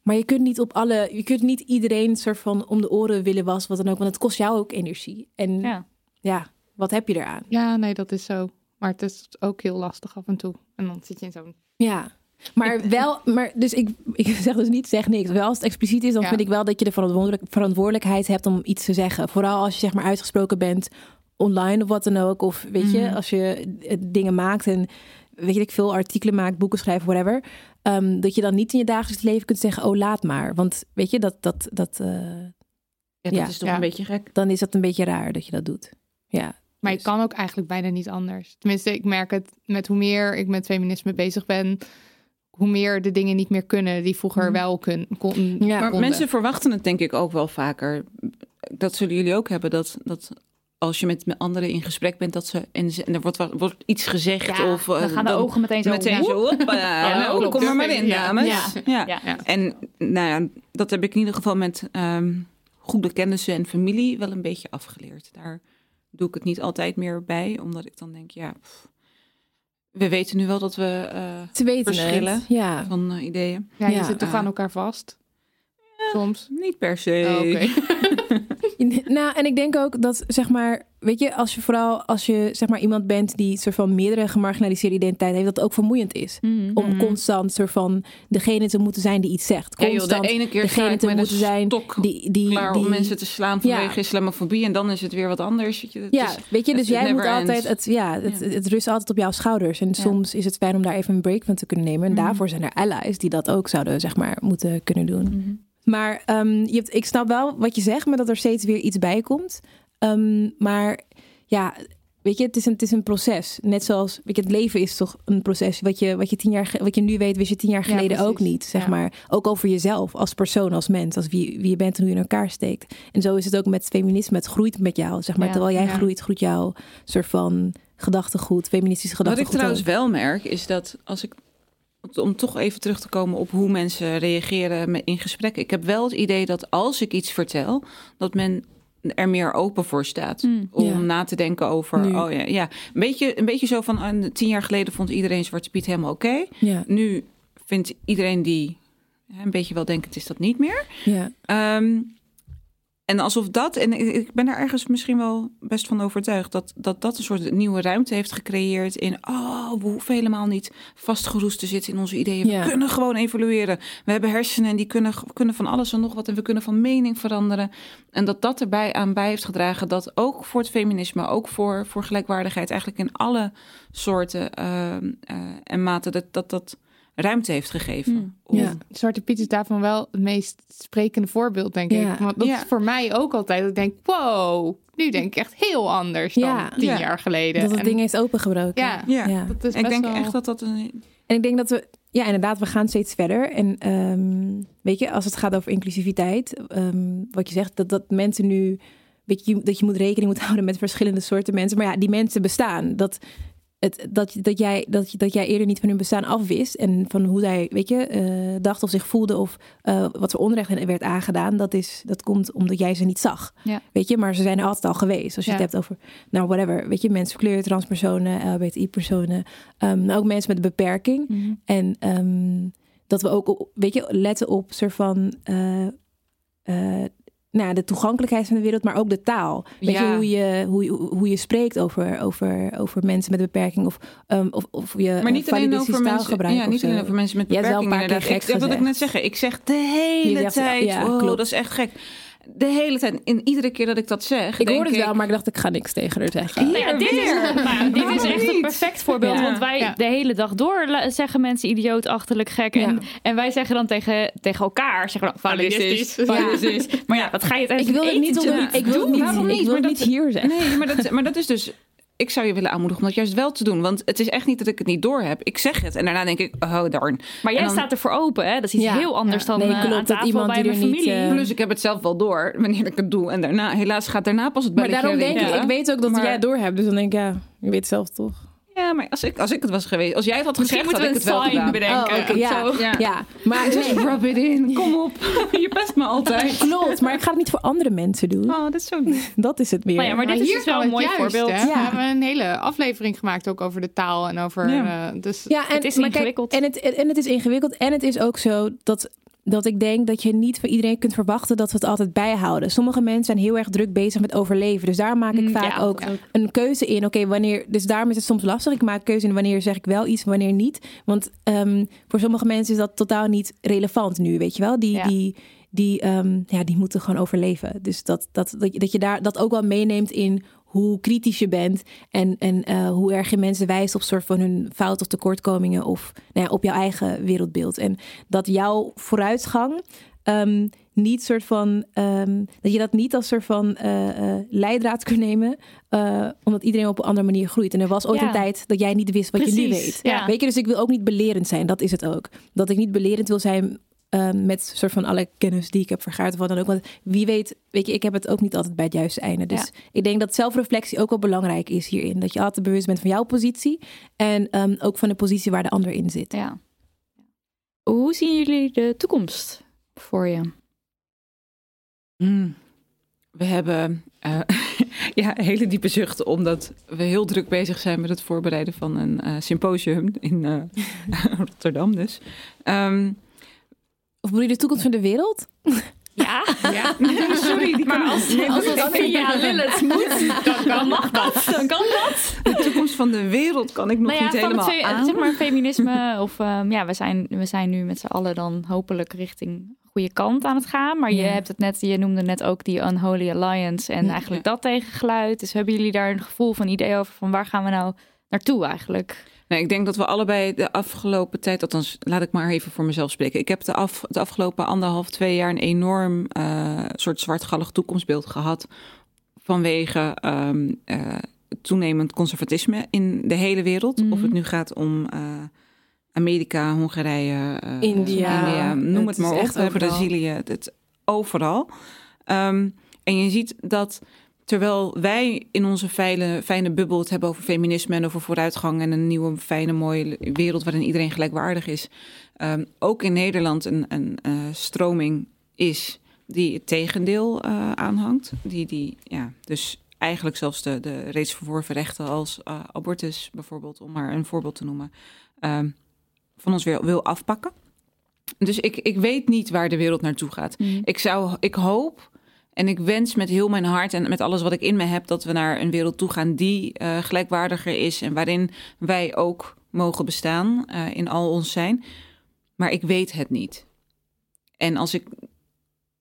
Maar je kunt niet op alle, je kunt niet iedereen soort van om de oren willen was, wat dan ook. Want het kost jou ook energie. En ja,
Ja.
wat heb je eraan?
Ja, nee, dat is zo. Maar het is ook heel lastig af en toe. En dan zit je in zo'n...
Ja. Maar wel, maar dus ik, ik [laughs] zeg dus niet, zeg niks. Wel als het expliciet is, dan
Ja.
vind ik wel dat je de verantwoordelijk, verantwoordelijkheid hebt om iets te zeggen. Vooral als je zeg maar uitgesproken bent online of wat dan ook. Of weet je,
Mhm.
als je eh, dingen maakt en weet je, ik veel artikelen maakt, boeken schrijft, whatever. ehm, dat je dan niet in je dagelijks leven kunt zeggen, oh laat maar. Want weet je, dat, dat, dat, eh,
Ja, dat
Ja.
is toch
Ja.
een beetje gek.
dan is dat een beetje raar dat je dat doet. Ja.
Maar je
Dus-
kan ook eigenlijk bijna niet anders. Tenminste, ik merk het met hoe meer ik met feminisme bezig ben... hoe meer de dingen niet meer kunnen die vroeger
Mhm.
wel kun, kon,
Ja,
Maar
konden.
mensen verwachten het denk ik ook wel vaker. Dat zullen jullie ook hebben. Dat, dat als je met, met anderen in gesprek bent, dat ze. En, ze- en er wordt, wat- wordt iets gezegd.
Ja,
of, eh,
dan gaan de ogen meteen zo...
meteen zo. hoppa, [laughs]
Ja,
nou, kom er maar in, dames.
Ja.
Ja.
Ja.
Ja.
En nou ja, dat heb ik in ieder geval met ehm, goede kennissen en familie wel een beetje afgeleerd. Daar doe ik het niet altijd meer bij, omdat ik dan denk, ja, pff, we weten nu wel dat we eh,
weten
verschillen
het. Ja.
van eh, ideeën.
Ja, je
Ja.
zit toch aan elkaar vast? Soms.
Niet per se.
Oh, oké. [laughs]
Nou, en ik denk ook dat, zeg maar, weet je, als je vooral als je zeg maar iemand bent die soort van meerdere gemarginaliseerde identiteiten heeft, dat het ook vermoeiend is.
Mhm.
Om
Mhm.
constant soort van degene te moeten zijn die iets zegt.
Ja, joh,
Constant
de ene keer
degene
ik
te moeten zijn
stok
die, die,
klaar
die
om mensen te slaan
Ja.
vanwege islamofobie. En dan is het weer wat anders. Weet je,
Ja,
is-
weet je, dus jij moet altijd,
ends.
het, ja, het,
Ja.
het rust altijd op jouw schouders. En
Ja.
soms is het fijn om daar even een break van te kunnen nemen. En
Mhm.
daarvoor zijn er allies die dat ook zouden, zeg maar, moeten kunnen doen. Maar ehm, je hebt, ik snap wel wat je zegt, maar dat er steeds weer iets bij komt. Ehm, maar ja, weet je, het is een, het is een proces. Net zoals, weet je, het leven is toch een proces. Wat je, wat je, tien jaar, wat je nu weet, wist je tien jaar
Ja,
geleden ook niet. Zeg
Ja.
maar, ook over jezelf als persoon, als mens, als wie, wie je bent en hoe je in elkaar steekt. En zo is het ook met feminisme. Het groeit met jou, zeg maar.
Ja,
Terwijl jij
ja.
groeit, groeit jouw soort van gedachtegoed, feministisch
Wat ik
gedachtegoed.
trouwens
ook.
wel merk, is dat als ik. Om toch even terug te komen op hoe mensen reageren in gesprekken. Ik heb wel het idee dat als ik iets vertel, dat men er meer open voor staat.
Mm.
Om
Ja.
na te denken over.
Nu.
Oh ja, ja. Een, beetje, een beetje zo van. tien jaar geleden vond iedereen Zwarte Piet helemaal oké.
Ja,
Nu vindt iedereen die een beetje wel denkend is dat niet meer.
ja.
Ehm, en alsof dat, en ik- ben daar ergens misschien wel best van overtuigd, dat dat, dat een soort nieuwe ruimte heeft gecreëerd in, oh, we hoeven helemaal niet vastgeroest te zitten in onze ideeën.
Ja.
We kunnen gewoon evolueren. We hebben hersenen en die kunnen, kunnen van alles en nog wat en we kunnen van mening veranderen. En dat dat erbij aan bij heeft gedragen dat ook voor het feminisme, ook voor, voor gelijkwaardigheid, eigenlijk in alle soorten ehm, eh, en maten, dat dat, dat ruimte heeft gegeven.
Hmm.
Ja.
Zwarte Piet is daarvan wel het meest sprekende voorbeeld, denk
Ja.
ik. Want dat
Ja.
is voor mij ook altijd. Ik denk, wow, nu denk ik echt heel anders dan tien
Ja.
jaar geleden.
Dat het
En-
ding heeft opengebroken.
Ja,
Ja.
Ja.
dat is
ik
best
denk
wel...
echt dat dat een,
En ik denk dat we, ja, inderdaad, we gaan steeds verder. En ehm, weet je, als het gaat over inclusiviteit, ehm, wat je zegt, dat, dat mensen nu, weet je, dat je moet rekening moet houden met verschillende soorten mensen. Maar ja, die mensen bestaan. Dat, het, dat, dat, jij, dat, dat jij eerder niet van hun bestaan afwist en van hoe zij, weet je, eh, dacht of zich voelde of eh, wat voor onrecht hen werd aangedaan, dat, is, dat komt omdat jij ze niet zag.
Ja.
Weet je, maar ze zijn er altijd al geweest. Als je
Ja.
het hebt over, nou, whatever, weet je, mensen kleur, transpersonen, LBTI-personen, ehm, ook mensen met een beperking.
Mhm.
En ehm, dat we ook, op- weet je, letten op soort van. eh, nou, de toegankelijkheid van de wereld, maar ook de taal. Weet
Ja.
je, hoe je, hoe, je, hoe je spreekt over, over, over mensen met beperking of, ehm, of, of je
Maar niet alleen
validistisch
over mensen, ja, niet alleen over mensen met beperking. ik, dat wil ik net zeggen. Ik zeg de hele tijd.
ja,
oh,
klopt.
dat is echt gek. De hele tijd. En iedere keer dat ik dat zeg.
Ik hoorde het wel, maar ik dacht, ik ga niks tegen haar zeggen.
Nou ja, dit, is, nou dit is echt een perfect voorbeeld.
Ja.
Want wij
Ja.
de hele dag door zeggen mensen idioot, achterlijk, gek. En,
Ja.
en wij zeggen dan tegen, tegen elkaar, zeggen dan, validistisch,
Ja.
validistisch. Maar ja, wat ga je het
Ik wil het niet,
doen?
ik wil het niet,
Waarom
ik
niet?
wil
Maar
het niet
dat-
hier zeggen.
Nee, maar dat, maar dat is dus. Ik zou je willen aanmoedigen om dat juist wel te doen. Want het is echt niet dat ik het niet door heb. Ik zeg het en daarna denk ik, oh darn.
Maar jij
dan-
staat ervoor open, hè? Dat is iets
Ja.
heel anders
Ja.
dan
Nee,
eh,
klopt,
aan
dat
tafel
iemand
bij
die
mijn
niet,
familie.
eh,
Plus ik heb het zelf wel door [laughs] wanneer ik het doe. En daarna, helaas gaat daarna pas het
Maar
belletje
daarom denk ik, ik weet ook dat
Maar-
jij het door hebt. Dus dan denk ik, ja, je weet het zelf toch.
Ja, maar als ik, als ik het was geweest, als jij het had gezegd, had
moeten
ik
we
het
een
wel
sign
gedaan.
bedenken.
Oh, oké, ja.
Zo.
Ja.
Ja, maar
Just
nee,
rub it in. [laughs] Kom op. [laughs] je pest me altijd. [laughs]
klopt. Maar ik ga het niet voor andere mensen doen.
Oh, dat is zo.
Dat is het meer.
Nou ja, maar dit is
hier
dus wel een mooi
juist,
voorbeeld.
hè? We hebben een hele aflevering gemaakt ook over de taal en over...
Ja.
eh, dus
Ja, en,
Het is
maar kijk,
ingewikkeld.
en, het, en het is ingewikkeld. En het is ook zo dat, dat ik denk dat je niet van iedereen kunt verwachten dat we het altijd bijhouden. Sommige mensen zijn heel erg druk bezig met overleven. Dus daar maak ik
Mm,
vaak
ja,
ook
ja.
een keuze in. Oké, wanneer. Dus daarom is het soms lastig. Ik maak keuze in wanneer zeg ik wel iets, wanneer niet. Want ehm, voor sommige mensen is dat totaal niet relevant nu, weet je wel? Die,
Ja.
die, die, ehm, ja, die moeten gewoon overleven. Dus dat, dat, dat, je- dat je daar dat ook wel meeneemt in hoe kritisch je bent en, en eh, hoe erg je mensen wijst op soort van hun fouten of tekortkomingen of nou ja, op jouw eigen wereldbeeld. En dat jouw vooruitgang ehm, niet soort van ehm, dat je dat niet als soort van eh, eh, leidraad kunt nemen, omdat iedereen op een andere manier groeit. En er was ooit
Ja.
een tijd dat jij niet wist wat je nu weet.
ja.
Weet je, dus ik wil ook niet belerend zijn. Dat is het ook. Dat ik niet belerend wil zijn ehm, met soort van alle kennis die ik heb vergaard of wat dan ook. Want wie weet, weet je, ik heb het ook niet altijd bij het juiste einde. Dus ik denk dat zelfreflectie ook wel belangrijk is hierin. Dat je altijd bewust bent van jouw positie en ehm, ook van de positie waar de ander in zit.
Ja. Hoe zien jullie de toekomst voor je?
Mm. We hebben eh, [laughs] ja, hele diepe zuchten, omdat we heel druk bezig zijn met het voorbereiden van een eh, symposium in eh, [laughs] Rotterdam. Dus. Ehm,
Of bedoel je de toekomst van de wereld? [laughs]
Ja,
ja. [laughs]
sorry, die
maar
kan-
als,
Nee,
als
dat [laughs]
via Lilith moet, dan, mag dat. Dan kan dat.
de toekomst van de wereld kan ik nog
nou ja,
niet
het
helemaal aan.
zeg maar feminisme. Of ehm, ja, we zijn, we zijn nu met z'n allen dan hopelijk richting goede kant aan het gaan. Maar je
Ja.
hebt het net, je noemde net ook die Unholy Alliance en
Ja.
eigenlijk dat tegengeluid. Dus hebben jullie daar een gevoel van idee over van waar gaan we nou naartoe eigenlijk?
Nee, ik denk dat we allebei de afgelopen tijd, althans laat ik maar even voor mezelf spreken. Ik heb de, af, de afgelopen anderhalf, twee jaar een enorm eh, soort zwartgallig toekomstbeeld gehad. Vanwege eh, toenemend conservatisme in de hele wereld.
Mhm.
Of het nu gaat om eh, Amerika, Hongarije,
India.
noem het, maar op. Brazilië, het, overal. Ehm, en je ziet dat terwijl wij in onze fijne, fijne bubbel het hebben over feminisme en over vooruitgang en een nieuwe, fijne, mooie wereld waarin iedereen gelijkwaardig is, ehm, ook in Nederland een, een eh, stroming is die het tegendeel eh, aanhangt. Die, die ja, dus eigenlijk zelfs de, de reeds verworven rechten als eh, abortus bijvoorbeeld, om maar een voorbeeld te noemen, ehm, van ons weer wil afpakken. Dus ik, ik weet niet waar de wereld naartoe gaat. Ik, zou, ik hoop en ik wens met heel mijn hart en met alles wat ik in me heb... dat we naar een wereld toe gaan die eh, gelijkwaardiger is... en waarin wij ook mogen bestaan eh, in al ons zijn. Maar ik weet het niet. En als ik...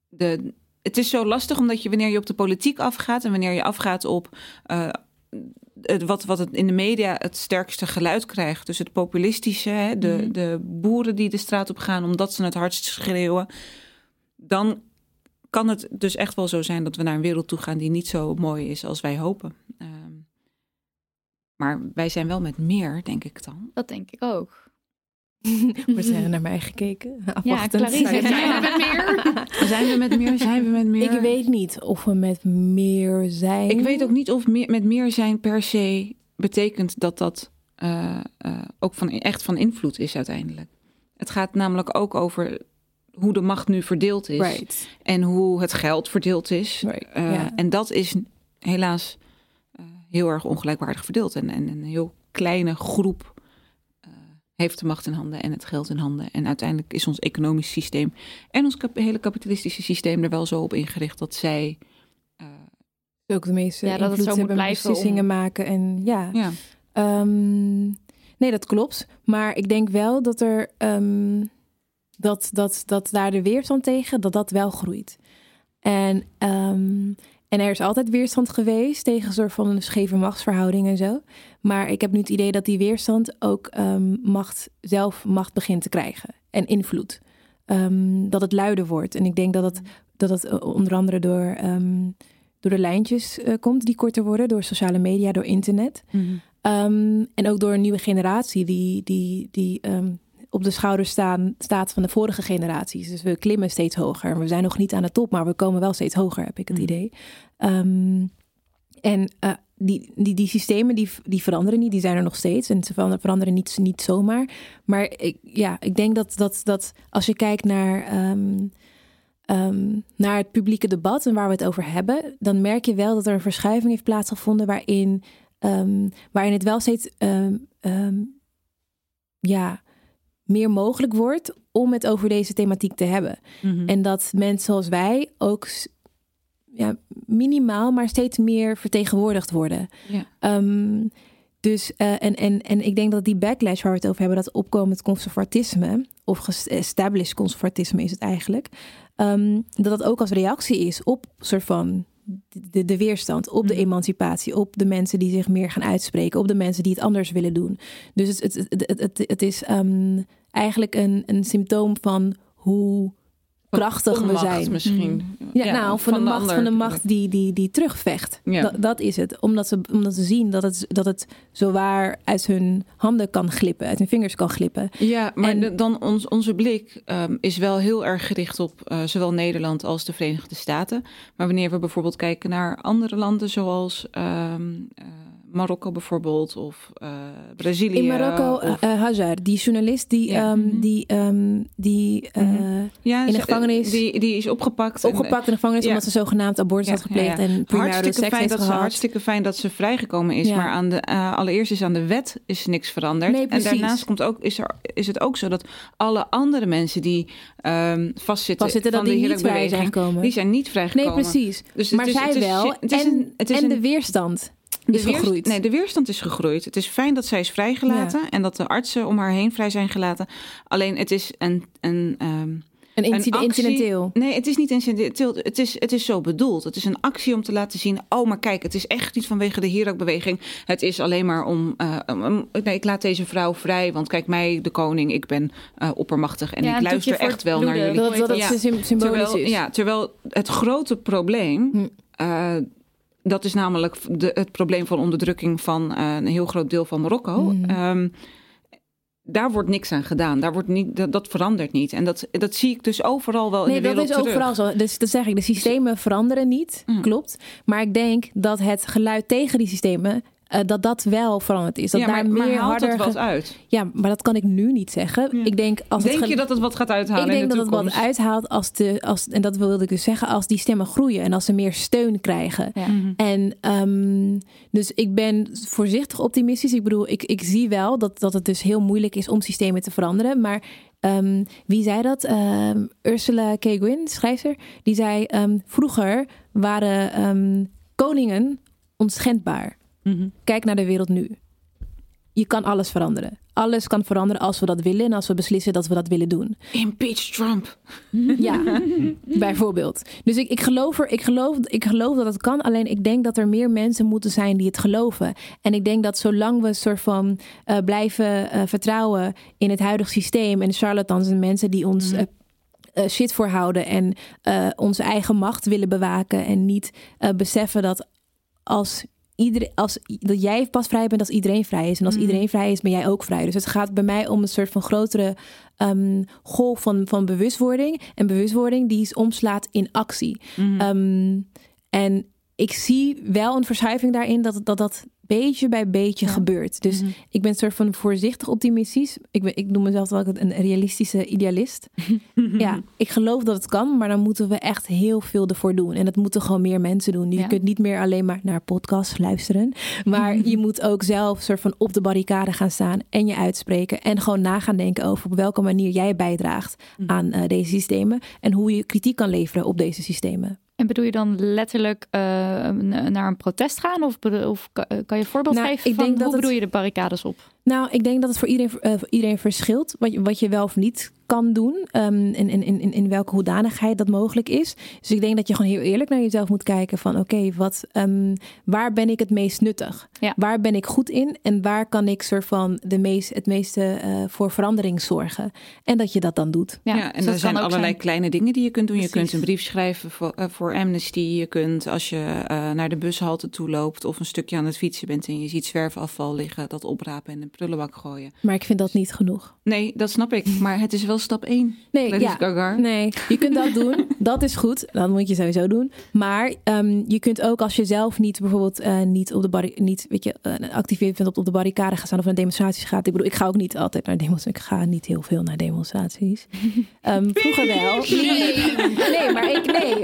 De, het is zo lastig omdat je wanneer je op de politiek afgaat... en wanneer je afgaat op... eh, het, wat, wat het in de media het sterkste geluid krijgt. Dus het populistische, hè, de,
Mhm.
de boeren die de straat op gaan omdat ze het hardst schreeuwen. Dan kan het dus echt wel zo zijn dat we naar een wereld toe gaan die niet zo mooi is als wij hopen. Ehm, maar wij zijn wel met meer, denk ik dan.
Dat denk ik ook. [laughs]
We zijn naar mij gekeken. Afwachtend. [laughs]
Clarice,
Ja.
zijn we met
meer? [laughs]
Zijn we met meer? Zijn we met meer?
Ik weet niet of we met meer zijn.
Ik weet ook niet of meer, met meer zijn per se betekent dat dat eh, eh, ook van, echt van invloed is uiteindelijk. Het gaat namelijk ook over hoe de macht nu verdeeld is
Right.
en hoe het geld verdeeld is.
Right,
Eh. En dat is helaas eh, heel erg ongelijkwaardig verdeeld. En, en een heel kleine groep eh, heeft de macht in handen en het geld in handen. En uiteindelijk is ons economisch systeem en ons kap- hele kapitalistische systeem er wel zo op ingericht dat zij. eh,
Ook de meeste
Ja, dat het
invloed
zo moet blijven
beslissingen
om-
maken. En ja,
ja,
Ehm, nee, dat klopt. Maar ik denk wel dat er ehm, dat, dat, dat daar de weerstand tegen, dat dat wel groeit. En, ehm, en er is altijd weerstand geweest tegen een soort van een scheve machtsverhouding en zo. Maar ik heb nu het idee dat die weerstand ook ehm, macht, zelf macht begint te krijgen. En invloed. Ehm, dat het luider wordt. En ik denk dat het, dat het eh, onder andere door, door de lijntjes eh, komt die korter worden, door sociale media, door internet. Ehm, en ook door een nieuwe generatie die, die, die op de schouders staan, staat van de vorige generaties. Dus we klimmen steeds hoger. We zijn nog niet aan de top, maar we komen wel steeds hoger, heb ik het idee. Ehm, en eh, die, die, die systemen die, die veranderen niet, die zijn er nog steeds. En ze veranderen, niet, niet zomaar. Maar ik, ja, ik denk dat, dat, dat als je kijkt naar, ehm, ehm, naar het publieke debat en waar we het over hebben, dan merk je wel dat er een verschuiving heeft plaatsgevonden waarin, waarin het wel steeds ja, meer mogelijk wordt om het over deze thematiek te hebben.
Mhm.
En dat mensen zoals wij ook ja, minimaal, maar steeds meer vertegenwoordigd worden.
Ja.
Ehm, dus, eh, en, en, en ik denk dat die backlash waar we het over hebben, dat opkomend conservatisme, of established conservatisme is het eigenlijk, ehm, dat dat ook als reactie is op soort van de, de weerstand, op de
Mhm.
emancipatie, op de mensen die zich meer gaan uitspreken, op de mensen die het anders willen doen. Dus het, het, het, het, het, het is ehm, eigenlijk een, een symptoom van hoe krachtig we zijn.
misschien.
Ja, nou, van, de, macht van de macht die, die, die terugvecht.
Ja.
Dat, dat is het. Omdat ze, omdat ze zien dat het, dat het zowaar uit hun handen kan glippen, uit hun vingers kan glippen.
Ja, maar
En-
de- dan ons, onze blik ehm, is wel heel erg gericht op eh, zowel Nederland als de Verenigde Staten. Maar wanneer we bijvoorbeeld kijken naar andere landen zoals ehm, eh, Marokko bijvoorbeeld of eh, Brazilië.
In Marokko,
of-
eh, Hajar, die journalist die,
Ja.
ehm, die, ehm, die eh,
ja,
in de
ze-
gevangenis
Die, die is opgepakt. en-
opgepakt in de gevangenis
ja.
omdat ze zogenaamd abortus had gepleegd en
hartstikke
seks
fijn
heeft
dat ze
gehad.
hartstikke fijn dat ze vrijgekomen is. Maar aan de, eh, allereerst is aan de wet is niks veranderd.
Nee,
en daarnaast komt ook, is, er, is het ook zo dat alle andere mensen die ehm, vastzitten,
Vastzitten,
van de
die niet vrij zijn
die zijn niet
Nee,
vrijgekomen.
precies.
Dus
maar
is-
zij wel.
het is
en
een-
en de weerstand
De
gegroeid.
Nee, de weerstand is gegroeid. Het is fijn dat zij is vrijgelaten en dat de artsen om haar heen vrij zijn gelaten. Alleen het is een. een ehm,
Een incide-
actie-
incidenteel.
Nee, het is niet incidenteel. Het is, het is zo bedoeld. Het is een actie om te laten zien. Oh, maar kijk, het is echt niet vanwege de Hirak-beweging. Het is alleen maar om. eh, om- nee, ik laat deze vrouw vrij. Want kijk, mij, de koning, ik ben eh, oppermachtig. En
Ja,
ik
een
luister echt wel naar jullie.
Dat, dat
Ja.
sym- symbolisch
terwijl,
is.
Ja, terwijl het grote probleem.
Hm.
eh, dat is namelijk de, het probleem van onderdrukking van eh, een heel groot deel van Marokko.
Mhm.
Ehm, daar wordt niks aan gedaan. Daar wordt niet, dat, dat verandert niet. En dat, dat zie ik dus overal wel in
Nee,
de
dat
wereld
is
terug.
overal zo. Dus dat zeg ik, de systemen veranderen niet,
Mm.
klopt. Maar ik denk dat het geluid tegen die systemen, eh, dat dat wel veranderd is. Dat
ja,
daar
maar,
meer
maar haalt
harder...
het wat
ge-
uit?
Ja, maar dat kan ik nu niet zeggen.
Ja.
Ik denk als
Denk
het
je dat het wat gaat uithalen
ik denk
in de
dat het wat uithaalt als de, als, en dat wilde ik dus zeggen, als die stemmen groeien en als ze meer steun krijgen.
Ja.
Mhm.
En ehm, dus ik ben voorzichtig optimistisch. Ik bedoel, ik, ik zie wel dat, dat het dus heel moeilijk is om systemen te veranderen. Maar ehm, wie zei dat? Ehm, Ursula K. Guin, schrijfster, die zei: ehm, vroeger waren ehm, koningen onschendbaar.
Mhm.
Kijk naar de wereld nu. Je kan alles veranderen. Alles kan veranderen als we dat willen en als we beslissen dat we dat willen doen.
Impeach Trump.
Ja, [laughs] bijvoorbeeld. Dus ik, ik, geloof er, ik, geloof, ik geloof dat het kan. Alleen ik denk dat er meer mensen moeten zijn die het geloven. En ik denk dat zolang we soort van eh, blijven eh, vertrouwen in het huidige systeem en de charlatans en mensen die ons.
Mhm.
eh, shit voorhouden en eh, onze eigen macht willen bewaken en niet eh, beseffen dat als iedereen, als dat jij pas vrij bent als iedereen vrij is en als
Mhm.
iedereen vrij is ben jij ook vrij. Dus het gaat bij mij om een soort van grotere ehm, golf van, van bewustwording en bewustwording die is omslaat in actie.
Mhm.
Ehm, en ik zie wel een verschuiving daarin dat dat, dat beetje bij beetje
Ja.
gebeurt. Dus
Mhm.
ik ben een soort van voorzichtig optimistisch. Ik, ben, ik noem mezelf wel een realistische idealist. [laughs] Ja, ik geloof dat het kan, maar dan moeten we echt heel veel ervoor doen. En dat moeten gewoon meer mensen doen. Je
Ja.
kunt niet meer alleen maar naar podcasts luisteren. Maar je moet ook zelf soort van op de barricade gaan staan en je uitspreken. En gewoon na gaan denken over op welke manier jij bijdraagt aan eh, deze systemen. En hoe je kritiek kan leveren op deze systemen.
En bedoel je dan letterlijk eh, naar een protest gaan? Of, of ka- kan je een voorbeeld
Nou,
geven
ik
van
denk dat
hoe
het-
bedoel je de barricades op?
Nou, ik denk dat het voor iedereen, eh, voor iedereen verschilt. Wat je, wat je wel of niet kan doen. ehm, en in, in, in, in welke hoedanigheid dat mogelijk is. Dus ik denk dat je gewoon heel eerlijk naar jezelf moet kijken. Van oké, wat, ehm, waar ben ik het meest nuttig?
Ja.
Waar ben ik goed in? En waar kan ik soort van de meest, het meeste eh, voor verandering zorgen? En dat je dat dan doet.
Ja,
dus
en
dat
er zijn allerlei
zijn-
kleine dingen die je kunt doen. Je kunt een brief schrijven voor, eh, voor Amnesty. Je kunt als je eh, naar de bushalte toe loopt of een stukje aan het fietsen bent en je ziet zwerfafval liggen, dat oprapen en de prullenbak gooien.
Maar ik vind dat niet genoeg.
Nee, dat snap ik. Maar het is wel stap 1.
Nee, ja. Nee, je kunt dat doen. [laughs] Dat is goed. Dat moet je sowieso doen. Maar ehm, je kunt ook als je zelf niet bijvoorbeeld eh, niet op de niet weet je uh, activeerd bent op, op de barricade gaan staan of naar demonstraties gaat. Ik bedoel, ik ga ook niet altijd naar demonstraties. Ik ga niet heel veel naar demonstraties. [laughs] Ehm, vroeger wel. [laughs] Nee, nee, maar ik nee.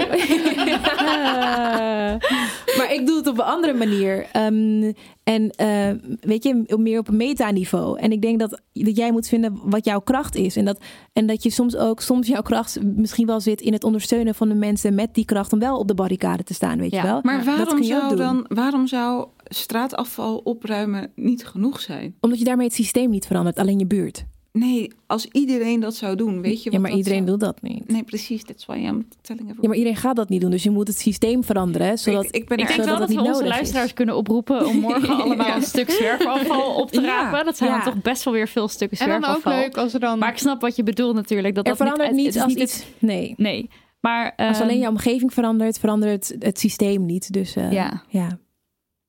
maar ik doe het op een andere manier. Ehm, en eh, weet je, meer op een metaniveau. En ik denk dat, dat jij moet vinden wat jouw kracht is. En dat, en dat je soms ook, soms jouw kracht misschien wel zit in het ondersteunen van de mensen met die kracht om wel op de barricade te staan, weet
Ja,
je wel.
Maar waarom zou, dan, waarom zou straatafval opruimen niet genoeg zijn?
Omdat je daarmee het systeem niet verandert, alleen je buurt.
Nee, als iedereen dat zou doen, weet je
Ja,
wat
maar
dat
iedereen
zou-
doet dat niet.
Nee, precies. That's why I'm telling everyone.
Ja, maar iedereen gaat dat niet doen. Dus je moet het systeem veranderen, zodat...
ik, ik ben
Ik denk
zodat
wel dat
het
we onze luisteraars
is.
kunnen oproepen om morgen [laughs] allemaal
Ja.
een stuk zwerfafval op te
Ja.
rapen. Dat zijn
Ja.
dan toch best wel weer veel stukken
En dan ook
zwerfafval.
leuk als er dan...
Maar ik snap wat je bedoelt natuurlijk. Dat
Er
dat
verandert
niet, het
als
niet
iets...
het-
Nee.
nee, maar
Als
ehm,
alleen je omgeving verandert, verandert het, het systeem niet. Dus eh,
Ja.
ja.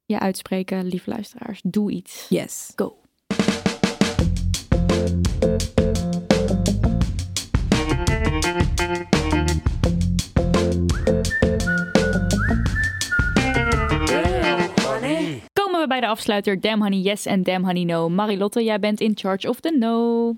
je uitspreken, lieve luisteraars, doe iets.
Yes.
Go. Komen we bij de afsluiter Damn Honey Yes en Damn Honey No. Marilotte, jij bent in charge of the no.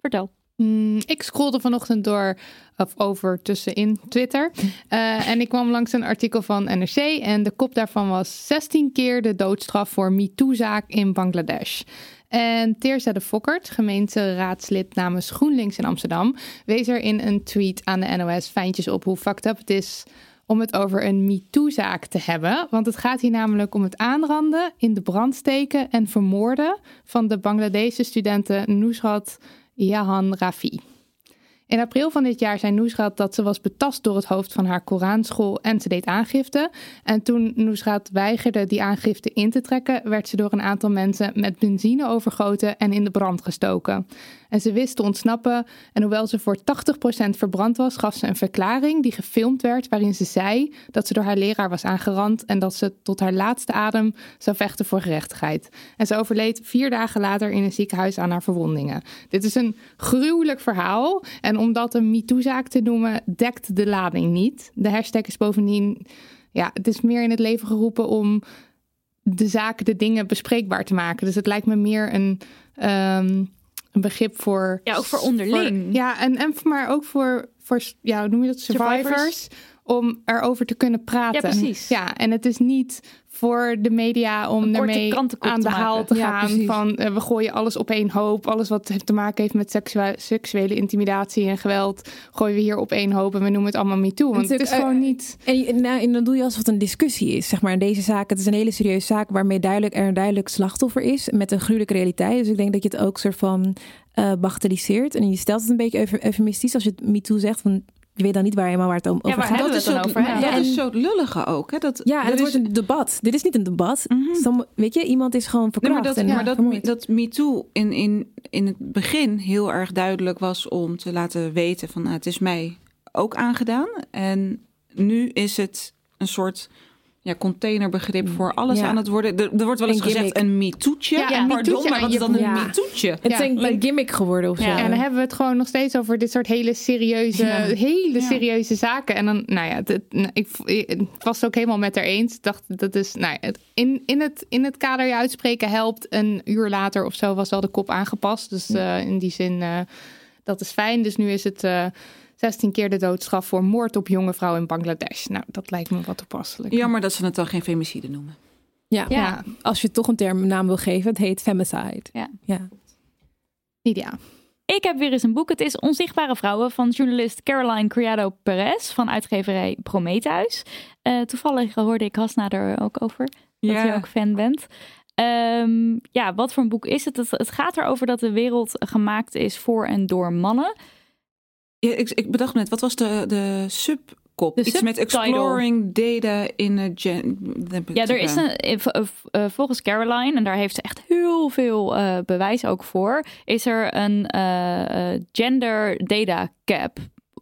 Vertel.
Mm, ik scrolde vanochtend door of over tussenin Twitter. Eh, en ik kwam langs een artikel van NRC. En de kop daarvan was 16 keer de doodstraf voor MeToo-zaak in Bangladesh. En Teerza de Fokkert, gemeenteraadslid namens GroenLinks in Amsterdam, wees er in een tweet aan de NOS fijntjes op hoe fucked up het is om het over een MeToo-zaak te hebben. Want het gaat hier namelijk om het aanranden, in de brand steken en vermoorden van de Bangladese studenten Nusrat Jahan Rafi. In april van dit jaar zei Nusrat dat ze was betast door het hoofd van haar Koranschool en ze deed aangifte. En toen Nusrat weigerde die aangifte in te trekken, werd ze door een aantal mensen met benzine overgoten en in de brand gestoken. En ze wist te ontsnappen en hoewel ze voor 80% verbrand was, gaf ze een verklaring die gefilmd werd waarin ze zei dat ze door haar leraar was aangerand en dat ze tot haar laatste adem zou vechten voor gerechtigheid. En ze overleed vier dagen later in een ziekenhuis aan haar verwondingen. Dit is een gruwelijk verhaal en om dat een MeToo-zaak te noemen, dekt de lading niet. De hashtag is bovendien, ja, het is meer in het leven geroepen om de zaken, de dingen bespreekbaar te maken. Dus het lijkt me meer een, ehm, een begrip voor...
Ja, ook voor onderling.
ja, en, en maar ook voor, voor ja, hoe noem je dat, survivors,
Survivors.
Om erover te kunnen praten.
Ja, precies.
Ja, en het is niet voor de media om
krantenkop
aan de haal te
Ja,
gaan
precies.
van eh, we gooien alles op één hoop. Alles wat te maken heeft met seksuele, seksuele intimidatie en geweld gooien we hier op één hoop en we noemen het allemaal me toe. Want het is
Natuurlijk,
gewoon niet...
En, nou, en dan doe je alsof het een discussie is, zeg maar. In deze zaak, het is een hele serieuze zaak waarmee duidelijk er een duidelijk slachtoffer is met een gruwelijke realiteit. Dus ik denk dat je het ook soort van eh bagatelliseert. En je stelt het een beetje euf- eufemistisch als je het me toe zegt. Van, je weet dan niet waar, helemaal waar het om- over
waar
gaat.
dat
het
is
dan
zo,
over? Ja.
dat is zo lullige ook. Hè? Dat,
Ja, en het
is-
wordt een debat. Dit is niet een debat. Som- weet je, iemand is gewoon
Nee,
verkracht.
maar dat,
en
maar dat,
vermoord.
dat MeToo in, in, in het begin heel erg duidelijk was om te laten weten van nou, het is mij ook aangedaan. En nu is het een soort ja, containerbegrip voor alles
Ja.
aan het worden. Er, er wordt wel eens
Een
gezegd een MeToo'tje.
Ja,
Ja, pardon, maar wat is dan een. MeToo'tje?
het is
Ja,
een,
like-
gimmick geworden of zo.
Ja.
En dan hebben we het gewoon nog steeds over dit soort hele serieuze,
Ja.
hele
Ja.
serieuze zaken. En dan, nou ja, het, nou, ik, ik was het ook helemaal met haar eens. Ik dacht, dat is, nou ja, het, in, in, het, in het kader je uitspreken helpt. Een uur later of zo was al de kop aangepast. Dus eh, in die zin, eh, dat is fijn. Dus nu is het eh 16 keer de doodstraf voor moord op jonge vrouw in Bangladesh. Nou, dat lijkt me wat toepasselijk.
Jammer dat ze het dan geen femicide noemen.
Ja.
Ja,
Als je toch een term een naam wil geven, het heet femicide.
Ja.
ja.
ideaal.
Ik heb weer eens een boek. Het is Onzichtbare Vrouwen van journalist Caroline Criado Perez van uitgeverij Prometheus. Eh, toevallig hoorde ik Hasna er ook over, dat je ook fan bent. Ehm, ja, wat voor een boek is het? het? Het gaat erover dat de wereld gemaakt is voor en door mannen.
Ja, ik, ik bedacht net, wat was de, de subkop?
De
Iets met exploring data in a gen...
Ja, er is een, eh, eh, eh, volgens Caroline, en daar heeft ze echt heel veel bewijs ook voor, is er een gender data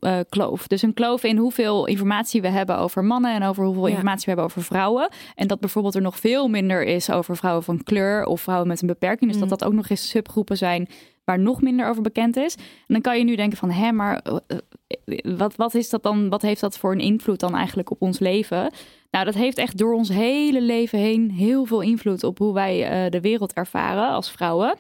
eh, kloof. Dus een kloof in hoeveel informatie we hebben over mannen en over hoeveel
Ja.
informatie we hebben over vrouwen. En dat bijvoorbeeld er nog veel minder is over vrouwen van kleur of vrouwen met een beperking. Dus dat dat ook nog eens subgroepen zijn waar nog minder over bekend is. En dan kan je nu denken van, hè, maar eh, eh, wat, wat is dat dan? Wat heeft dat voor een invloed dan eigenlijk op ons leven? Nou, dat heeft echt door ons hele leven heen heel veel invloed op hoe wij eh, de wereld ervaren als vrouwen.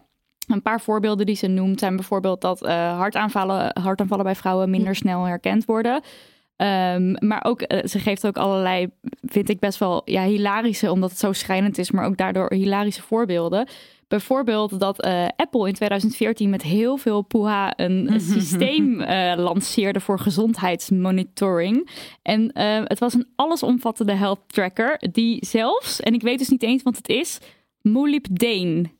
Een paar voorbeelden die ze noemt zijn bijvoorbeeld dat hartaanvallen, hartaanvallen bij vrouwen minder snel herkend worden. Ehm, maar ook, ze geeft ook allerlei, vind ik best wel ja, hilarische, omdat het zo schrijnend is, maar ook daardoor hilarische voorbeelden. Bijvoorbeeld dat eh, Apple in 2014 met heel veel poeha een [laughs] systeem eh, lanceerde voor gezondheidsmonitoring. En eh, het was een allesomvattende health tracker die zelfs, en ik weet dus niet eens wat het is, molybdeen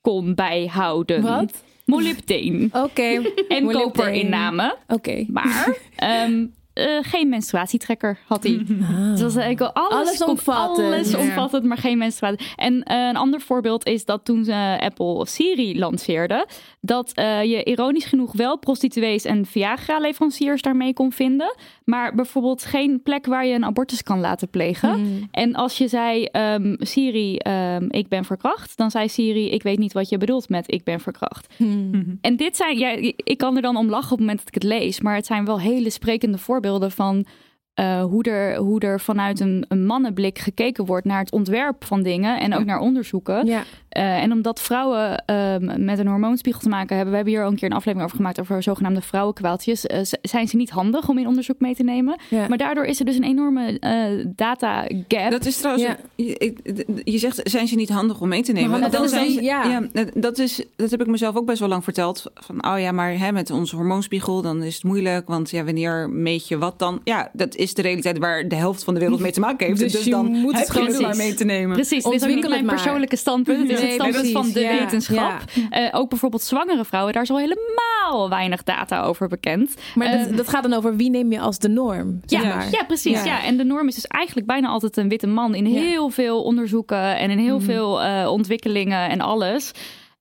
kon bijhouden.
Wat?
Molybdeen.
Oké.
En koperinname.
Oké.
Maar ehm, [laughs] eh, geen menstruatietrekker had hij. [laughs]
Ah.
Dus eigenlijk alles. Alles
Ja.
omvattend, maar geen menstruatie. En eh, een ander voorbeeld is dat toen ze Apple Siri lanceerde, dat eh, je ironisch genoeg wel prostituees en Viagra-leveranciers daarmee kon vinden, maar bijvoorbeeld geen plek waar je een abortus kan laten plegen.
Hmm.
En als je zei, ehm, Siri, ehm, ik ben verkracht, dan zei Siri, ik weet niet wat je bedoelt met ik ben verkracht.
Hmm.
En dit zijn, ja, ik kan er dan om lachen op het moment dat ik het lees, maar het zijn wel hele sprekende voorbeelden van eh, hoe, er, hoe er vanuit een, een mannenblik gekeken wordt naar het ontwerp van dingen en ook naar onderzoeken.
Ja.
Eh, en omdat vrouwen ehm, met een hormoonspiegel te maken hebben, we hebben hier al een keer een aflevering over gemaakt over zogenaamde vrouwenkwaaltjes, eh, zijn ze niet handig om in onderzoek mee te nemen.
Ja.
Maar daardoor is er dus een enorme eh, data gap.
Dat is trouwens,
Ja.
je, je zegt, zijn ze niet handig om mee te nemen? Dan zijn ze-
ja.
dat, is, dat heb ik mezelf ook best wel lang verteld. Van, oh ja, maar hè, met onze hormoonspiegel, dan is het moeilijk. Want ja, wanneer meet je wat dan? Ja, dat is de realiteit waar de helft van de wereld mee te maken heeft.
Dus
Dus,
je
dan
moet het
je het
gewoon
maar
doen.
mee te nemen.
Precies, dit is niet mijn
maar.
persoonlijke standpunt. Het is het standpunt van de
ja.
wetenschap. Eh, ook bijvoorbeeld zwangere vrouwen, daar is al helemaal weinig data over bekend.
Maar
Eh,
dat, dat gaat dan over wie neem je als de norm, zeg
ja,
maar.
ja, precies. Ja.
Ja.
En de norm is dus eigenlijk bijna altijd een witte man in heel veel onderzoeken en in heel
Mhm.
veel eh, ontwikkelingen en alles.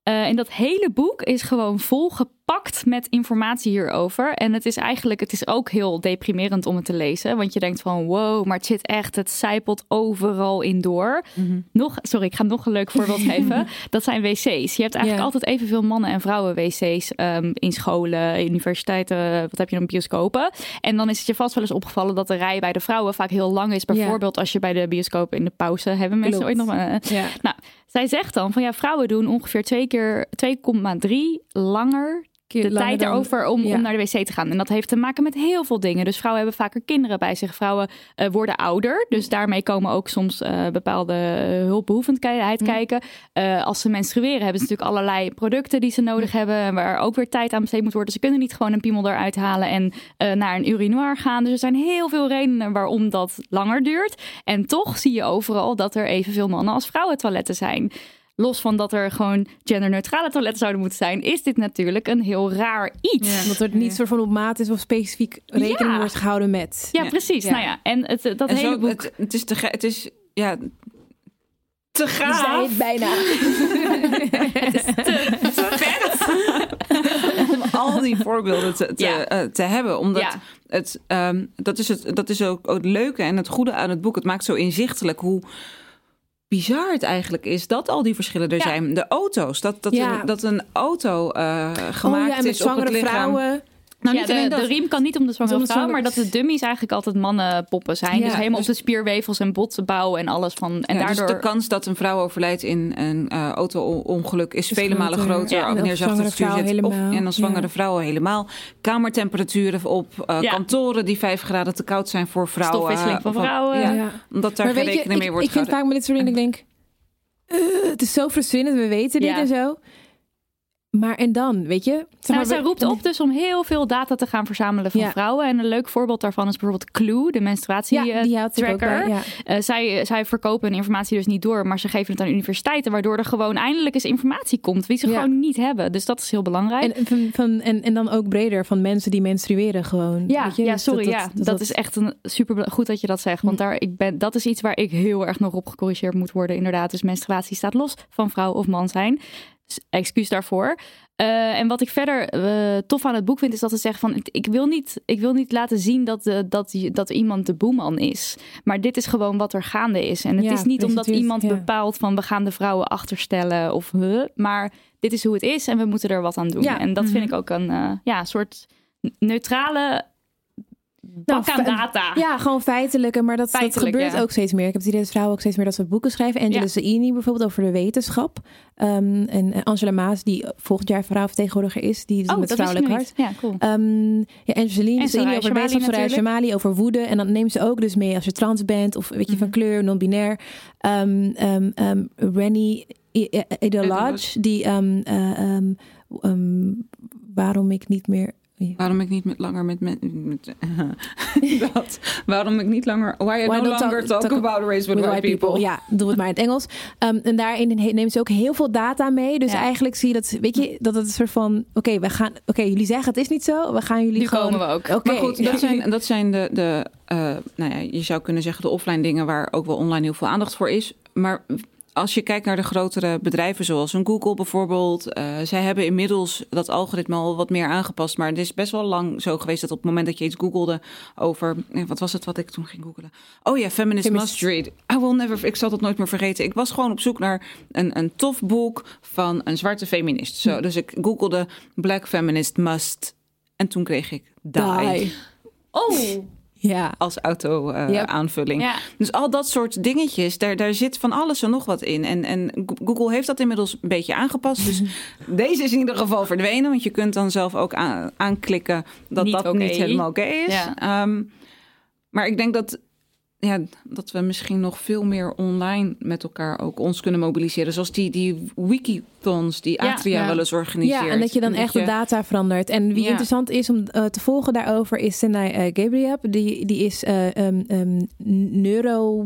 Eh, en dat hele boek is gewoon volgepakt met informatie hierover. En het is eigenlijk, het is ook heel deprimerend om het te lezen. Want je denkt van, wow, maar het zit echt, het zijpelt overal in door.
Mhm.
Nog, sorry, ik ga nog een leuk voorbeeld [laughs] geven. Dat zijn wc's. Je hebt eigenlijk altijd evenveel mannen en vrouwen wc's ehm, in scholen, universiteiten, wat heb je dan, bioscopen. En dan is het je vast wel eens opgevallen dat de rij bij de vrouwen vaak heel lang is. Bijvoorbeeld als je bij de bioscoop in de pauze hebben mensen
Klopt.
ooit nog...
Ja.
nou, zij zegt dan van ja, vrouwen doen ongeveer twee keer 2,3 langer de tijd erover om,
ja.
om naar de wc te gaan. En dat heeft te maken met heel veel dingen. Dus vrouwen hebben vaker kinderen bij zich. Vrouwen eh, worden ouder. Dus daarmee komen ook soms eh, bepaalde eh, hulpbehoevendheid kijken. Eh, als ze menstrueren hebben ze natuurlijk allerlei producten die ze nodig hebben. Waar ook weer tijd aan besteed moet worden. Ze kunnen niet gewoon een piemel eruit halen en naar een urinoir gaan. Dus er zijn heel veel redenen waarom dat langer duurt. En toch zie je overal dat er evenveel mannen als vrouwen toiletten zijn. Los van dat er gewoon genderneutrale toiletten zouden moeten zijn, is dit natuurlijk een heel raar iets.
Omdat er niet soort van op maat is of specifiek rekening
Ja.
wordt gehouden met.
Ja,
Ja.
precies.
Ja.
Nou ja, en het, dat
En
hele
zo,
boek.
het, het is te het is ja te
Je zei
gaaf.
het bijna. [laughs]
om al die voorbeelden te, te,
Ja.
eh, te hebben. Omdat
Ja.
het, ehm, dat, is het, dat is ook het leuke en het goede aan het boek. Het maakt zo inzichtelijk hoe bizar het eigenlijk is dat al die verschillen er
Ja.
zijn. De auto's, dat, dat,
Ja.
een, dat een auto eh, gemaakt
oh ja, en met
is op het lichaam.
vrouwen.
Nou,
ja,
niet alleen
de,
dat.
de riem kan niet om de zwangere vrouw, maar dat de dummies eigenlijk altijd mannenpoppen zijn.
Ja,
dus helemaal
dus-
op de spierwevels en botbouw en alles van. En
Ja,
daardoor.
Dus de kans dat een vrouw overlijdt in een eh, auto-ongeluk is,
Is
vele malen
groter.
wanneer ze achter het stuur zit. Of, en dan zwangere vrouwen helemaal. Kamertemperaturen op eh,
Ja.
kantoren die vijf graden te koud zijn voor vrouwen.
Stofwisseling van
Of-
vrouwen.
Ja,
Ja.
omdat daar
Maar
geen
je,
rekening mee
ik,
wordt
ik vind
gehouden.
vaak met dit soort dingen, ik denk, eh, het is zo frustrerend, we weten dit
Ja.
en zo. Maar en dan, weet je? Zeg
Nou, zij roept op dus om heel veel data te gaan verzamelen van
Ja.
vrouwen. En een leuk voorbeeld daarvan is bijvoorbeeld Clue, de menstruatie
Ja,
eh, tracker.
bij, ja.
Eh, zij, zij verkopen hun informatie dus niet door, maar ze geven het aan universiteiten, waardoor er gewoon eindelijk eens informatie komt die ze
Ja.
gewoon niet hebben. Dus dat is heel belangrijk.
En, van, van, en, en dan ook breder van mensen die menstrueren gewoon.
ja,
weet je?
ja,
Dus
sorry. ja, dat, is echt een super goed dat je dat zegt. Want daar, ik ben, dat is iets waar ik heel erg nog op gecorrigeerd moet worden. Inderdaad, dus menstruatie staat los van vrouw of man zijn. Excuus daarvoor. Eh, en wat ik verder eh, tof aan het boek vind, is dat ze zeggen van... ik wil niet, ik wil niet laten zien dat, de, dat, je- dat iemand de boeman is. Maar dit is gewoon wat er gaande is. En het
Ja,
is niet omdat iemand
ja.
bepaalt van... we gaan de vrouwen achterstellen of... huh, maar dit is hoe het is en we moeten er wat aan doen.
Ja.
En dat vind
Mhm.
ik ook een eh, ja, soort neutrale bak aan data.
Ja, gewoon feitelijke. Maar dat, gebeurt
ja.
ook steeds meer. Ik heb het idee dat vrouwen ook steeds meer dat ze boeken schrijven. Angela
Ja.
Zaini bijvoorbeeld over de wetenschap. Ehm, en Angela Maas, die volgend jaar vrouwenvertegenwoordiger is. Die doet
Oh,
met vrouwelijk hart.
Ja, cool.
Ehm, ja, Zaini
Soraya
over
Shamali
wetenschap. Shamali over woede. En dan neemt ze ook dus mee als je trans bent of weet je van
Mhm.
kleur, non-binair. Ehm um, um, Rennie Edelage, die eh, waarom ik niet meer...
Waarom ik niet met langer met, met, met- [laughs] dat. Waarom ik niet langer why I
Why
no longer talk,
talk
about race with, white people.
Ja, doe het maar in het Engels. Ehm, en daarin neemt ze ook heel veel data mee. Dus
Ja.
eigenlijk zie je dat, weet je, dat het een soort van, oké, we gaan, oké, jullie zeggen het is niet zo, we gaan jullie
Nu
gewoon.
komen we ook.
Oké,
Maar goed, dat zijn, dat zijn de, de eh, nou ja, je zou kunnen zeggen de offline dingen waar ook wel online heel veel aandacht voor is. Maar als je kijkt naar de grotere bedrijven zoals een Google bijvoorbeeld, eh, zij hebben inmiddels dat algoritme al wat meer aangepast. Maar het is best wel lang zo geweest dat op het moment dat je iets googelde over, eh, wat was het wat ik toen ging googelen? Oh ja, Feminist,
Feminist.
Must Read. I will never, ik zal dat nooit meer vergeten. Ik was gewoon op zoek naar een, een tof boek van een zwarte feminist. Zo, dus ik googelde Black Feminist Must en toen kreeg ik Die.
Die.
Oh,
Ja.
als
Yep.
auto-aanvulling.
ja.
Dus al dat soort dingetjes, daar, daar zit van alles en nog wat in. En, en Go- Google heeft dat inmiddels een beetje aangepast. Dus [laughs] deze is in ieder geval verdwenen. Want je kunt dan zelf ook aan, aanklikken dat
Niet
dat niet helemaal oké is.
Ja.
Ehm, maar ik denk dat, ja, dat we misschien nog veel meer online met elkaar ook ons kunnen mobiliseren. Zoals die, die wikithons die
Ja,
Atria
ja.
wel eens organiseert.
Ja, en dat je dan echt de data verandert. En wie
Ja.
interessant is om eh, te volgen daarover is Senai eh, Gabriel. Die, die is eh ehm ehm, neuro...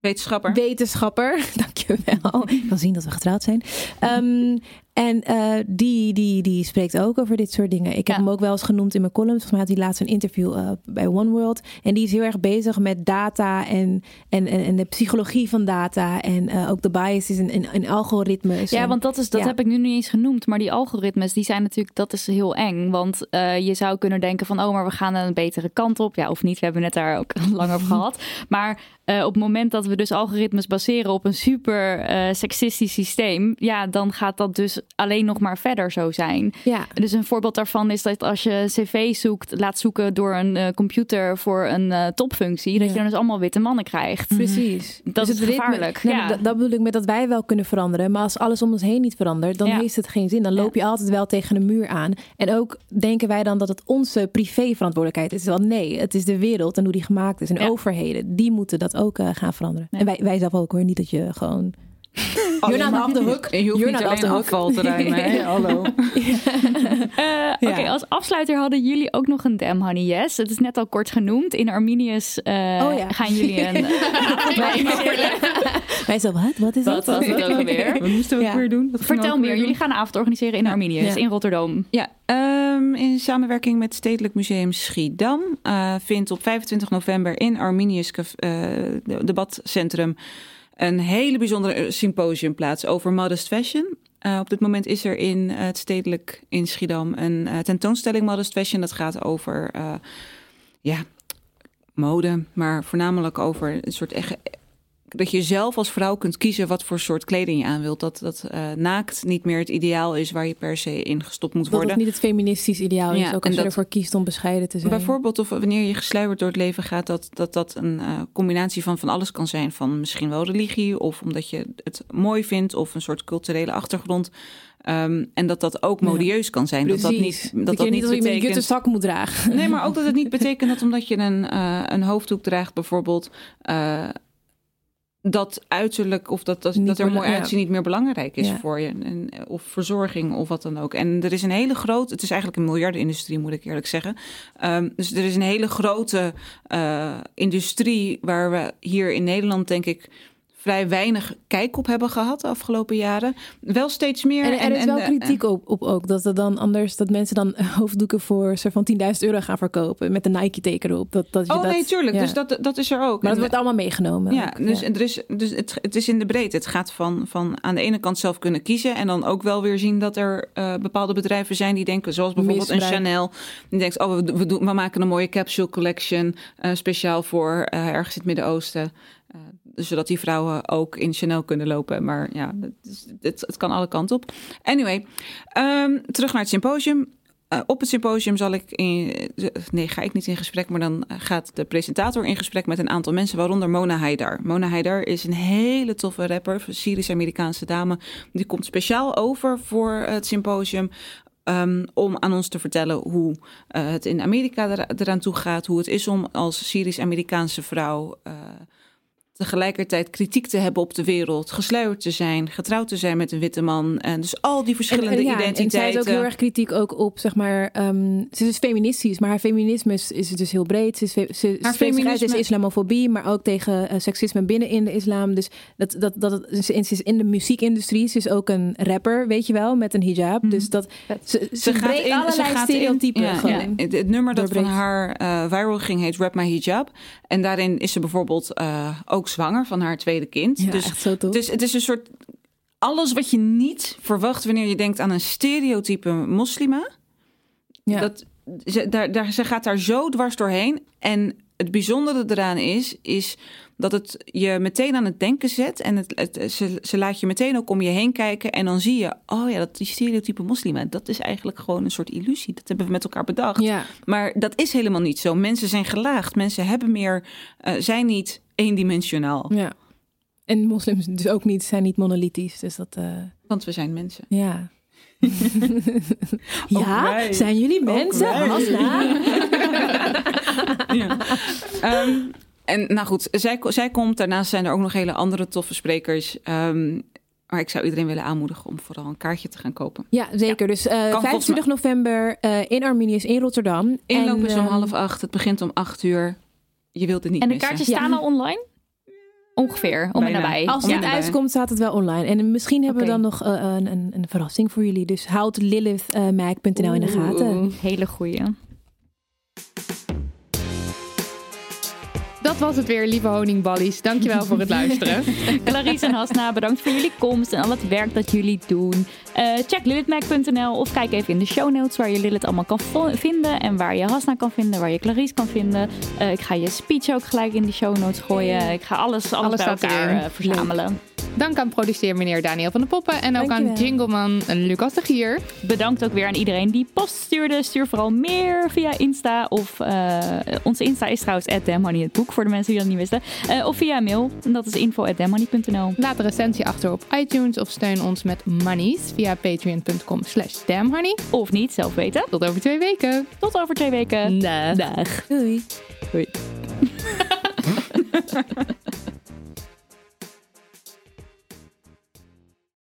Wetenschapper.
wetenschapper. [laughs] Dankjewel. Ik kan zien dat we getrouwd zijn. Ehm, en eh, die, die, die spreekt ook over dit soort dingen. Ik heb
Ja.
hem ook wel eens genoemd in mijn column. Volgens mij had hij laatst een interview eh, bij One World. En die is heel erg bezig met data en, en, en, en de psychologie van data. En eh, ook de biases en, en, en algoritmes.
Ja,
En-
want dat, is, dat
ja.
heb ik nu niet eens genoemd. Maar die algoritmes, die zijn natuurlijk, dat is heel eng. Want je zou kunnen denken van, oh, maar we gaan een betere kant op. Ja, of niet, we hebben net daar ook [laughs] lang over gehad. Maar op het moment dat we dus algoritmes baseren op een super seksistisch systeem, ja, dan gaat dat dus alleen nog maar verder zo zijn.
ja.
Dus een voorbeeld daarvan is dat als je cv zoekt, laat zoeken door een eh, computer voor een eh, topfunctie, dat
Ja.
je dan dus allemaal witte mannen krijgt.
Precies.
Dat is gevaarlijk,
Nee,
ja.
maar dat, dat bedoel ik met dat wij wel kunnen veranderen. Maar als alles om ons heen niet verandert, dan
Ja.
heeft het geen zin. Dan loop je altijd wel tegen een muur aan. En ook denken wij dan dat het onze privé-verantwoordelijkheid is. Wel nee, het is de wereld en hoe die gemaakt is. En
Ja.
overheden, die moeten dat ook eh, gaan veranderen.
Ja.
En wij, wij zelf ook hoor. Niet dat je gewoon... Off the hook.
En je hoeft
You're
niet alleen afval te ruimen. hè? [laughs] Hallo. [laughs]
Eh, Oké, als afsluiter hadden jullie ook nog een Damn Honey Yes. Het is net al kort genoemd. In Arminius eh,
Oh ja.
gaan jullie een. [laughs]
Wij zo, wat? Wat is
Wat
dat?
was het ook alweer?
Wat moesten we
Ja.
ook weer doen? Wat
Vertel
weer
meer. Jullie gaan een avond organiseren in Arminius
Ja.
in Rotterdam.
Ja, ehm, in samenwerking met Stedelijk Museum Schiedam eh, vindt op 25 november in Arminius eh, de- debatcentrum een hele bijzondere eh, symposium plaats over modest fashion. Eh, op dit moment is er in eh, het Stedelijk in Schiedam een tentoonstelling modest fashion. Dat gaat over ja, mode, maar voornamelijk over een soort echt dat je zelf als vrouw kunt kiezen wat voor soort kleding je aan wilt. Dat, dat eh, naakt niet meer het ideaal is waar je per se in gestopt moet
Dat
worden.
het niet het feministisch ideaal is.
Ja,
ook
en
als je
dat-
ervoor kiest om bescheiden te zijn.
Bijvoorbeeld of wanneer je gesluierd door het leven gaat, dat dat, dat een eh, combinatie van van alles kan zijn. Van misschien wel religie of omdat je het mooi vindt of een soort culturele achtergrond. Ehm, en dat dat ook
Ja.
modieus kan zijn. Dat dat niet, dat dat niet
niet als je een
betekent.
zak moet dragen.
Nee, maar ook dat het niet [laughs] betekent dat omdat je een, eh, een hoofddoek draagt, bijvoorbeeld. Dat uiterlijk of dat, dat, dat er mooi
ja.
uitzien niet meer belangrijk is
Ja.
voor je. En, of verzorging of wat dan ook. En er is een hele grote, het is eigenlijk een miljardenindustrie moet ik eerlijk zeggen. Ehm, dus er is een hele grote eh, industrie waar we hier in Nederland denk ik vrij weinig kijk op hebben gehad de afgelopen jaren. Wel steeds meer.
En er is wel
eh,
kritiek op, op ook. Dat er dan anders, dat mensen dan [laughs] hoofddoeken voor soort van 10.000 euro gaan verkopen. Met een Nike-teken erop. Dat, dat je
Oh
dat,
nee, tuurlijk.
ja.
Dus dat, dat is er ook.
Maar dat wordt allemaal meegenomen.
Ja,
ook,
dus, er is, dus het, het is in de breedte. Het gaat van, van aan de ene kant zelf kunnen kiezen. En dan ook wel weer zien dat er eh, bepaalde bedrijven zijn die denken, zoals bijvoorbeeld een. Chanel. Die denkt, oh, we, we, doen, we maken een mooie capsule collection. eh, speciaal voor eh, ergens in het Midden-Oosten. Eh, zodat die vrouwen ook in Chanel kunnen lopen. Maar ja, het, het, kan alle kanten op. Anyway, ehm, terug naar het symposium. Eh, op het symposium zal ik in, nee, ga ik niet in gesprek, maar dan gaat de presentator in gesprek met een aantal mensen, waaronder Mona Haidar. Mona Haidar is een hele toffe rapper, Syrisch-Amerikaanse dame. Die komt speciaal over voor het symposium. ehm, om aan ons te vertellen hoe eh, het in Amerika er- eraan toe gaat. Hoe het is om als Syrisch-Amerikaanse vrouw eh, tegelijkertijd kritiek te hebben op de wereld. Gesluierd te zijn, getrouwd te zijn met een witte man. En dus al die verschillende
en, ja,
identiteiten.
En zij is ook heel erg kritiek ook op, zeg maar, ehm, ze is feministisch, maar haar feminisme is, is dus heel breed. Ze, is, fe- ze
Haar feminisme-
tegen islamofobie, maar ook tegen eh, seksisme binnen in de islam. Dus dat, dat, dat, ze is in de muziekindustrie. Ze is ook een rapper, weet je wel, met een hijab. Dus dat ze, ze, breekt allerlei stereotypen.
ja,
gewoon.
ja. Het, het nummer dat van haar eh, viral ging heet Rap My Hijab. En daarin is ze bijvoorbeeld eh, ook zwanger van haar tweede kind.
Ja,
dus
echt zo tof.
Dus het is een soort... Alles wat je niet verwacht wanneer je denkt aan een stereotype moslima.
Ja.
Dat, ze, daar, daar, ze gaat daar zo dwars doorheen. En het bijzondere eraan is, is dat het je meteen aan het denken zet. En het, het, ze, ze laat je meteen ook om je heen kijken. En dan zie je, oh ja, dat die stereotype moslima, dat is eigenlijk gewoon een soort illusie. Dat hebben we met elkaar bedacht.
Ja.
Maar dat is helemaal niet zo. Mensen zijn gelaagd. Mensen hebben meer, eh, zijn niet eendimensionaal.
Ja. En moslims dus ook niet, zijn niet monolithisch. Dus dat, eh,
Want we zijn mensen.
ja. [laughs] ja, zijn jullie mensen?
wij.
Hasna? [laughs]
Ja. Ehm, en nou goed, zij, zij komt. Daarnaast zijn er ook nog hele andere toffe sprekers. Ehm, maar ik zou iedereen willen aanmoedigen om vooral een kaartje te gaan kopen.
Ja, zeker. Dus eh,
volgens
25 november eh, in Arminius in Rotterdam.
Inlopen
En,
is om
ehm,
half acht. Het begint om acht uur. Je wilt het niet
En de
missen.
kaartjes staan al online? Ongeveer, om en
Bijna.
nabij.
Als
Om
het
en nabij.
uitkomt, staat het wel online. En misschien hebben we dan nog eh, een, een, een verrassing voor jullie. Dus houd lilithmac.nl in de gaten.
Oeh, hele goeie.
Dat was het weer, lieve honingballies. Dankjewel voor het luisteren. [laughs]
Clarice en Hasna, bedankt voor jullie komst en al het werk dat jullie doen. Eh, check lilithmac.nl of kijk even in de show notes waar je Lilith allemaal kan vinden. En waar je Hasna kan vinden, waar je Clarice kan vinden. Eh, ik ga je speech ook gelijk in de show notes gooien. Ik ga alles, alles,
Alles
bij elkaar eh, verzamelen.
Dank aan produceer meneer Daniel van de Poppen. En ook aan jingleman Lucas de Gier.
Bedankt ook weer aan iedereen die post stuurde. Stuur vooral meer via Insta. Of eh, onze Insta is trouwens @damhoney het boek voor de mensen die dat niet wisten. Eh, of via mail. En dat is info@damhoney.nl.
Laat een recensie achter op iTunes of steun ons met monies via patreon.com slash.
Of niet, zelf weten.
Tot over twee weken.
Tot over twee weken.
Dag.
Dag.
Doei.
Doei. [laughs]